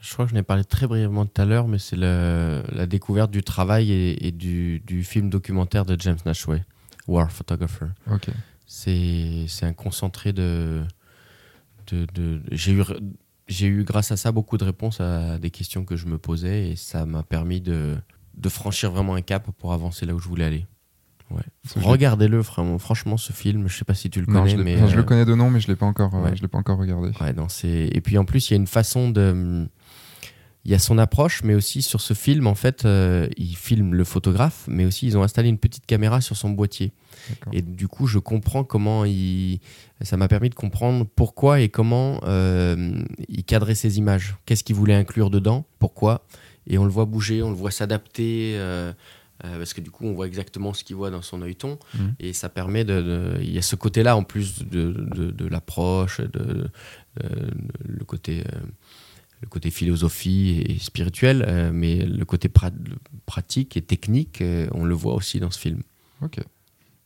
Je crois que je n'ai parlé très brièvement tout à l'heure, mais c'est la découverte du travail et, du, film documentaire de James Nashway, War Photographer. Ok. C'est un concentré de. de, de J'ai eu, eu, grâce à ça, beaucoup de réponses à des questions que je me posais et ça m'a permis de, de franchir vraiment un cap pour avancer là où je voulais aller. Regardez-le, franchement, ce film. Je sais pas si tu le connais, mais je le euh, connais de nom, mais je l'ai pas encore, euh, je l'ai pas encore regardé. Ouais, et puis en plus, il y a une façon de, il y a son approche, mais aussi sur ce film, en fait, euh, il filme le photographe, mais aussi ils ont installé une petite caméra sur son boîtier. Et du coup, je comprends comment il, ça m'a permis de comprendre pourquoi et comment il cadrait ses images. Qu'est-ce qu'il voulait inclure dedans, pourquoi, et on le voit bouger, on le voit s'adapter. Euh, parce que du coup on voit exactement ce qu'il voit dans son œilleton mhm. et ça permet de, il y a ce côté là en plus de, de, l'approche de, le côté euh, le côté philosophie et spirituel euh, mais le côté pratique et technique on le voit aussi dans ce film ok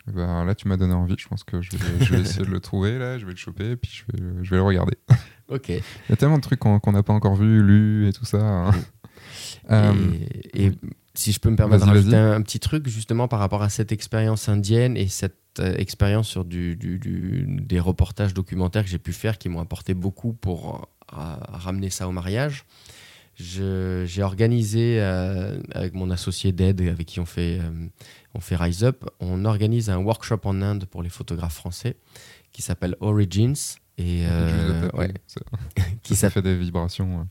eh ben, là tu m'as donné envie. Je pense que je vais, essayer de le trouver là. Je vais le choper et puis je vais, je vais le regarder. Ok. Il y a tellement de trucs qu'on n'a pas encore vu lu et tout ça hein. et si je peux me permettre de rajouter un, petit truc justement par rapport à cette expérience indienne et cette euh, expérience sur du, des reportages documentaires que j'ai pu faire qui m'ont apporté beaucoup pour euh, ramener ça au mariage. J'ai organisé euh, avec mon associé Ded, avec qui on fait, on fait Rise Up, on organise un workshop en Inde pour les photographes français qui s'appelle Origins. Et, ouais, qui ça fait des vibrations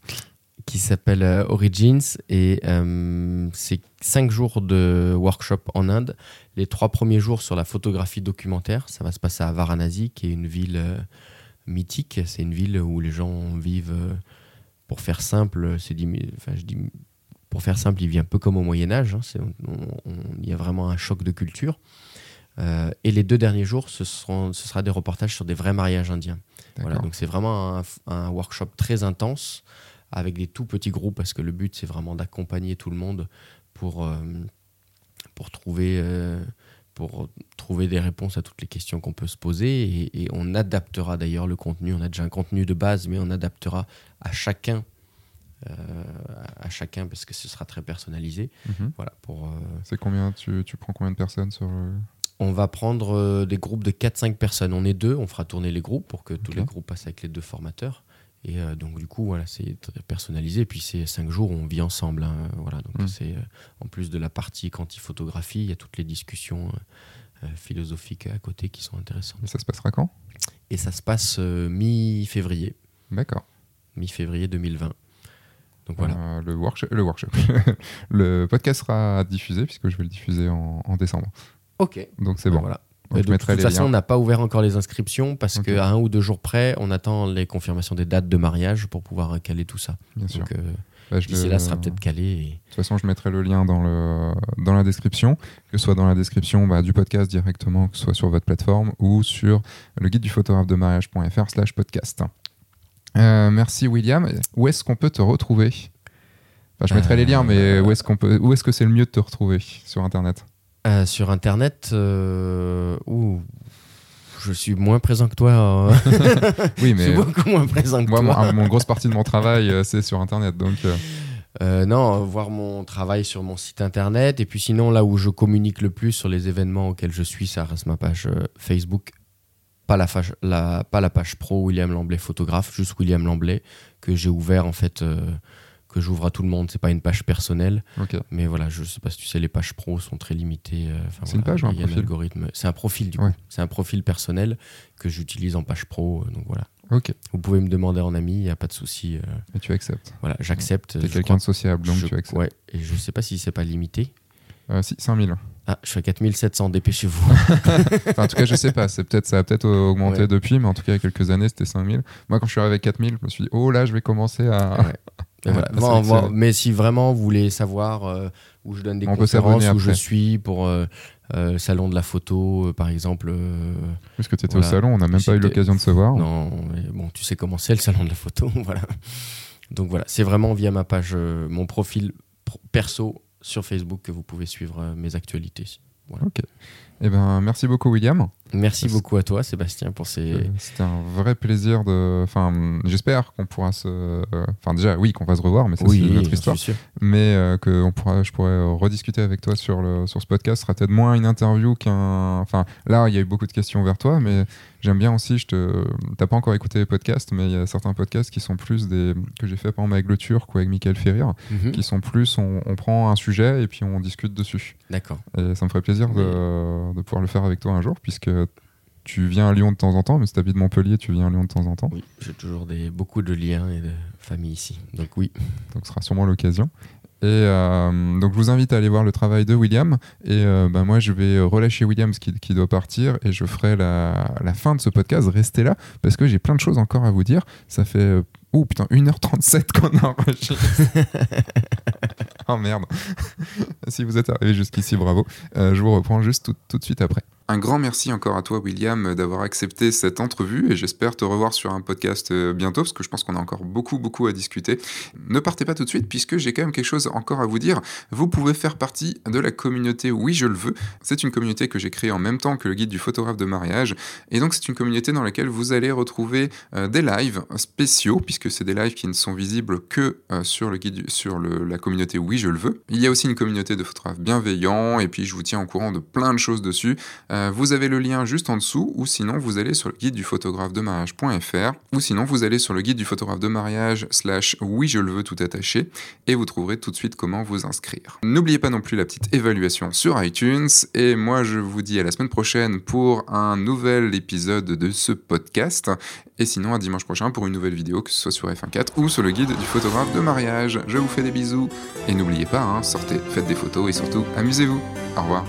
qui s'appelle euh, Origins et euh, c'est cinq jours de workshop en Inde. Les trois premiers jours sur la photographie documentaire, ça va se passer à Varanasi, qui est une ville euh, mythique. C'est une ville où les gens vivent, pour faire simple, c'est enfin, je dis, pour faire simple, il vit un peu comme au Moyen Âge. Hein. il y a vraiment un choc de culture. et les deux derniers jours, ce, seront, ce sera des reportages sur des vrais mariages indiens. Voilà, donc c'est vraiment un, un, workshop très intense avec des tout petits groupes parce que le but c'est vraiment d'accompagner tout le monde pour, euh, pour, trouver, euh, pour trouver des réponses à toutes les questions qu'on peut se poser et, on adaptera d'ailleurs le contenu. On a déjà un contenu de base mais on adaptera à chacun. Euh, à chacun parce que ce sera très personnalisé. Mhm. Voilà, pour, C'est combien tu, tu, prends combien de personnes sur On va prendre des groupes de 4-5 personnes. On est deux, on fera tourner les groupes pour que tous les groupes passent avec les deux formateurs. Et euh, donc, du coup, voilà, c'est personnalisé. Et puis, c'est cinq jours où on vit ensemble. Hein, voilà, donc, mm. c'est euh, en plus de la partie quanti-photographie, il y a toutes les discussions euh, philosophiques à côté qui sont intéressantes. Et ça se passera quand? Et ça se passe mi-février. D'accord. Mi-février 2020. Donc voilà. le workshop, le, workshop. le podcast sera diffusé puisque je vais le diffuser en, décembre. Ok. Donc c'est bon. Voilà. De toute façon, on n'a pas ouvert encore les inscriptions parce qu'à un ou deux jours près, on attend les confirmations des dates de mariage pour pouvoir caler tout ça. Bien sûr. Euh, bah, D'ici là, sera peut-être calé. De toute façon, je mettrai le lien dans, le... dans la description, que ce soit dans la description bah, du podcast directement, que ce soit sur votre plateforme ou sur le guide du photographe de mariage.fr slash podcast. Euh, merci William. Où est-ce qu'on peut te retrouver? Je mettrai les liens, mais où est-ce qu'on peut... où est-ce que c'est le mieux de te retrouver sur Internet? Euh, sur Internet, euh, je suis moins présent que toi. Hein. oui, mais. Je suis beaucoup moins présent que moi, toi. Mon, grosse partie de mon travail, euh, c'est sur Internet. Donc. non, voir mon travail sur mon site internet. Et puis sinon, là où je communique le plus sur les événements auxquels je suis, ça reste ma page Facebook. Pas la, la, pas la page pro William Lamblay photographe, juste William Lamblay, que j'ai ouvert en fait que j'ouvre à tout le monde. C'est pas une page personnelle. Mais voilà, je sais pas si tu sais, les pages pro sont très limitées. Euh, c'est une page ou un profil algorithme. C'est un profil du coup. C'est un profil personnel que j'utilise en page pro. Euh, donc voilà. Ok. Vous pouvez me demander en ami, il n'y a pas de souci. Euh. Et tu acceptes. Voilà, j'accepte. Tu es quelqu'un de sociable, donc tu acceptes. Ouais, et je sais pas si c'est pas limité. si, 5000. Ah, je suis à 4700, dépêchez-vous. en tout cas, je sais pas, c'est peut-être ça a peut-être augmenté depuis, mais en tout cas, il y a quelques années, c'était 5000. Moi, quand je suis arrivé à 4000, je me suis dit, oh là, je vais commencer à. mais si vraiment vous voulez savoir euh, où je donne des conférences, où je suis pour euh, euh, le salon de la photo, par exemple. Parce que tu étais au salon, on n'a même pas eu l'occasion de se voir. Non, mais bon, tu sais comment c'est le salon de la photo, voilà. Donc voilà, c'est vraiment via ma page, mon profil perso sur Facebook que vous pouvez suivre mes actualités. Ok. Eh ben, merci beaucoup, William. Merci beaucoup à toi, Sébastien, pour ces. Euh, c'était un vrai plaisir de. Enfin, j'espère qu'on pourra se. Enfin, déjà, oui, qu'on va se revoir, mais c'est une autre histoire. Mais euh, que pourra, je pourrais rediscuter avec toi sur, le, sur ce podcast. Ce sera peut-être moins une interview qu'un. Enfin, là, il y a eu beaucoup de questions vers toi, mais j'aime bien aussi. Je te. T'as pas encore écouté les podcasts, mais il y a certains podcasts qui sont plus des. que j'ai fait par exemple avec Le Turc ou avec Michael Ferrir, mhm. qui sont plus. On, on, prend un sujet et puis on discute dessus. D'accord. Et ça me ferait plaisir de, de pouvoir le faire avec toi un jour, puisque tu viens à Lyon de temps en temps, mais si tu habites Montpellier, tu viens à Lyon de temps en temps. Oui, j'ai toujours des, beaucoup de liens et de famille ici. Donc oui. Donc ce sera sûrement l'occasion. Et euh, donc je vous invite à aller voir le travail de William. Et euh, bah, moi je vais relâcher William qui, qui doit partir et je ferai la, la, fin de ce podcast. Restez là parce que j'ai plein de choses encore à vous dire. Ça fait oh putain 1h37 qu'on a enregistré. oh merde. si vous êtes arrivé jusqu'ici, bravo. je vous reprends juste tout, tout de suite après. Un grand merci encore à toi, William, d'avoir accepté cette entrevue et j'espère te revoir sur un podcast euh, bientôt parce que je pense qu'on a encore beaucoup, beaucoup à discuter. Ne partez pas tout de suite puisque j'ai quand même quelque chose encore à vous dire. Vous pouvez faire partie de la communauté Oui, je le veux. C'est une communauté que j'ai créée en même temps que le guide du photographe de mariage et donc c'est une communauté dans laquelle vous allez retrouver euh, des lives spéciaux puisque c'est des lives qui ne sont visibles que euh, sur le guide, sur la communauté Oui, je le veux. Il y a aussi une communauté de photographes bienveillants et puis je vous tiens au courant de plein de choses dessus. Euh, vous avez le lien juste en dessous, ou sinon vous allez sur le guide du photographe de mariage.fr, ou sinon vous allez sur le guide du photographe de mariage slash oui je le veux tout attaché, et vous trouverez tout de suite comment vous inscrire. N'oubliez pas non plus la petite évaluation sur iTunes, et moi je vous dis à la semaine prochaine pour un nouvel épisode de ce podcast, et sinon à dimanche prochain pour une nouvelle vidéo, que ce soit sur F1.4 ou sur le guide du photographe de mariage. Je vous fais des bisous, et n'oubliez pas, hein, sortez, faites des photos, et surtout amusez-vous. Au revoir.